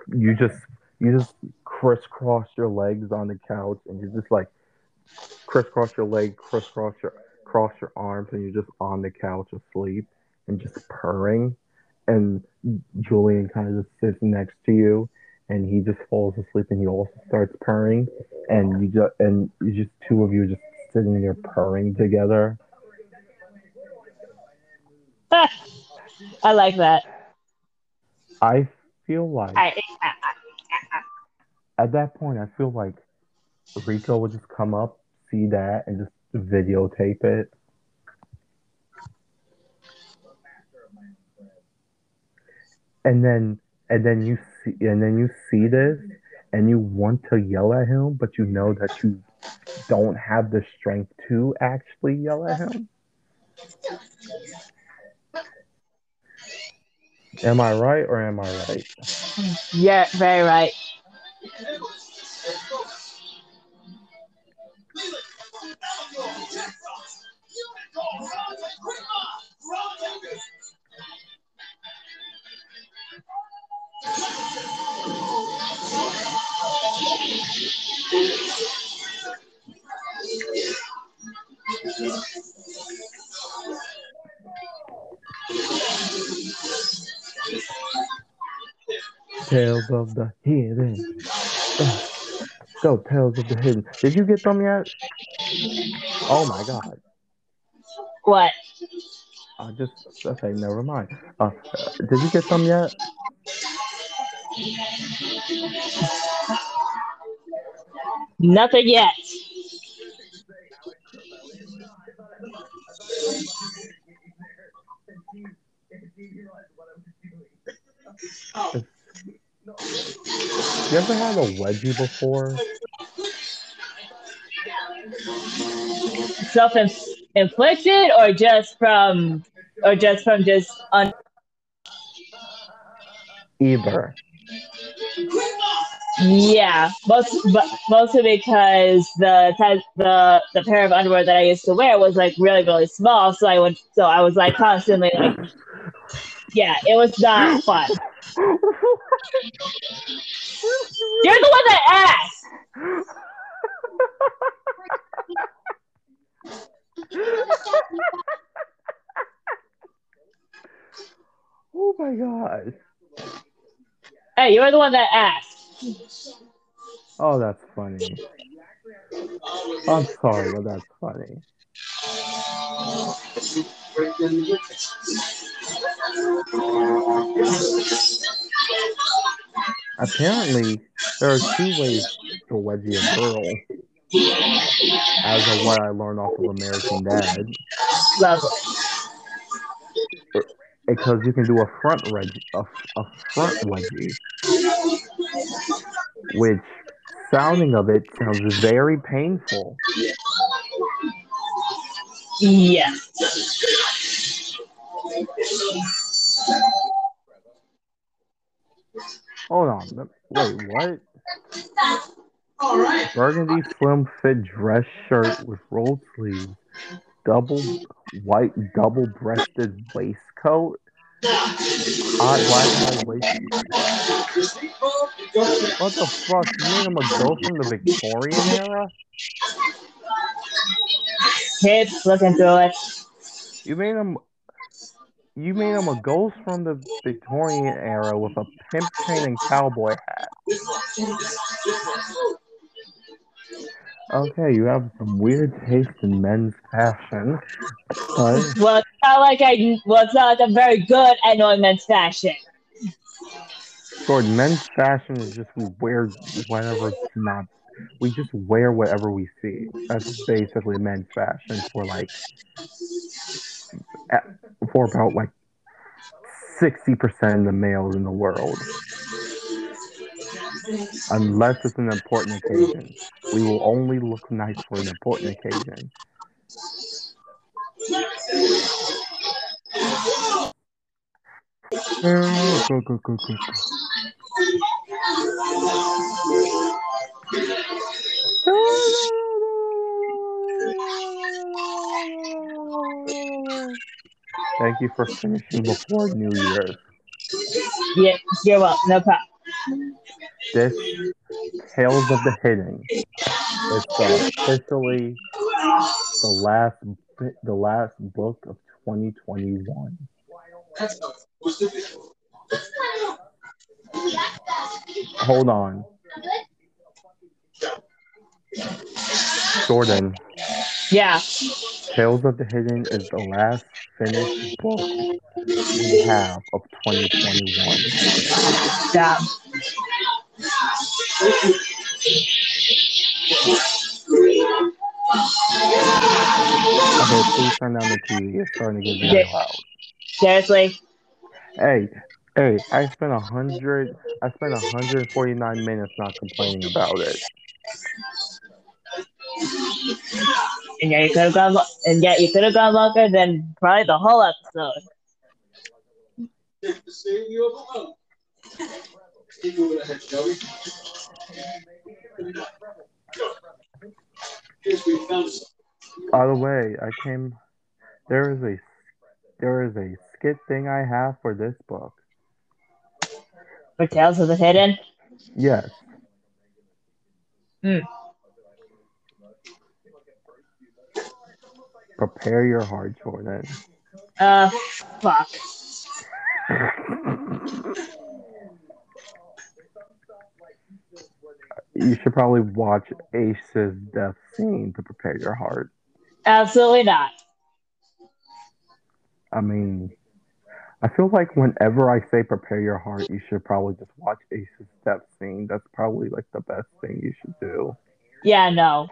you just you just crisscross your legs on the couch and you just like crisscross your leg, crisscross your cross your arms, and you're just on the couch asleep and just purring. And Julian kind of just sits next to you, and he just falls asleep, and he also starts purring, and you just and you just two of you just sitting there purring together. I like that. I feel like I, I, at that point, I feel like Rico would just come up, see that, and just videotape it. And then, and then you see, and then you see this, and you want to yell at him, but you know that you don't have the strength to actually yell at him. Am I right or am I right? Yeah, very right. Tales of the Hidden. Go, Tales of the Hidden. Did you get them yet? Oh my god. What? I just okay, never mind. Uh, did you get them yet? Nothing yet. You ever had a wedgie before? Self-inflicted or just from, or just from just un- Either. Yeah, most but mostly because the type the the pair of underwear that I used to wear was like really really small, so I would so I was like constantly like, yeah, it was not fun. You're the one that asked. oh my god. Hey, you're the one that asked. Oh, that's funny. I'm sorry, but that's funny. Apparently, there are two ways to wedgie a girl. As of what I learned off of American Dad. Because you can do a front wedgie, a, a front wedgie, which sounding of it sounds very painful. Yeah. Hold on, wait, what? Burgundy slim fit dress shirt with rolled sleeves, double white double breasted waistcoat, hot waist. What the fuck? You made him a girl from the Victorian era? Keep looking through it. You made him. You made him a ghost from the Victorian era with a pimp chain and cowboy hat. Okay, you have some weird taste in men's fashion. But Well, it's not like I well, it's not like I'm very good at knowing men's fashion. Gordon, men's fashion is just weird wear whatever's not. We just wear whatever we see. That's basically men's fashion for like for about like sixty percent of the males in the world. Unless it's an important occasion, we will only look nice for an important occasion. Go, go, go, go, go. Thank you for finishing before New Year's. Yeah, you're welcome. No problem. This Tales of the Hidden is officially the last the last book of 2021. Hold on, Jordan. Yeah. Tales of the Hidden is the last finished book we have of 2021. Yeah. Okay, please turn down the TV. It's starting to get very loud. Seriously. Hey, hey, I spent a hundred. I spent 149 minutes not complaining about it. And yeah, you could have gone and yet you could have gone longer than probably the whole episode. Take the same you overwhelmed. Keep moving ahead, shall we? Here's we found some. By the way, I came. There is a there is a skit thing I have for this book. For Tales of the Hidden. Yes. Hmm. Prepare your heart, Jordan. Uh, fuck. You should probably watch Ace's death scene to prepare your heart. Absolutely not. I mean, I feel like whenever I say prepare your heart, you should probably just watch Ace's death scene. That's probably like the best thing you should do. Yeah, no.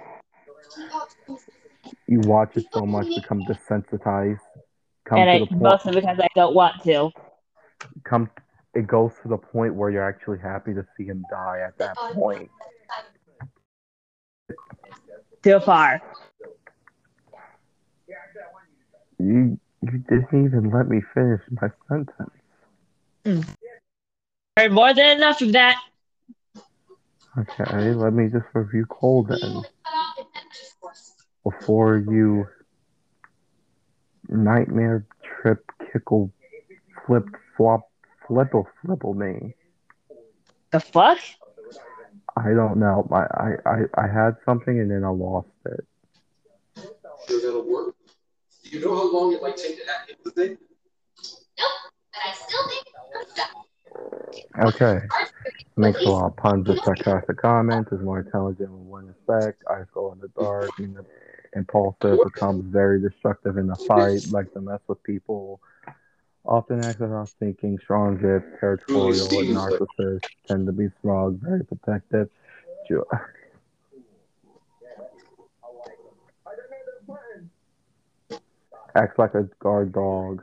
You watch it so much, become desensitized. Come And I, point. mostly because I don't want to. Come. It goes to the point where you're actually happy to see him die at that point. Too far. You you didn't even let me finish my sentence. Mm. Heard more than enough of that. Okay, let me just review Cole then before you nightmare trip kickle flip flop flipple flipple me. The fuck? I don't know. I, I, I, I had something and then I lost it. Sure that'll work. Do you know how long it might take to hack into the thing? Nope, But I still think it's stuff. Okay. Makes a lot of puns with sarcastic comments, is more intelligent with one respect, eyes glow in the dark, and impulsive, becomes very destructive in a fight, like to mess with people, often acts without thinking, strong grip, territorial, and narcissist, tend to be smug, very protective. Acts like a guard dog.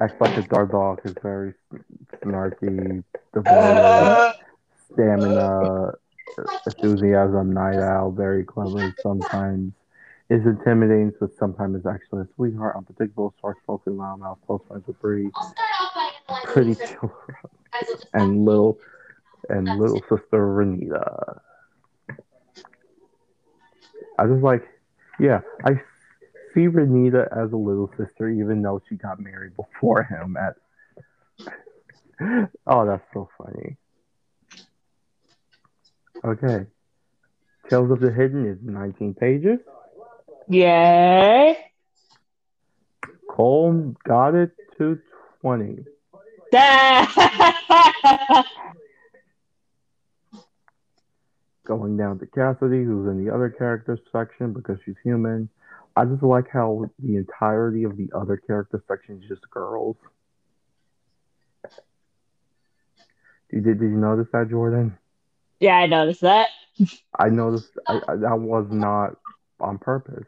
Acts like a guard dog is very snarky, devoted, stamina, enthusiasm, night owl, very clever sometimes. Is intimidating, but sometimes is actually a sweetheart, unpredictable, soft spoken, loudmouth, close friends with Bree, pretty chill, and little and little sister Renita. I just like, yeah, I see Renita as a little sister, even though she got married before him. At oh, that's so funny. Okay, Tales of the Hidden is 19 pages. Yay. Cole got it to 20. Going down to Cassidy, who's in the other characters section because she's human. I just like how the entirety of the other character section is just girls. Did, did, you notice that, Jordan? yeah, I noticed that. I noticed I, I, that was not on purpose.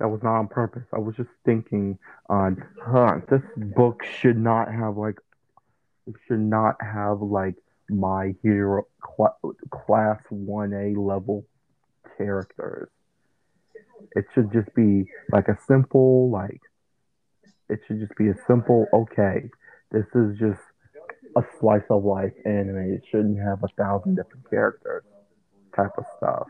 That was not on purpose. I was just thinking on, huh, this book should not have like, should not have like my hero cl- class 1A level characters. It should just be like a simple, like, it should just be a simple, okay, this is just a slice of life anime. It shouldn't have a thousand different characters type of stuff.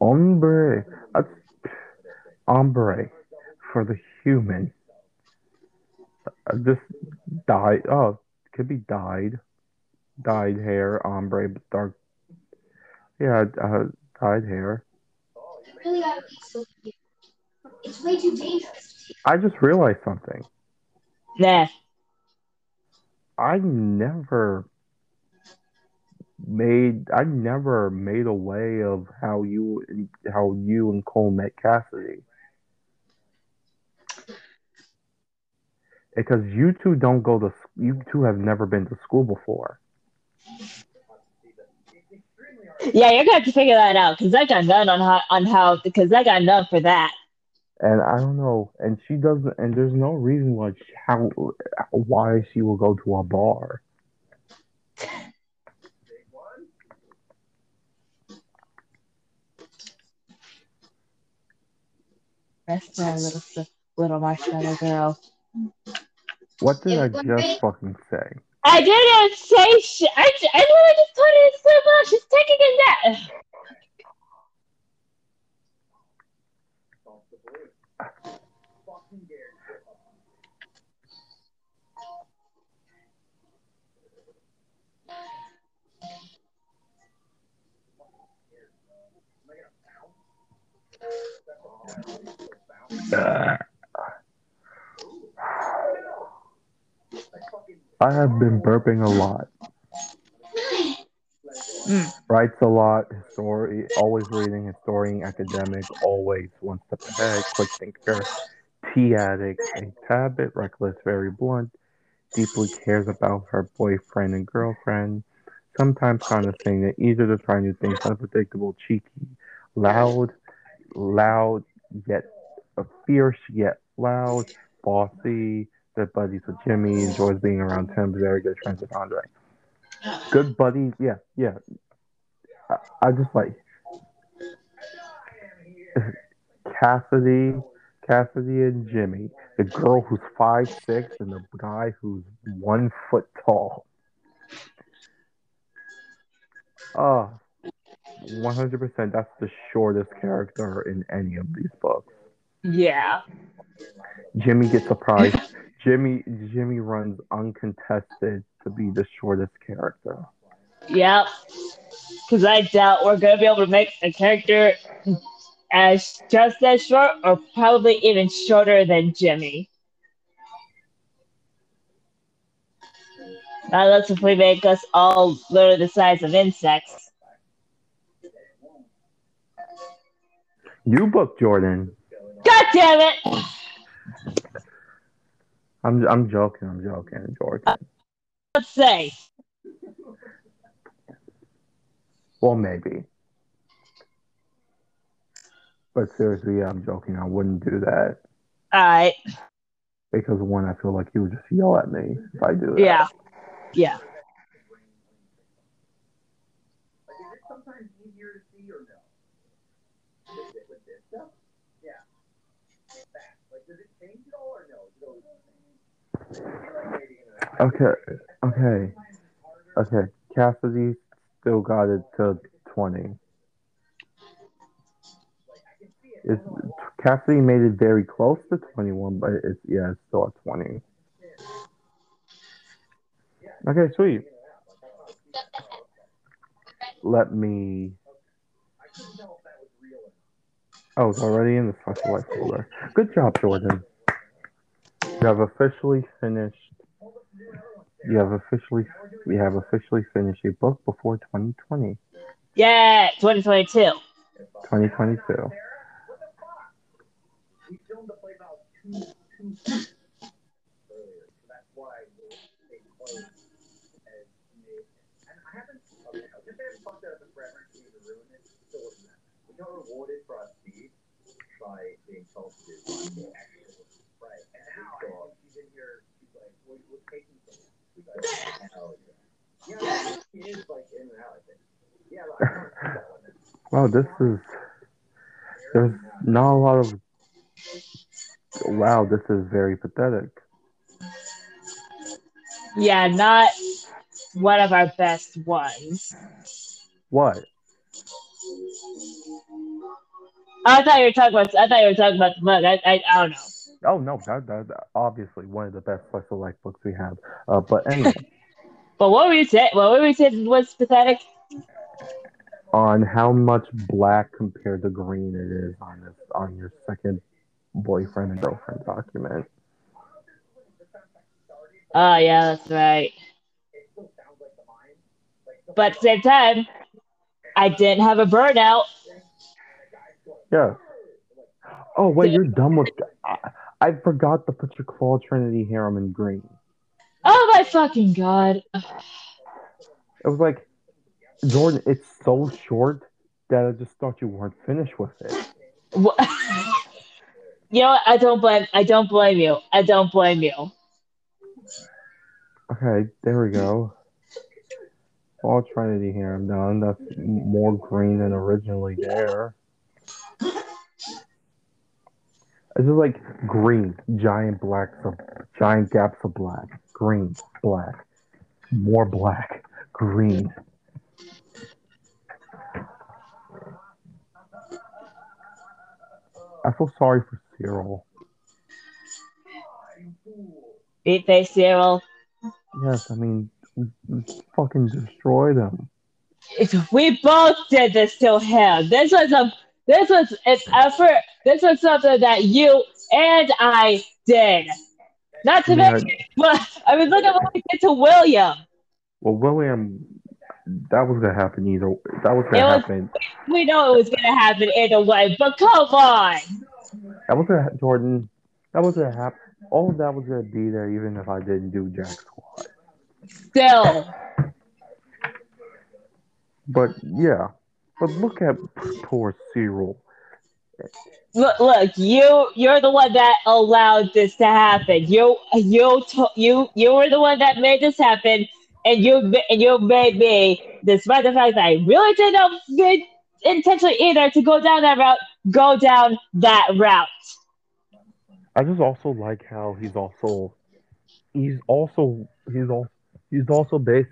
Ombre, ombre for the human. Uh, This dyed, oh, could be dyed, dyed hair, ombre, but dark. Yeah, uh, dyed hair. You really gotta be so here. It's way too dangerous. I just realized something. Nah. I never made I never made a way of how you how you and Cole met Cassidy. because you two don't go to you two have never been to school before. Yeah, you're gonna have to figure that out because I got none on how on how because I got none for that. And I don't know, and she doesn't, and there's no reason why she, how why she will go to a bar. That's my little little marshmallow girl. What did I just fucking say? I didn't say shit. I, I literally just told her to sleep while she's taking a nap. I have been burping a lot. Mm. Writes a lot, story, always reading, historian, academic, always one step ahead, quick thinker, tea addict, a tad reckless, very blunt, deeply cares about her boyfriend and girlfriend, sometimes kind of eager to try new things, unpredictable, cheeky, loud, loud yet fierce yet loud, bossy, good buddies with Jimmy, enjoys being around Tim, very good friends with Andre. Good buddies, yeah, yeah. I, I just like Cassidy, Cassidy and Jimmy, the girl who's five six and the guy who's one foot tall. Oh, 100% that's the shortest character in any of these books. Yeah. Jimmy gets a prize. Jimmy Jimmy runs uncontested to be the shortest character. Yep. Because I doubt we're going to be able to make a character as just as short or probably even shorter than Jimmy. Unless if we make us all literally the size of insects. You book Jordan. God damn it! I'm I'm joking. I'm joking, Jordan. Let's say. Well, maybe. But seriously, yeah, I'm joking. I wouldn't do that Alright. because one, I feel like you would just yell at me if I do that. Yeah. Yeah. Like, it sometimes easier to or no? With, it- with this stuff? Yeah. Okay. Okay. Okay. Cassidy still got it to twenty. It's, Cassidy made it very close to twenty-one, but it's yeah, it's still at twenty. Okay, sweet. Let me. Oh, it's already in the special life folder. Good job, Jordan. You have officially finished. You have officially. We have officially finished a book before 2020, Yeah, 2022. 2022. Right. And now I think she's in here, she's like, we're, we're taking things. She's like, hell yeah. Yeah, she is like in and out, I think. Yeah, like, I don't see that one. Wow, this is. There's not a lot of. Wow, this is very pathetic. Yeah, not one of our best ones. What? I thought you were talking about. I thought you were talking about the book. I, I, I don't know. Oh no, that, that, that- obviously one of the best slice of life books we have. Uh, but anyway, But what were you saying? What were you saying was pathetic? on how much black compared to green it is on this on your second boyfriend and girlfriend document. Oh yeah, that's right. But at the same time, I didn't have a burnout. Yeah. Oh wait, you're done with. I, forgot to put your claw trinity harem in green. Oh my fucking god. It was like, Jordan, it's so short that I just thought you weren't finished with it. Wha- you know what? I don't blame. I don't blame you. I don't blame you. Okay, there we go. All Trinity here. I'm done. That's more green than originally there. It's just like green, giant blacks of giant gaps of black, green, black, more black, green. I feel sorry for Cyril. Beat face Cyril. Yes, I mean, fucking destroy them. It's- We both did this to him. This was a this was an effort. This was something that you and I did. Not to Yeah. mention, well, I mean, look at what we did to William. Well, William, that was gonna happen either. That was gonna was- happen. We know it was gonna happen either way, but come on. That was gonna Jordan. That was gonna happen. All of that was gonna be there, even if I didn't do Jack Squad. Still, But yeah, but look at poor Cyril. look, look, you you're the one that allowed this to happen. You you to, you you were the one that made this happen, and you and you made me, despite the fact that I really didn't have good intention either to go down that route, go down that route. I just also like how he's also he's also he's also he's also based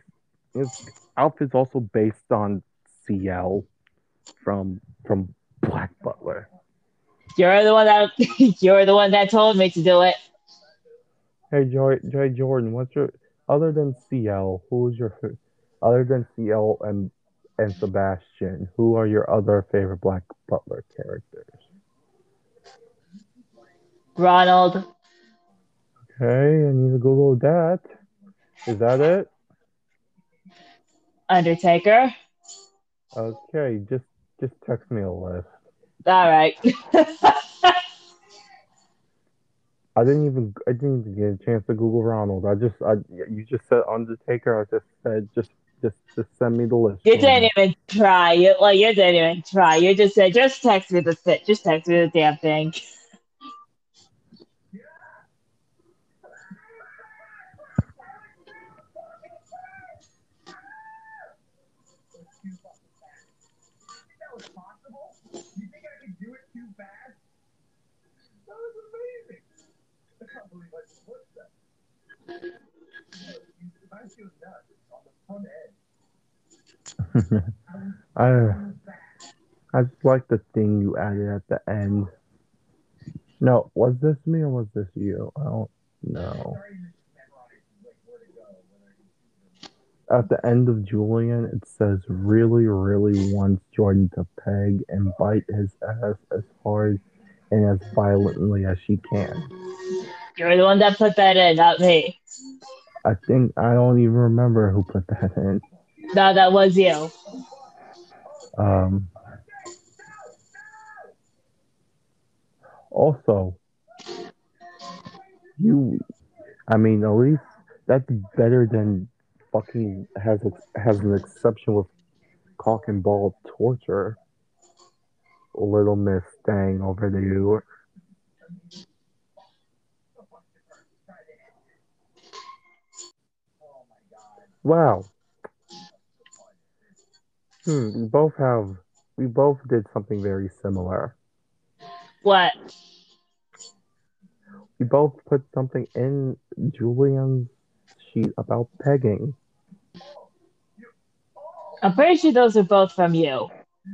his outfit's also based on Ciel from from Black Butler. You're the one that you're the one that told me to do it. Hey Joy Joy Jordan, what's your other than Ciel, who's your other than Ciel and and Sebastian, who are your other favorite Black Butler characters? Ronald, Okay, I need to Google that. Is that it? Undertaker. Okay, just just text me a list. All right. I didn't even I didn't even get a chance to Google Ronald. I just I you just said Undertaker. I just said just just just send me the list. You didn't even try. You like you didn't even try. You just said just text me the just text me the damn thing. That was possible? You think I could do it too fast? That was amazing. I can't believe I just watched that. I. I like the thing you added at the end. No, was this me or was this you? I don't know. At the end of Julian, it says really, really wants Jordan to peg and bite his ass as hard and as violently as she can. You're the one that put that in, not me. I think I don't even remember who put that in. No, that was you. Um, also, you, I mean, at least that's better than fucking has has an exception with cock and ball torture. Little Miss staying over to you. Wow. Hmm, we both have, we both did something very similar. What? We both put something in Julian's sheet about pegging. I'm pretty sure those are both from you.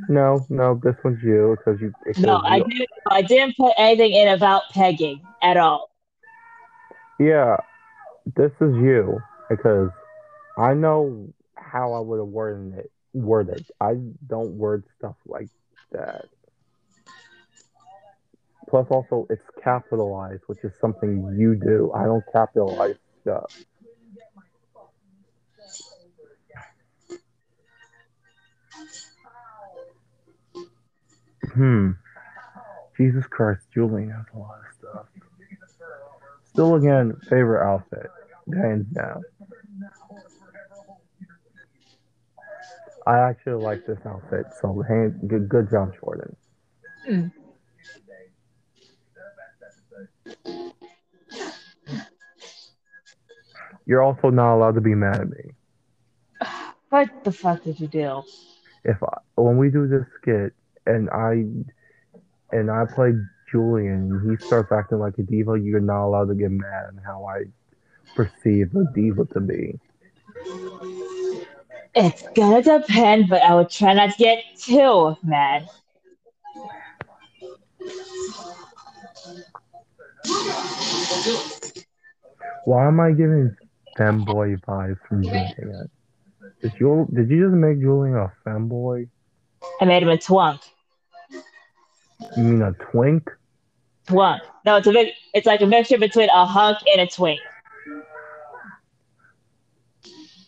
No, no, this one's you because you. No, I you- didn't. I didn't put anything in about pegging at all. Yeah, this is you because I know how I would have worded it. Worded. I don't word stuff like that. Plus, also, it's capitalized, which is something you do. I don't capitalize stuff. Hmm. Jesus Christ, Julian has a lot of stuff. Still, again, favorite outfit, hands down. I actually like this outfit, so hand, good, good job, Jordan. Mm. You're also not allowed to be mad at me. What the fuck did you do? If I, when we do this skit and I and I play Julian and he starts acting like a diva, you're not allowed to get mad at how I perceive a diva to be. It's gonna depend, but I will try not to get too mad. Why am I giving femboy vibes from Julian? Did you did you just make Julian a femboy? I made him a twunk. You mean a twink? Twunk. No, it's a big. It's like a mixture between a hunk and a twink.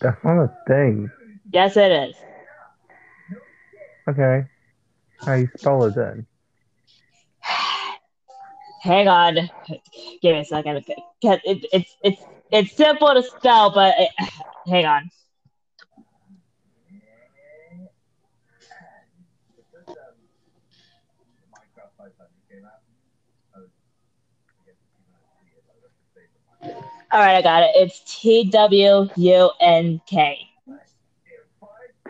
That's not a thing. Yes, it is. Okay. How you spell it then? Hang on. Give me a second. It, it, it's it's it's simple to spell, but it, hang on. All right, I got it. It's T W U N K.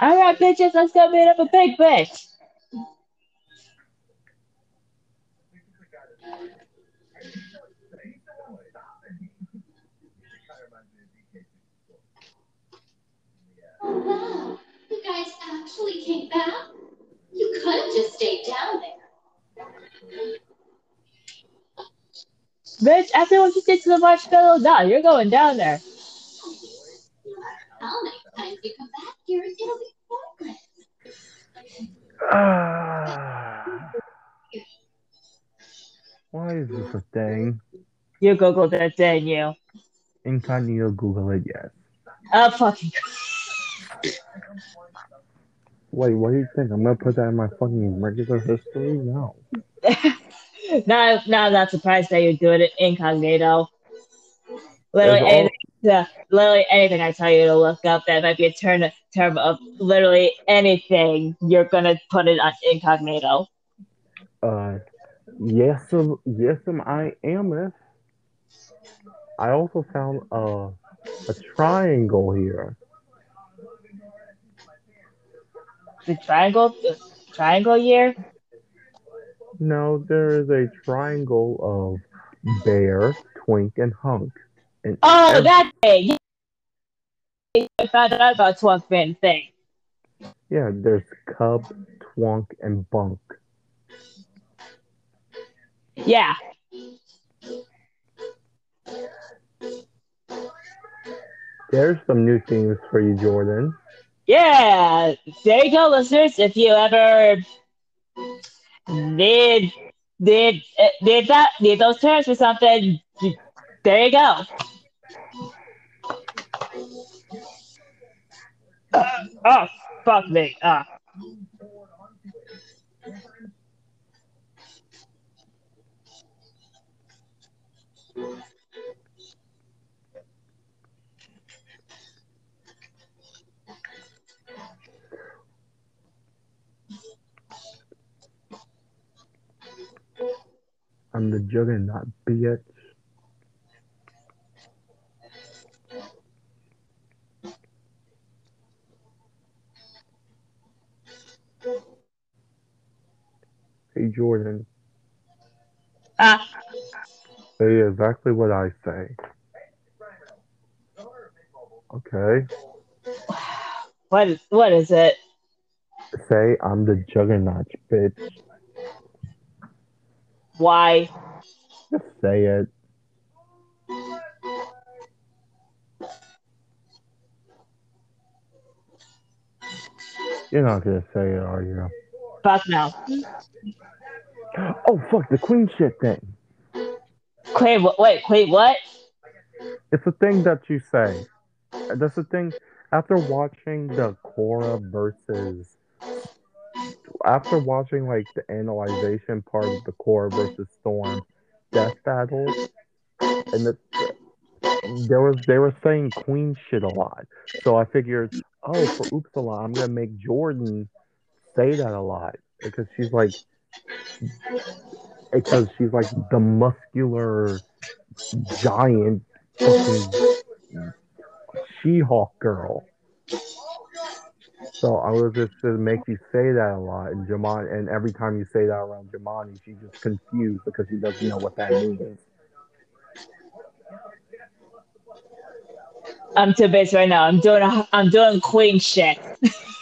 All right, bitches, let's go meet up a big bitch. Oh wow, you guys actually came back? You could have just stayed down there. Bitch, after what you did to the marshmallow, nah, you're going down there. How many times you come back here, it'll be progress. Ah. Why is this a thing? You googled it, didn't you? Incognito Google it, yes. Oh, fucking. Wait, what do you think? I'm gonna put that in my fucking regular history? No. now, now I'm not surprised that you're doing it incognito. Literally There's al- anything, yeah, literally anything I tell you to look up that might be a term term of literally anything, you're gonna put it on incognito. Uh, yes, um, yes, um, I am. If I also found uh, a triangle here. The triangle, the triangle year. No, there is a triangle of bear, twink, and hunk. And Oh, ev- that thing. Yeah. I found out about Twunk Fin thing. yeah, there's cub, Twonk, and bunk. Yeah. There's some new things for you, Jordan. Yeah, there you go, listeners. If you ever need need uh, need that need those terms for something, there you go. Uh, oh, fuck me. Uh, I'm the juggernaut, bitch. Hey, Jordan. uh, Say exactly what I say. Okay. what is what is it? Say I'm the juggernaut, bitch. Why? Just say it. You're not gonna say it, are you? Fuck no. Oh fuck the queen shit thing. Queen, wh- wait, wait, what? It's a thing that you say. That's the thing. After watching the Korra versus after watching like the analyzation part of the core versus storm death battle, and the, there was they were saying queen shit a lot. So I figured, oh, for Uppsala, I'm gonna make Jordan say that a lot because she's like because she's like the muscular giant She-Hulk girl. So I was just to make you say that a lot, and Jamani, and every time you say that around Jamani, she's just confused because she doesn't know what that means. I'm too busy right now. I'm doing I'm doing queen shit.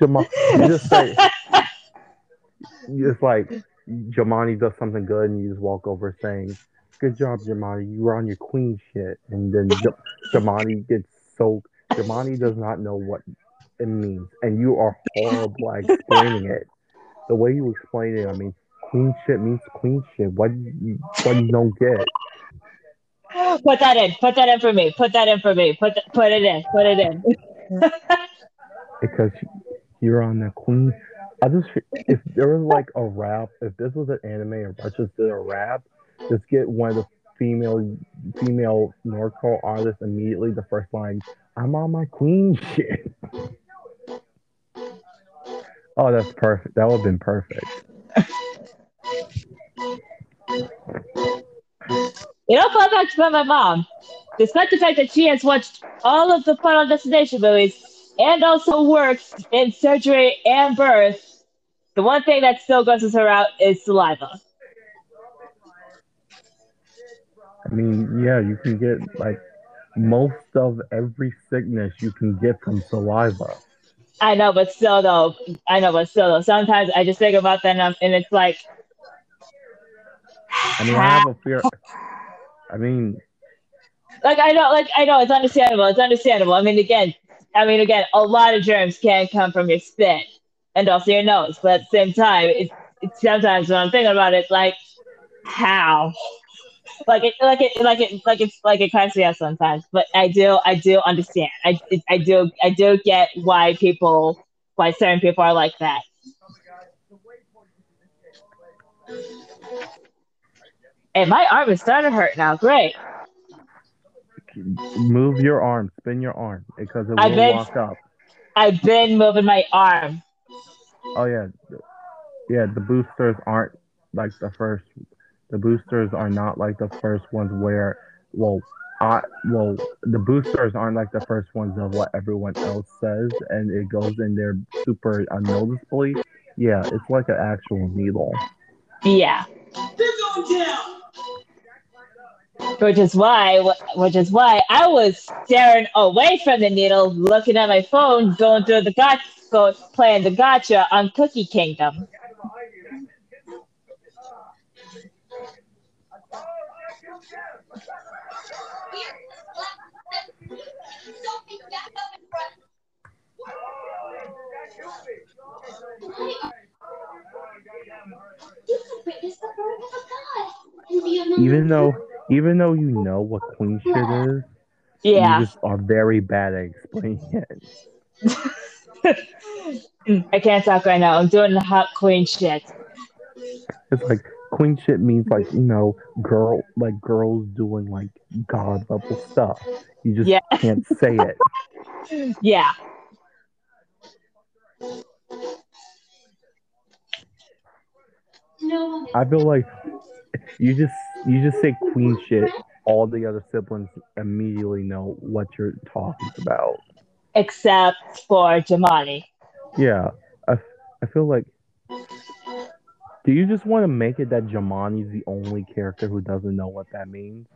You just say, it's like Jamani does something good, and you just walk over saying, "Good job, Jamani. You were on your queen shit," and then J- Jamani gets so Jamani does not know what it means, and you are horrible at explaining it. The way you explain it, I mean, queen shit means queen shit. What you, what you don't get? Put that in. Put that in for me. Put that in for me. Put th- put it in. Put it in. because you're on the queen. I just if there was like a rap, if this was an anime I just did a rap, just get one of the female female Norco artists immediately. The first line, "I'm on my queen shit." Oh, that's perfect. That would have been perfect. You know, fun fact about my mom. Despite the fact that she has watched all of the Final Destination movies and also works in surgery and birth, the one thing that still grosses her out is saliva. I mean, yeah, you can get like most of every sickness you can get from saliva. I know, but still though, I know, but still though, sometimes I just think about that and, and it's like, I mean, I have a fear. I mean, like I know, like I know, it's understandable. It's understandable. I mean, again, I mean, again, a lot of germs can come from your spit and also your nose, but at the same time, it's, sometimes when I'm thinking about it, like how, like it, like it, like it, like it's like it cracks me out sometimes. But I do, I do understand. I, I do, I do get why people, why certain people are like that. And my arm is starting to hurt now. Great. Move your arm, spin your arm because it I've will been- lock up. I've been moving my arm. Oh yeah, yeah. The boosters aren't like the first. The boosters are not like the first ones where, well, I well, the boosters aren't like the first ones of what everyone else says, and it goes in there super unnoticeably. Yeah, it's like an actual needle. Yeah. They're going down. Which is why which is why I was staring away from the needle, looking at my phone, going through the gacha, go, playing the gacha on Cookie Kingdom. Even though, even though you know what queen shit is, Yeah, you just are very bad at explaining it. I can't talk right now. I'm doing the hot queen shit. It's like queen shit means like you know, girl, like girls doing like god level stuff. You just Yeah. can't say it. Yeah, I feel like you just you just say queen shit. All the other siblings immediately know what you're talking about. except for Jamani. Yeah, I, I feel like. Do you just want to make it that Jamani's the only character who doesn't know what that means?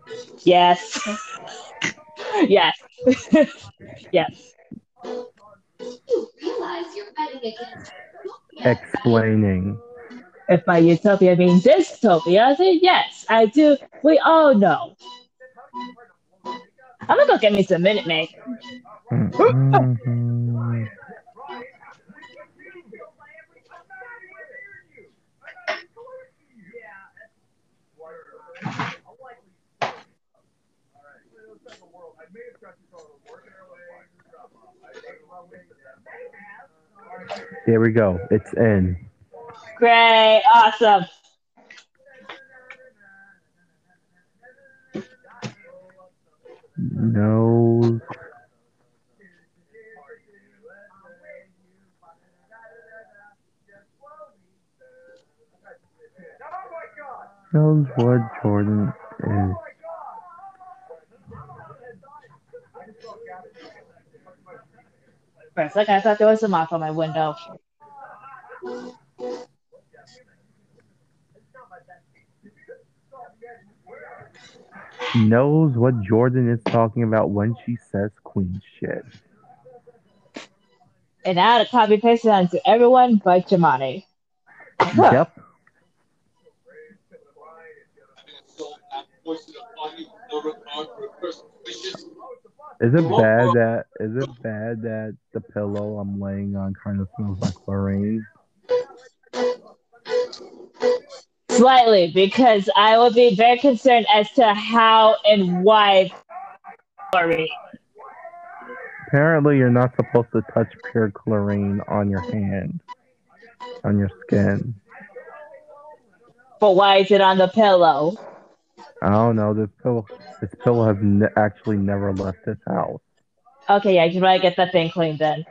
Yes. yes. yes. you realize you're fighting against Explaining. If by utopia means dystopia, then yes, I do. We all know. I'm gonna go get me some Minute Maid. Mhm. Here we go. It's in. Great, awesome. No. Knows what Jordan is. For a second, I thought there was a moth on my window. Knows what Jordan is talking about when she says queen shit. And now to copy paste it onto everyone but Jamani. Yep. Is it bad that is it bad that the pillow I'm laying on kind of smells like chlorine? Slightly, because I would be very concerned as to how and why. Sorry. Apparently, you're not supposed to touch pure chlorine on your hand, on your skin. But why is it on the pillow? I don't know. This pillow, this pillow has ne- actually never left this house. Okay, yeah, you should probably get that thing cleaned then.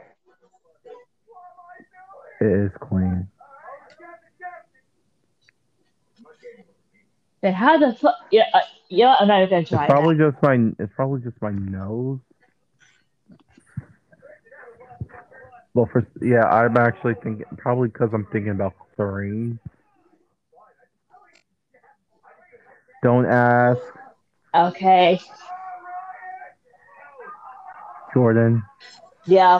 It is clean. Then how the fuck? Yeah, uh, yeah, I'm not even gonna It's try. probably just my. It's probably just my nose. Well, for yeah, I'm actually thinking probably because I'm thinking about chlorine. Don't ask. Okay. Jordan. Yeah.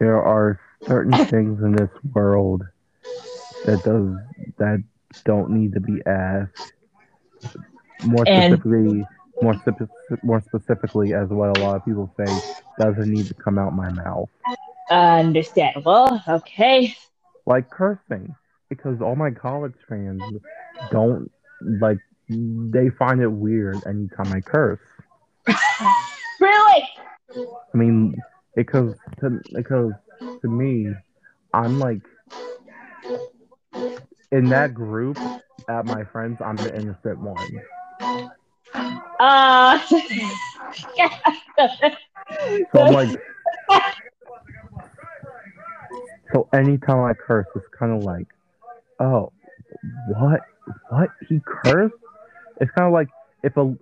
There are certain things in this world that does that don't need to be asked. More And- specifically, more spe- more specifically, as what a lot of people say, doesn't need to come out my mouth. Understandable. Okay. like cursing because all my college friends don't like they find it weird anytime I curse. Really? I mean, because to, because to me, I'm like in that group at my friends, I'm the innocent one. Uh. So I'm like, so anytime I curse, it's kind of like, oh, what, what he cursed? It's kind of like if a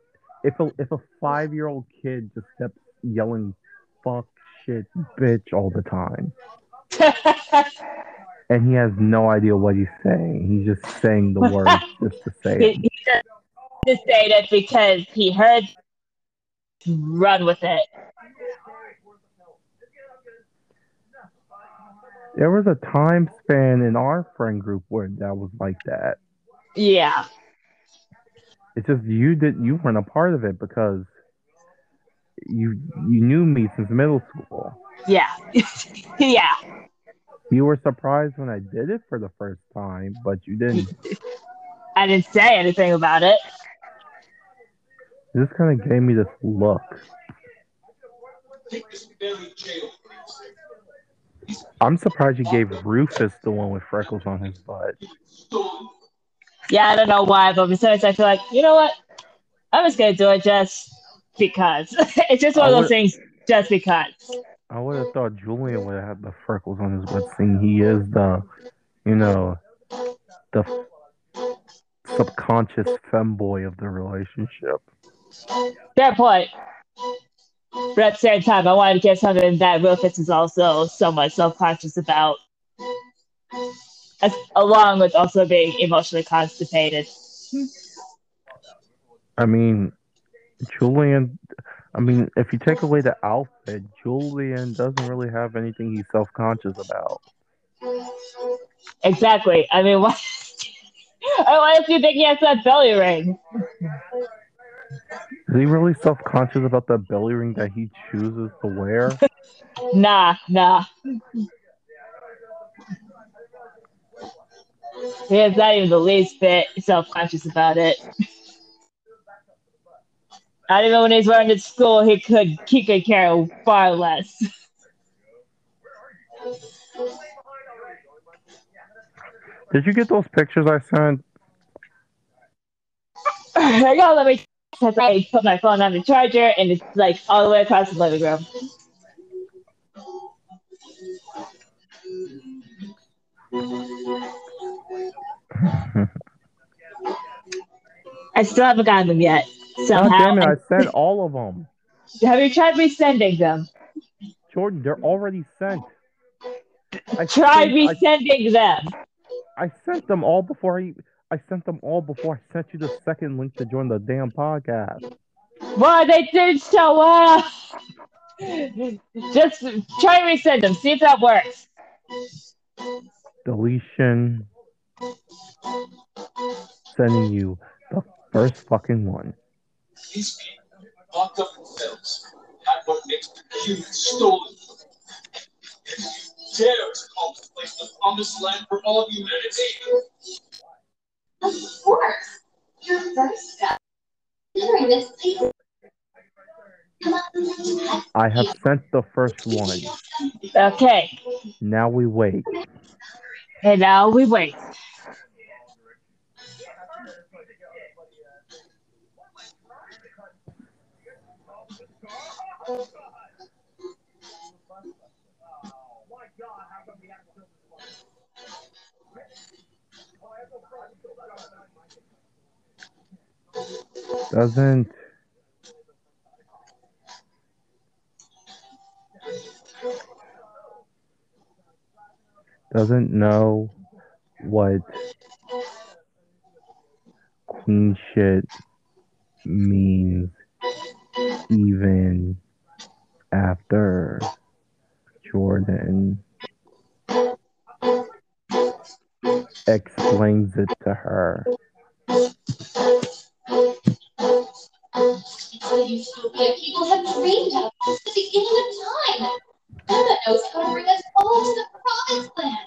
if a if a five year old kid just kept yelling fuck shit bitch all the time and he has no idea what he's saying he's just saying the words just to say it he just just said it because he heard. Run with it. there was a time span in our friend group where that was like that Yeah. it's just you did you weren't a part of it because you you knew me since middle school Yeah. yeah. You were surprised when i did it for the first time but you didn't I didn't say anything about it. This kind of gave me this look. Take this man to jail. I'm surprised you gave Rufus the one with freckles on his butt. Yeah, I don't know why, but besides, I feel like, you know what? I was gonna do it just because. it's just one of those things, just because. I would have thought Julian would have had the freckles on his butt, seeing he is the, you know, the subconscious femboy of the relationship. Fair point. But at the same time, I wanted to get something that Rufus is also somewhat self-conscious about, as, along with also being emotionally constipated. I mean, Julian. I mean, if you take away the outfit, Julian doesn't really have anything he's self-conscious about. Exactly. I mean, why? Why if you think he has that belly ring? Is he really self-conscious about the belly ring that he chooses to wear? Nah, nah. He is not even the least bit self-conscious about it. Not even when he's wearing it to school, he could he could care far less. Did you get those pictures I sent? Hang on, let me. I put my phone on the charger, and it's like all the way across the living room. I still haven't gotten them yet. God damn it! I sent all of them. have you tried resending them? Jordan, they're already sent. I Try sent, I, resending them. I sent them all before I. I sent them all before I sent you the second link to join the damn podcast. Well, they did so well. Just try and resend them. See if that works. Deletion. Sending you the first fucking one. These people locked up in cells. That's what makes the humans stolen. Dare to call this the promised land for all of humanity. Of course. Your first step. Entering this place. I have sent the first one. Okay. Now we wait. And now we wait. Doesn't. Doesn't know what queen shit means even after Jordan explains it to her. It's a utopia people have dreamed of since the beginning of time. Emma knows how to bring us all to the promised land.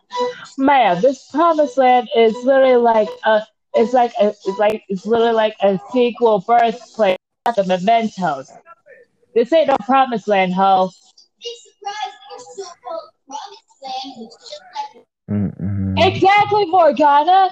Man, this promised land is literally like a it's like a, it's like it's literally like a sequel birthplace of the mementos. This ain't no promised land, ho. Be surprised that your so-called promised land is just like Mm-mm. Exactly, Morgana.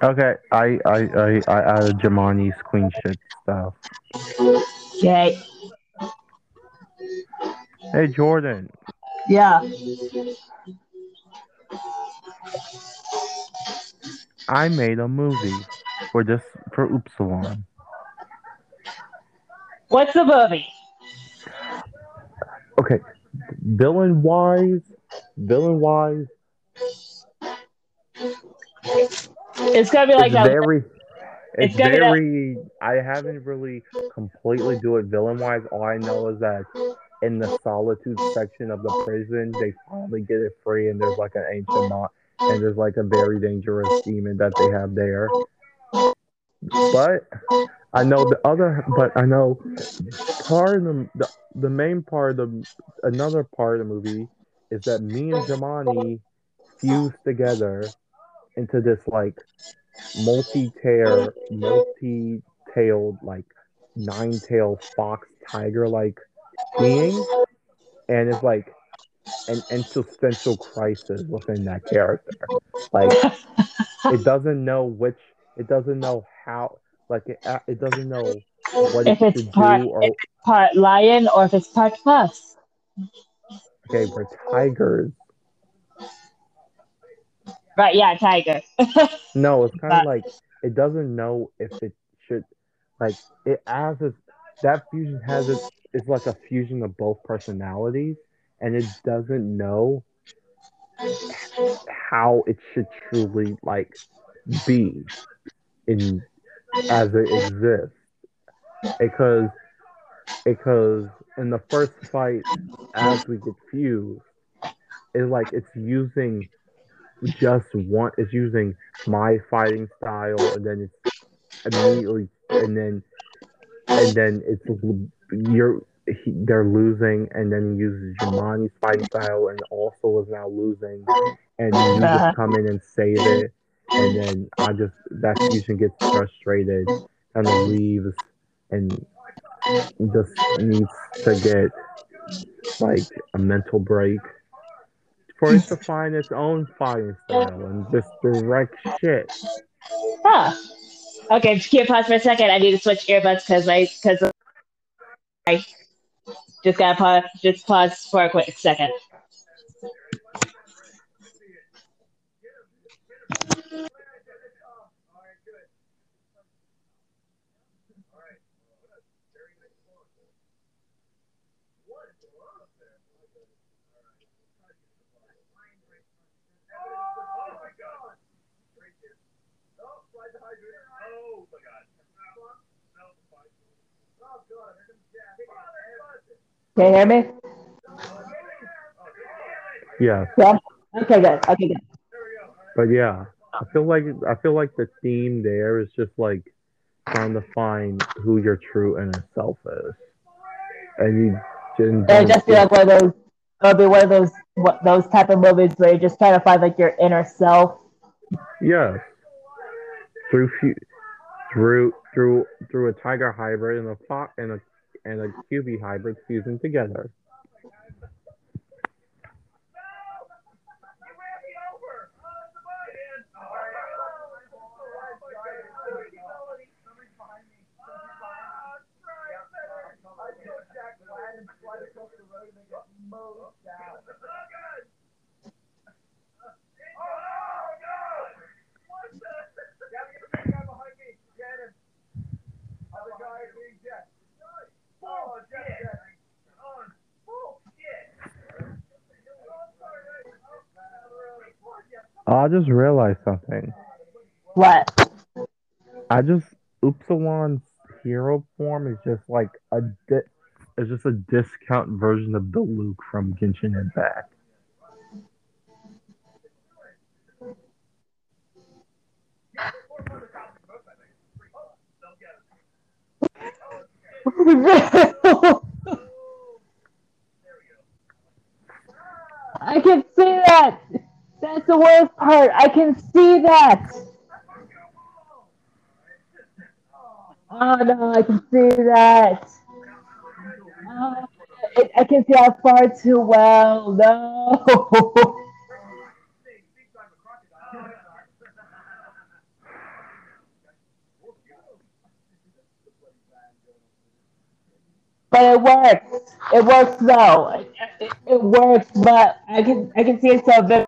Okay, I I I, I added Jamani's queen shit stuff. Okay. Hey Jordan, Yeah. I made a movie for this for Upsilon. What's the movie? Okay, villain wise, villain wise, It's gonna be like it's very, it's it's gonna be that- very. I haven't really completely do it villain wise. All I know is that in the solitude section of the prison, they finally get it free, and there's like an ancient knot, and there's like a very dangerous demon that they have there. But I know the other, but I know part of the, the the main part of the another part of the movie is that me and Jamani fused together into this like multi-tail, multi-tailed, like nine-tailed fox tiger like being, and it's like an existential crisis within that character. Like it doesn't know which, it doesn't know how, like it, uh, it doesn't know what it If it's should part- do or if part lion or if it's part plus. okay, we're tigers. Right, yeah, tiger. No, it's kind of like it doesn't know if it should like it has its that fusion has its it's like a fusion of both personalities and it doesn't know how it should truly like be in as it exists because because in the first fight as we get fused it like it's using just one. It's using my fighting style, and then it's immediately, and then and then it's you're he, they're losing, and then he uses Jamani's fighting style, and also is now losing, and you Uh-huh. just come in and save it, and then I just that fusion gets frustrated and then leaves, and just needs to get like a mental break for it to find its own fighting style and just direct shit. Huh. Okay, can you pause for a second? I need to switch earbuds because I because I just gotta pause. Just pause for a quick second. Can you hear me? Yeah, Yeah. Okay, good. Okay, good. but yeah, I feel like I feel like the theme there is just like trying to find who your true inner self is, and you didn't. It just be like one of those. It'll be one of those what, those type of movies where you're just trying to find like your inner self. Yeah. Through through through through a tiger hybrid and a fox and a and a Kyuubi hybrid fusing together. Oh, I just realized something. What? I just Upsilon's hero form is just like a di- it's just a discount version of the Luke from Genshin Impact. I can see that. That's the worst part. I can see that. Oh no, I can see that. Oh, I, can see how far too well. No. But it works. It works though. It, it, it works, but I can I can see it so vividly,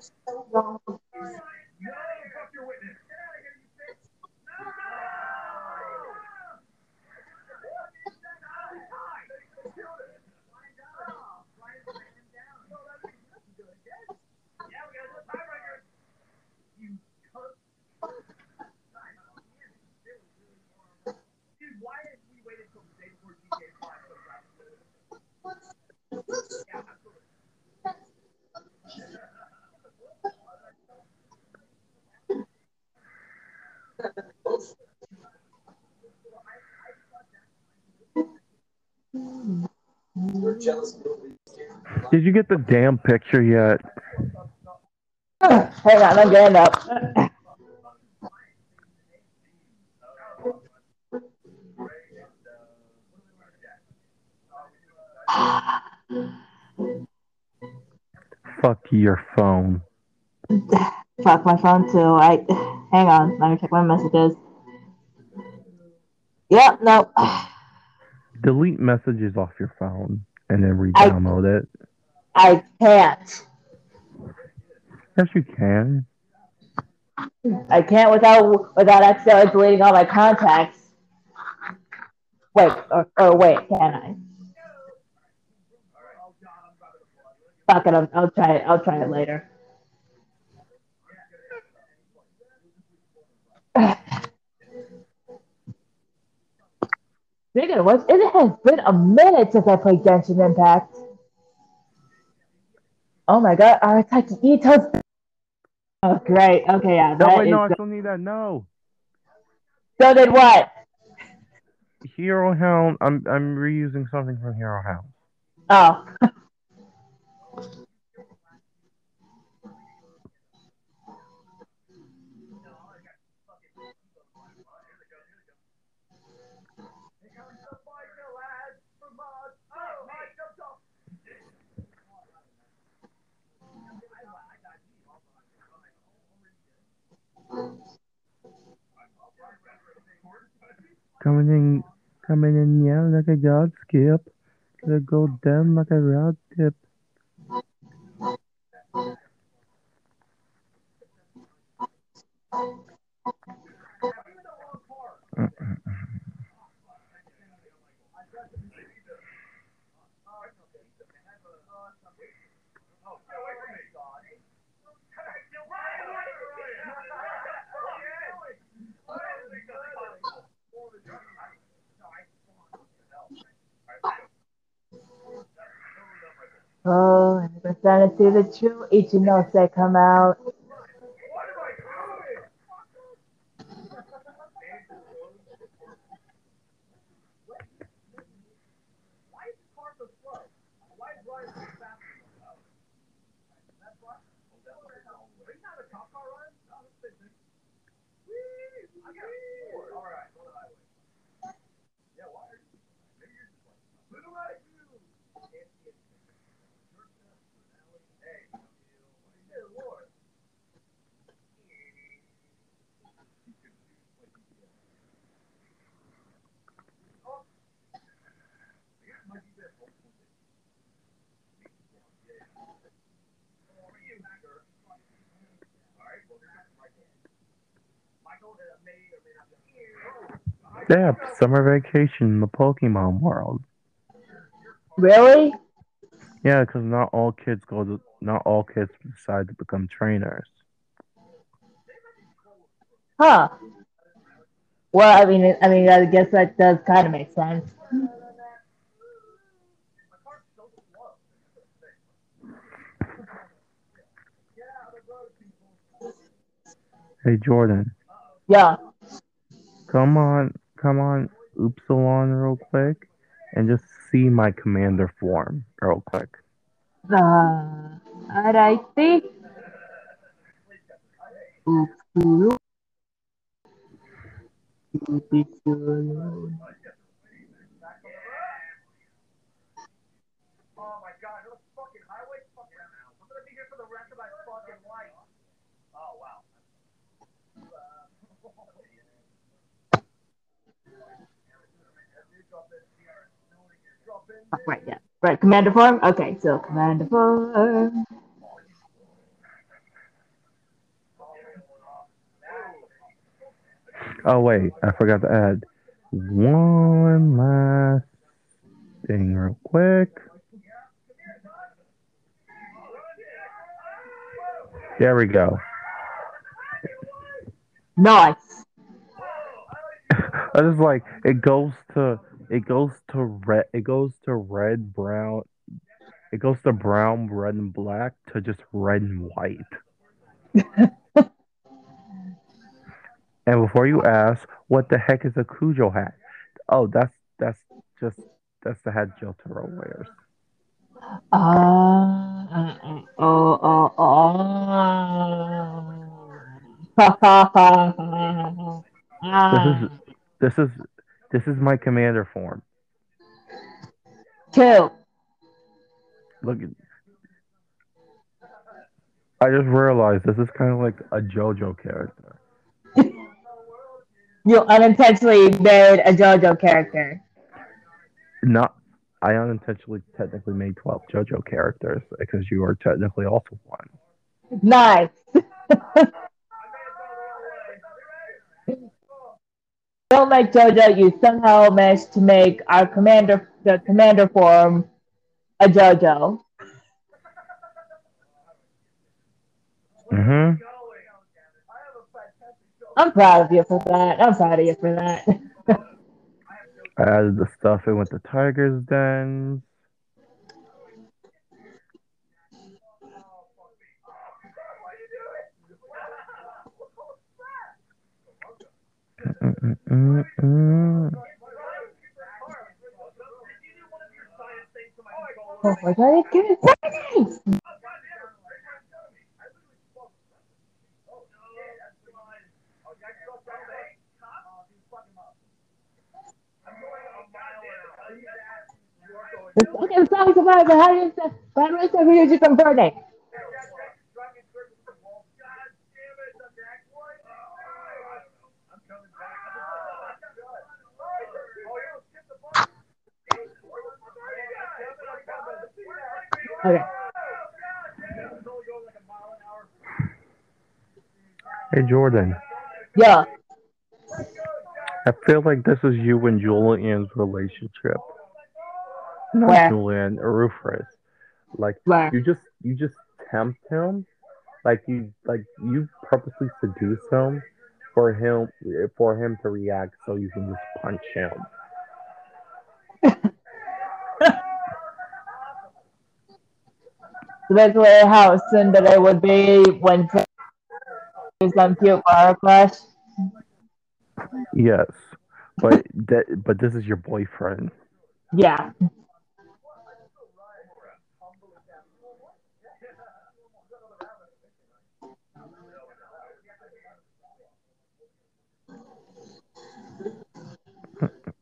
so wrong. Did you get the damn picture yet? Hang on, I'm getting up. Fuck your phone. Fuck my phone too. I hang on. Let me check my messages. Yep, no. Delete messages off your phone and then re-download it. I can't. Yes, you can. I can't without without accidentally deleting all my contacts. Wait, or, or wait, can I? Fuck it, I'll, I'll try it. I'll try it later. Speaking of which, it has been a minute since I played Genshin Impact. Oh my god, Arataki Itto's. Oh, great. Okay, yeah. No, wait, no, I still need that. No. So did what? Hero Hound. I'm I'm reusing something from Hero Hound. Oh. Coming in, coming in, yeah, like a god skip. Gonna go down like a rod tip. Oh, and we're starting to see the true Ichinose come out. Yeah, summer vacation in the Pokemon world. Really? Yeah, because not all kids go to, not all kids decide to become trainers. Huh. Well, I mean, I mean, I guess that does kind of make sense. Hey Jordan, Yeah. come on, come on, Upsilon real quick, and just see my commander form real quick. Uh, alrighty. Oops. Oh my god, those fucking highways fucking I'm gonna be here for the rest of my fucking life. Oh wow. Oh, right, yeah. Right, commander form? Okay, so commander form. Oh wait, I forgot to add one last thing real quick. There we go. Nice. I just like it goes to it goes to red it goes to red brown it goes to brown red and black to just red and white. and before you ask, what the heck is a Kujo hat? Oh, that's that's just that's the hat Jotaro wears. Uh, uh, uh, oh, oh, oh. This is this is this is my commander form. Two. Look at I just realized this is kind of like a JoJo character. You unintentionally made a JoJo character. Not, I unintentionally technically made 12 JoJo characters because you are technically also one. Nice. Don't make JoJo. You somehow managed to make our commander, the commander form, a JoJo. Mm-hmm. I'm proud of you for that. I'm proud of you for that. I added the stuff in with the Tiger's mm, oh my god, it's giving seconds! Okay, sorry, sorry, how do you say, how do you say? Okay. Hey Jordan, Yeah. I feel like this is you and Julian's relationship. Not Where? Julian, Rufus. Like Where? you just you just tempt him, like you like you purposely seduce him for him for him to react so you can just punch him. Basically how Cinderella would be when some cute her crush. Yes, but that but this is your boyfriend. Yeah.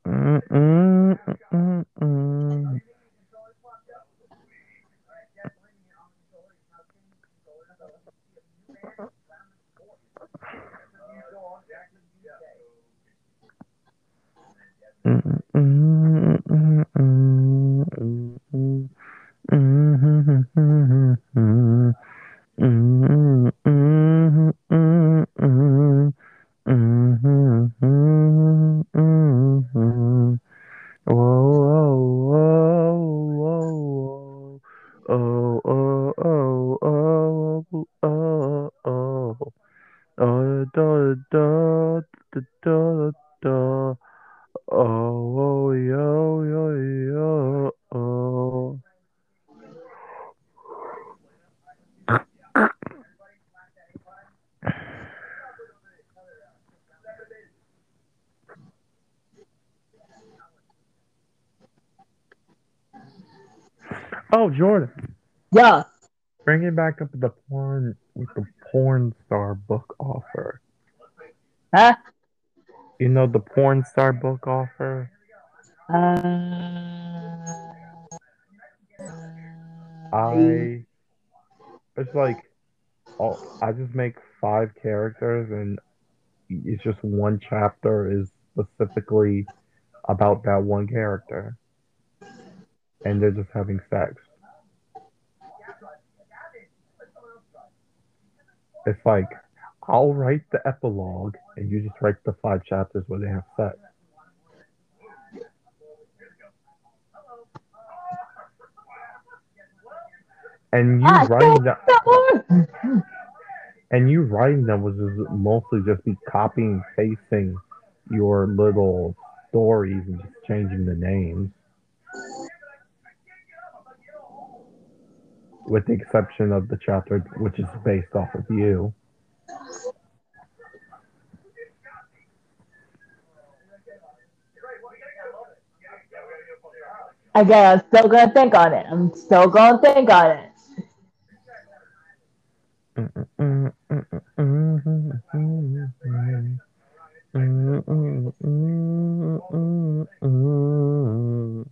Mm, mm, Mm-hmm. Yeah. Bring it back up to the porn with the porn star book offer. Huh? You know the porn star book offer? Uh, I it's like oh I just make five characters and it's just one chapter is specifically about that one character. And they're just having sex. It's like I'll write the epilogue and you just write the five chapters where they have sex. And you Ah, writing that so- and you writing them was just mostly just be copying and pasting your little stories and just changing the names. with the exception of the chapter which is based off of you. Again, I'm still gonna think on it. I'm still gonna think on it.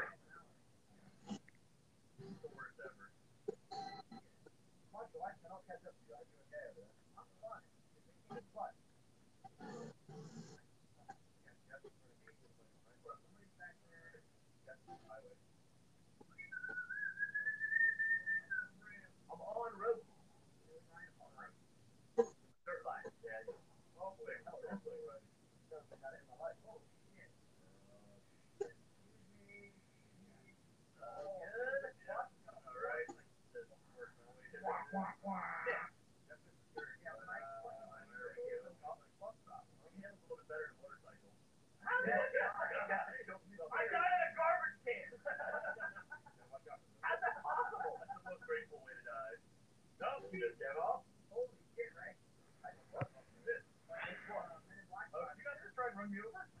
run me over?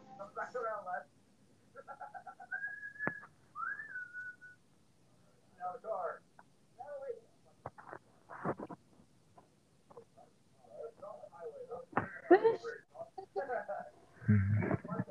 Mm-hmm.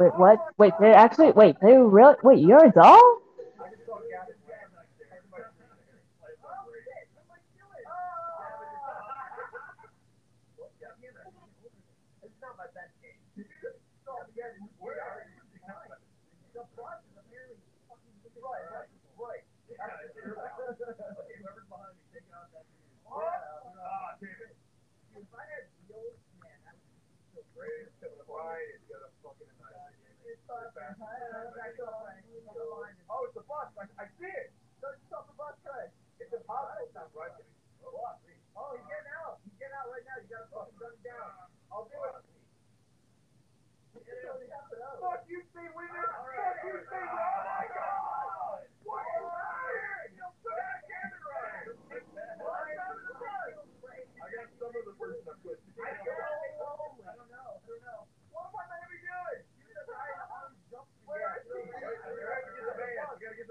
Wait, what? Wait, they actually wait. They really wait. You're a doll? Oh, it's a bus. I, see it. It's impossible. Right. Oh, he's getting out. He's getting out right now. Got down. I'll. Fuck you, Steve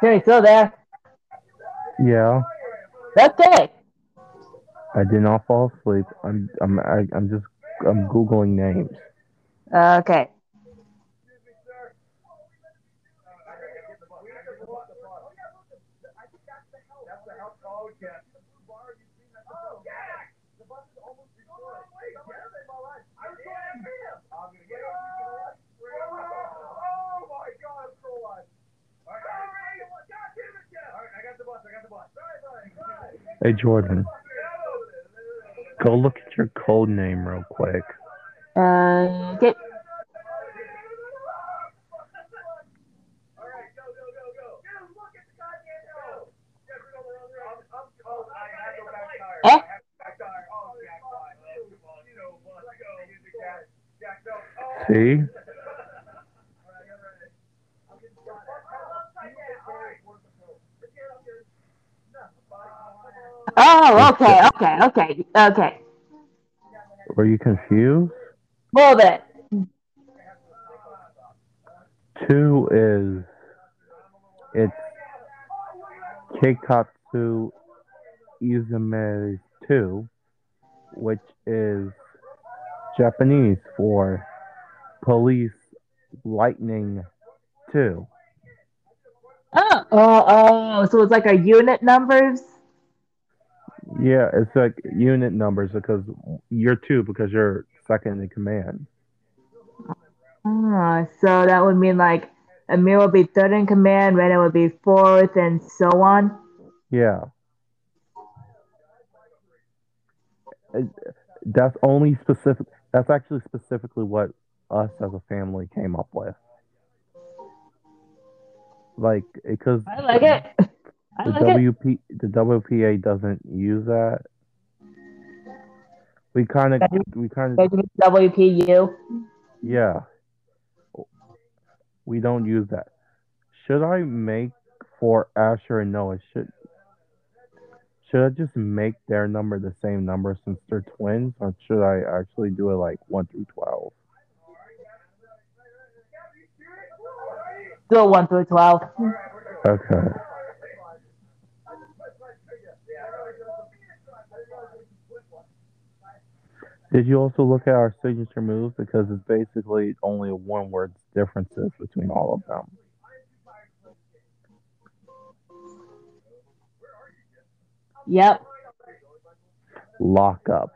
Timmy, still there? Yeah, Okay. I did not fall asleep. I'm I'm I, I'm just I'm googling names. Okay. Hey Jordan, go look at your code name real quick. Uh, okay. Eh? See? Oh, okay, okay, okay, okay. Were you confused? A little bit. Two is it's Keikatsu Izume 2, which is Japanese for Police Lightning 2. Oh, oh, oh, so it's like a unit numbers? Yeah, it's like unit numbers because you're two because you're second in command. Oh, so that would mean like Amir would be third in command, Renan would be fourth, and so on. Yeah. Uh, that's only specific. That's actually specifically what us as a family came up with. Like, because I like it. The it. WP the WPA doesn't use that. We kind of we kind of WPU. yeah. We don't use that. Should I make for Asher and Noah? Should should I just make their number the same number since they're twins, or should I actually do it like one through twelve? Still one through twelve. Okay. Did you also look at our signature moves because it's basically only one word differences between all of them. Yep. Lock up.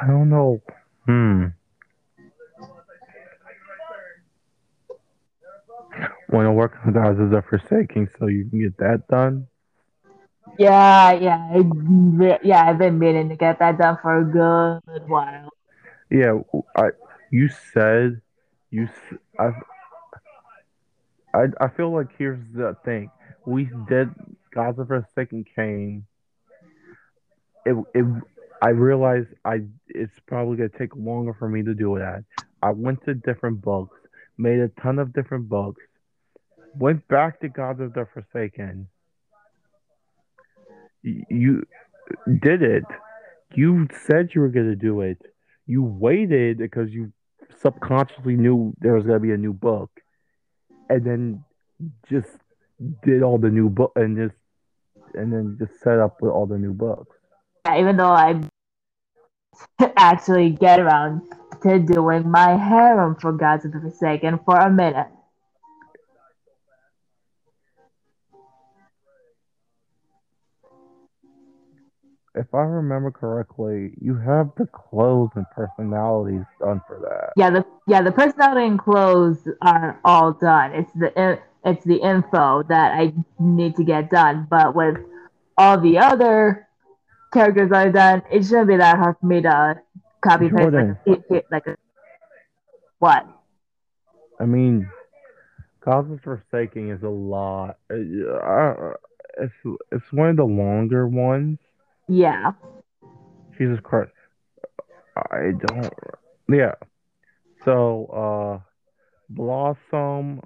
I don't know. Hmm. Want to work on Gods of the Forsaking so you can get that done? Yeah, yeah, I, re- yeah. I've been meaning to get that done for a good while. Yeah, I. You said you. I, I feel like here's the thing. We did Gods of Forsaken came. It it. I realized I. It's probably gonna take longer for me to do that. I went to different books, made a ton of different books, went back to Gods of the Forsaken. You did it. You said you were gonna do it. You waited because you subconsciously knew there was gonna be a new book, and then just did all the new book and just and then just set up with all the new books. Yeah, even though I actually get around to doing my hair um, for God's sake and for a minute. If I remember correctly, you have the clothes and personalities done for that. Yeah, the yeah the personality and clothes are all done. It's the it's the info that I need to get done. But with all the other characters I've done, it shouldn't be that hard for me to copy paste like, like a, what? I mean, Cosmos Forsaking is a lot. Uh, uh, it's it's one of the longer ones. Yeah. Jesus Christ. I don't. Yeah. So, uh, Blossom,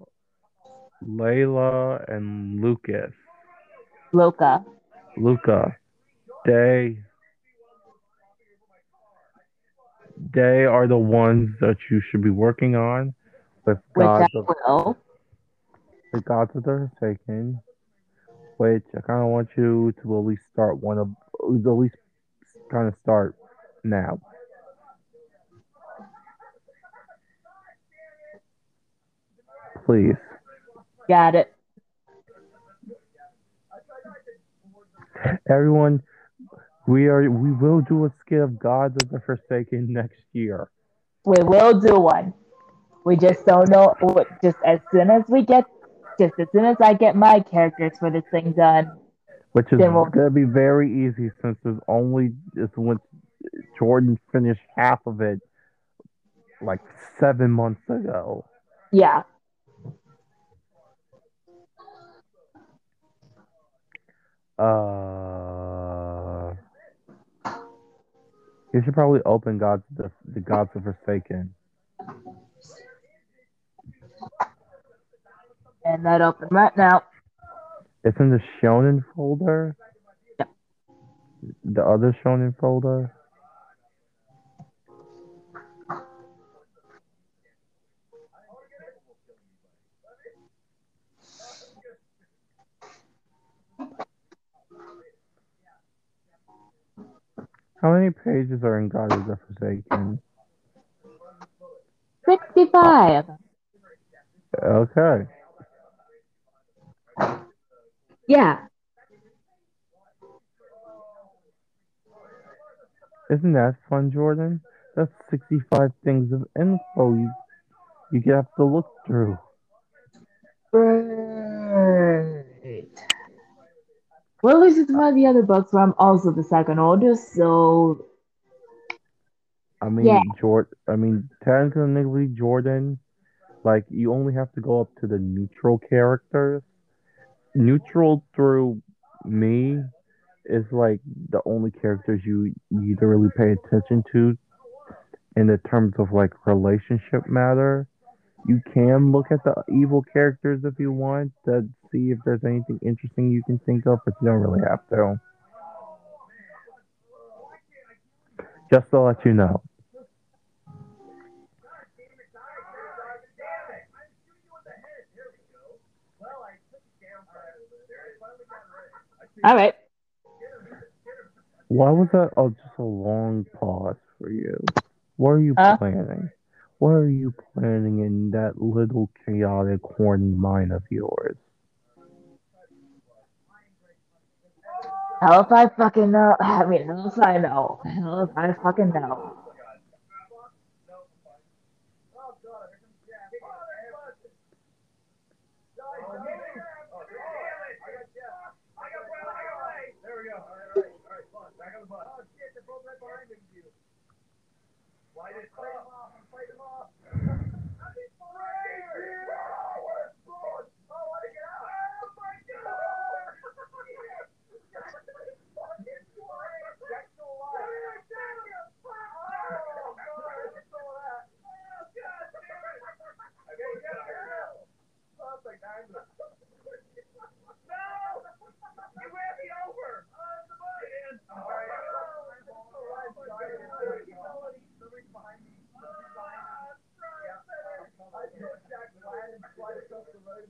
Layla, and Lucas. Loka. Luca, they they are the ones that you should be working on with Which I Gods of will. the Gods Forsaken. Which I kind of want you to at least start one of at least kind of start now. Please. Got it. Everyone, we are we will do a skit of Gods of the Forsaken next year. We will do one. We just don't know. what- Just as soon as we get, just as soon as I get my characters for this thing done. Which is we'll- gonna be very easy since there's only it's when Jordan finished half of it like seven months ago. Yeah. Uh you should probably open Gods the the Gods of Forsaken. And that open right now. It's in the Shonen folder. Yep. The other Shonen folder. How many pages are in God of the Forsaken? 65. Okay. Yeah. Isn't that fun, Jordan? That's 65 things of info you, you have to look through. Well, this is one of the other books where I'm also the second oldest, so I mean, Yeah. Jordan. I mean, technically, Jordan. Like, you only have to go up to the neutral characters. Neutral through me is like the only characters you to really pay attention to in the terms of like relationship matter. You can look at the evil characters if you want to see if there's anything interesting you can think of, but you don't really have to. Just to let you know. all right. Why was that oh, just a long pause for you? What are you Huh? planning? What are you planning in that little chaotic, horny mind of yours? Hell if I fucking know. I mean, hell if I know. Hell if I fucking know.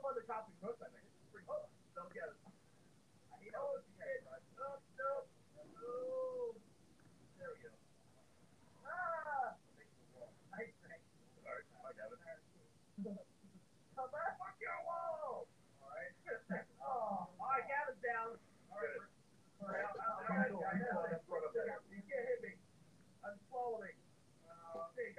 fun than chopping cook, I think. This is pretty fun. Don't get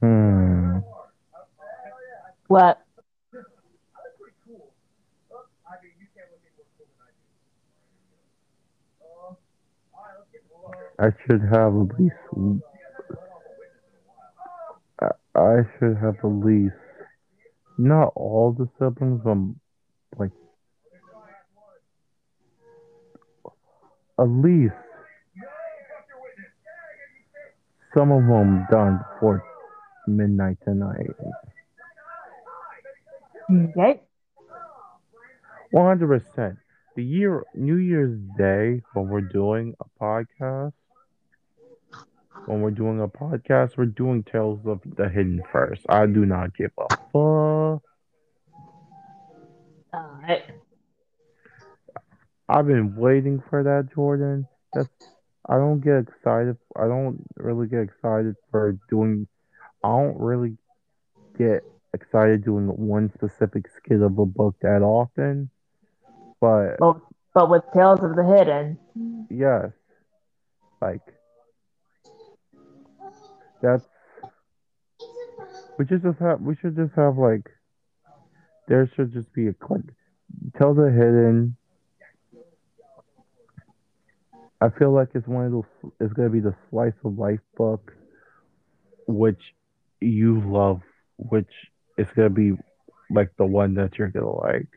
Hmm. to work. I should have at least. I- I should have at least. Not all the siblings, but like. At least. Some of them done before midnight tonight. Okay. One hundred percent. The year New Year's Day when we're doing a podcast, when we're doing a podcast, we're doing Tales of the Hidden first. I do not give a fuck. Alright. I've been waiting for that, Jordan. That's I don't get excited. I don't really get excited for doing. I don't really get excited doing one specific skit of a book that often. But But, but with Tales of the Hidden. yes, like that's we should just have we should just have like there should just be a like tell the hidden I feel like it's one of those it's gonna be the slice of life book which you love which is gonna be like the one that you're gonna like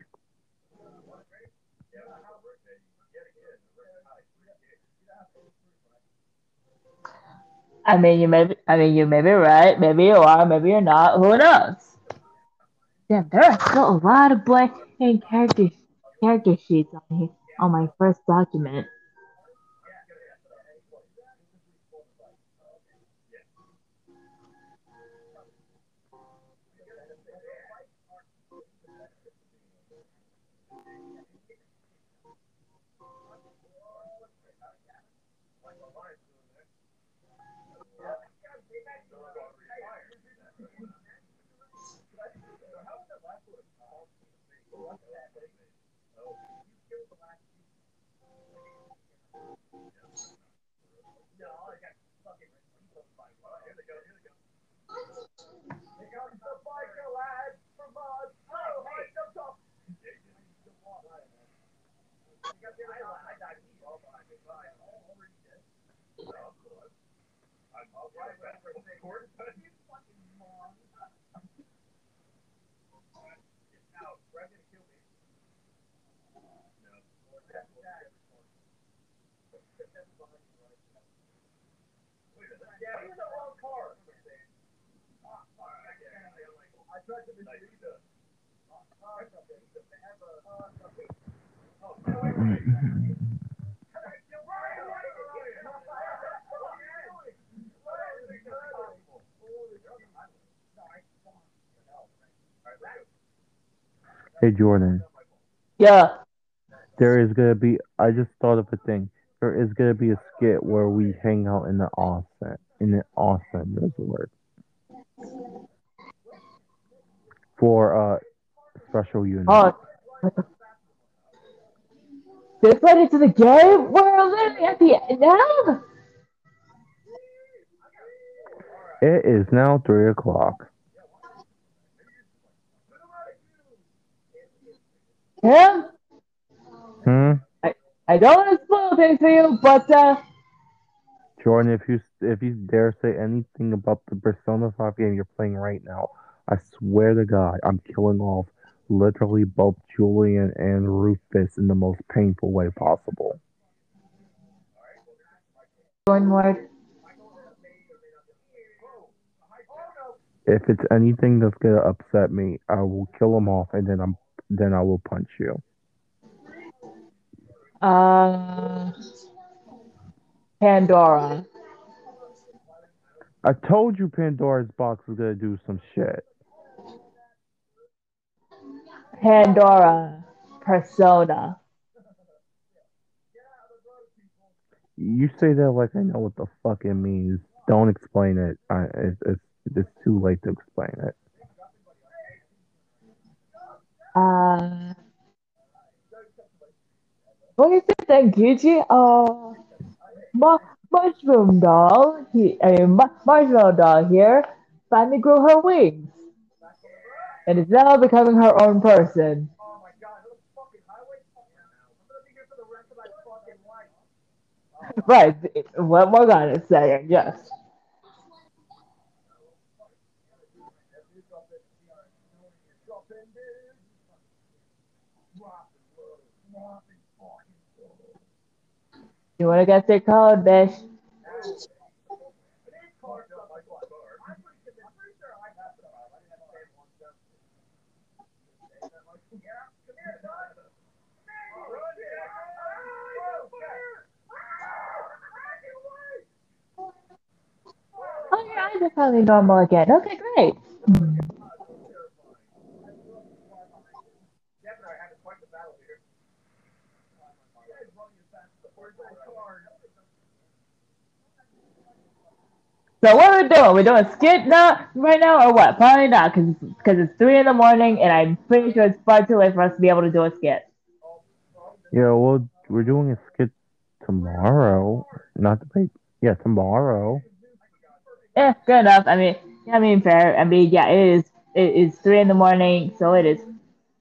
I mean, you may be, I mean, you may be right. Maybe you are. Maybe you're not. Who knows? Damn, there are still a lot of blank character character sheets on here on my first document. Yeah, mm-hmm he's in the wrong car. I tried to mislead them. Hey Jordan, Yeah. there is gonna be. I just thought of a thing. There is gonna be a skit where we hang out in the Austin in the Austin resort for uh special unit. Oh. This led into the game. We're literally at the end now. It is now three o'clock. Tim, Hmm. I don't want to spoil things for you, but uh, Jordan, if you if you dare say anything about the Persona 5 game you're playing right now, I swear to God, I'm killing off literally both Julian and Rufus in the most painful way possible. one more. If it's anything that's gonna upset me, I will kill them off, and then I'm then I will punch you. Uh, Pandora. I told you Pandora's box was gonna do some shit. Pandora. Persona. You say that like I know what the fuck it means. Don't explain it. I, it's, it's it's too late to explain it. Uh, what is it then, Gucci? Uh, mu- mushroom doll. He, a mu- marshmallow doll here finally grew her wings, and is now becoming her own person. Right. What Morgan is saying, yes. You wanna get your code, bitch? Oh, your eyes are finally normal again. Okay, great. So what are we doing? We're doing a skit now, right now, or what? Probably not, because because it's three in the morning, and I'm pretty sure it's far too late for us to be able to do a skit. Yeah, well, we're doing a skit tomorrow. Not the wait. Yeah, tomorrow. Yeah, good enough. I mean, I mean, fair. I mean, yeah, it is. It is three in the morning, so it is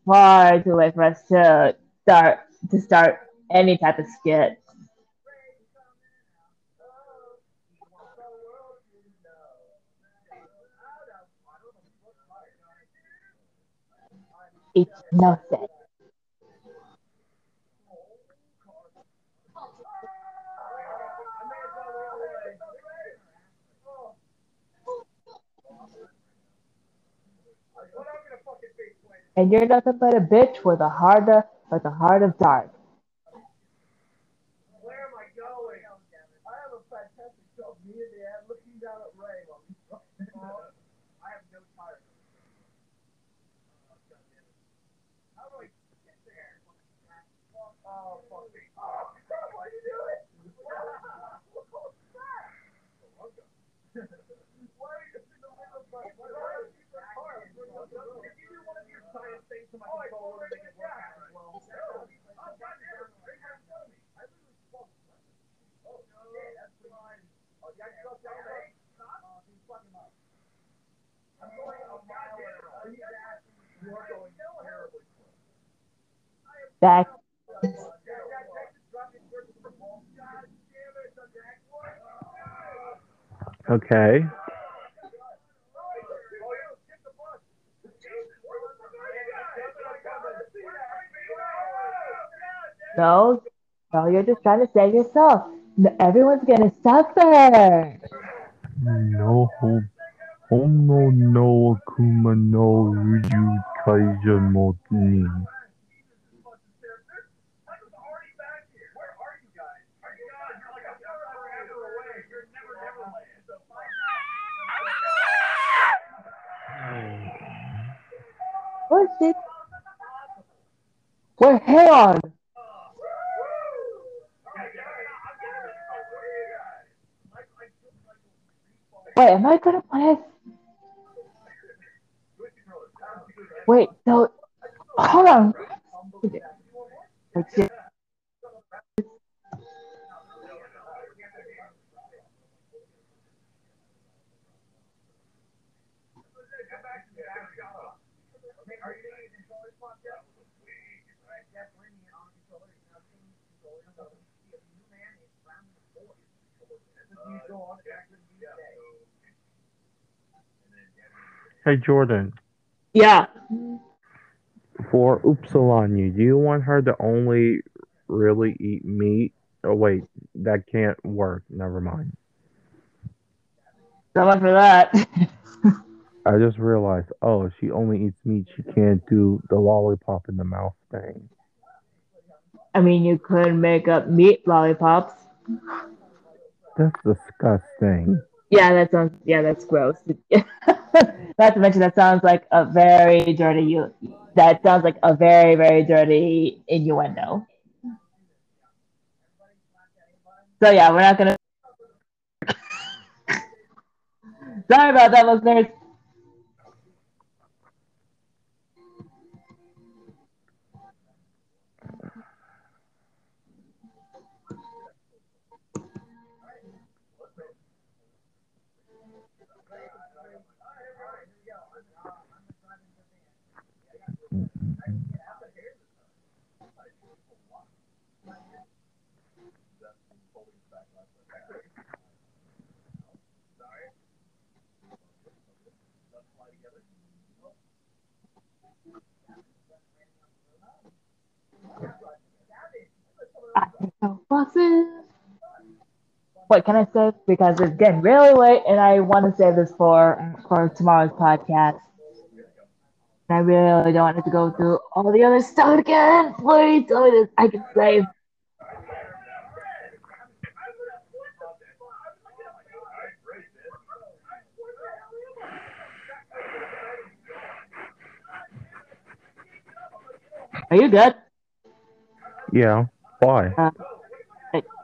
far too late for us to start to start any type of skit. It's nothing. And you're nothing but a bitch with a heart of, with a heart of dark. Where am I going? I have a fantastic job. Me in the air looking down at Ray while he's fucking I have no tire. How do I get there? Oh, fuck me. Oh, why you do it? Why are you in the middle of my Why are you in the car? If you do one of your science things to my controller, make it work out as well. Oh, goddamn. Bring her and show me. I literally spoke. Oh, yeah, that's fine. Oh, yeah, you got that right? Oh, he's fucking up. I'm going a mile an hour. He's asking me. You are going terribly slow. Back. Okay. No, no, you're just trying to save yourself. Everyone's gonna suffer. No. Homo no Akuma no Ryu Kaija no ni. What's it? Wait, hang on. Wait, am I gonna play? Wait, so hold on. Hey Jordan, Yeah. for Upsilon, do you want her to only really eat meat? Oh wait, that can't work. Never mind. Much for that. I just realized. Oh, she only eats meat. She can't do the lollipop in the mouth thing. I mean, you could make up meat lollipops. That's disgusting. Yeah, that sounds. Yeah, that's gross. Not to mention, that sounds like a very dirty. That sounds like a very, very dirty innuendo. So yeah, we're not gonna. Sorry about that, listeners. What can I say? Because it's getting really late, and I want to save this for for tomorrow's podcast. And I really don't want to go through all the other stuff again. Please tell me this. I can save. Are you good? Yeah. Why? Uh,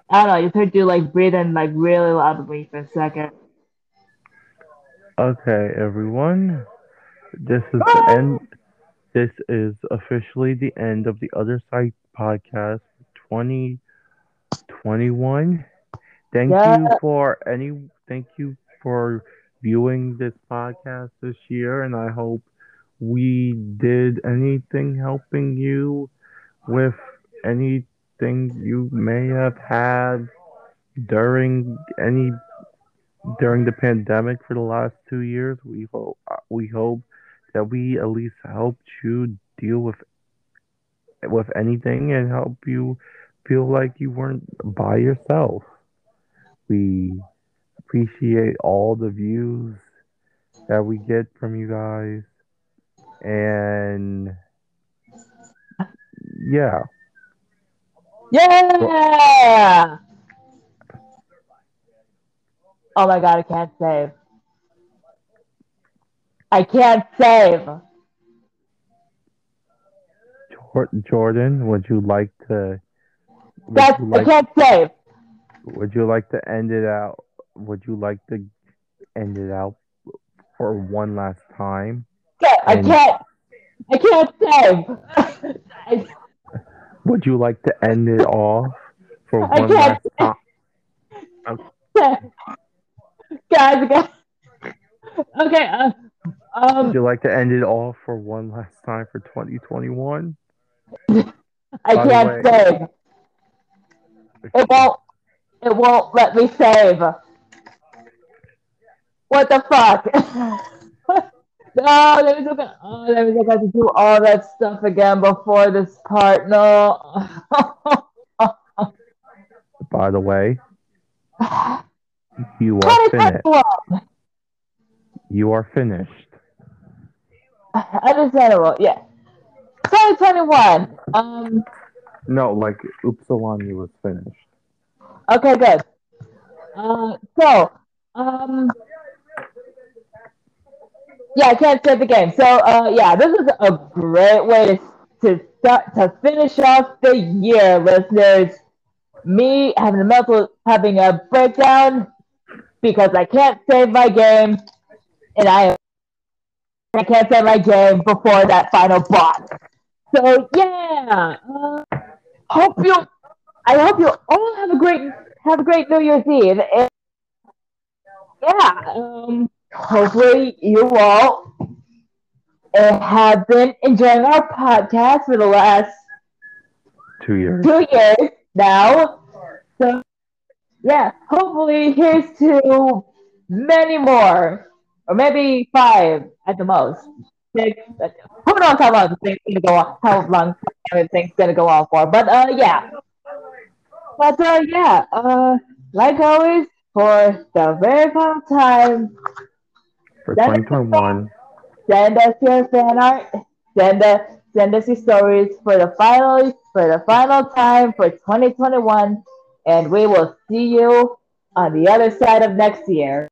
I don't know. You heard you like breathing like really loudly for a second. Okay, everyone. This is the ah! end. This is officially the end of the Other Side podcast 2021. Thank Yeah. you for any. Thank you for viewing this podcast this year, and I hope we did anything helping you with anything you may have had during any during the pandemic for the last two years. We hope we hope that we at least helped you deal with with anything and help you feel like you weren't by yourself. We appreciate all the views that we get from you guys. And yeah, Yeah. Oh my god, I can't save. I can't save. Jordan, would you like to That's you I like can't save. would you like to end it out? Would you like to end it out for one last time? I can't. I can't save. Would you like to end it off for one last can't. time? guys, guys. Okay. Uh, Would um, you like to end it off for one last time for 2021? I by can't way- save. It won't. It won't let me save. What the fuck? no, that means I got. Oh, that means I got to do all that stuff again before this part. No. By the way, you are finished. You are finished. Understandable. Yeah. 2021. Um. No, like Upsilon was finished. Okay, good. Uh, so, um, yeah, I can't save the game. So, uh, yeah, this is a great way to, to to finish off the year, listeners. Me having a mental having a breakdown because I can't save my game, and I I can't save my game before that final boss. So yeah, uh, hope you I hope you all have a great have a great New Year's Eve. And yeah, um, hopefully you all uh, have been enjoying our podcast for the last Two years. two years now. So yeah, hopefully here's to many more, or maybe five at the most. Six, who knows how long thing's gonna go on, how long everything's gonna go on for. But uh, yeah. But uh, yeah, uh, like always, for the very final time, For That- 2021, send us your fan art. Send us send us your stories for the final for the final time for 2021, and we will see you on the other side of next year.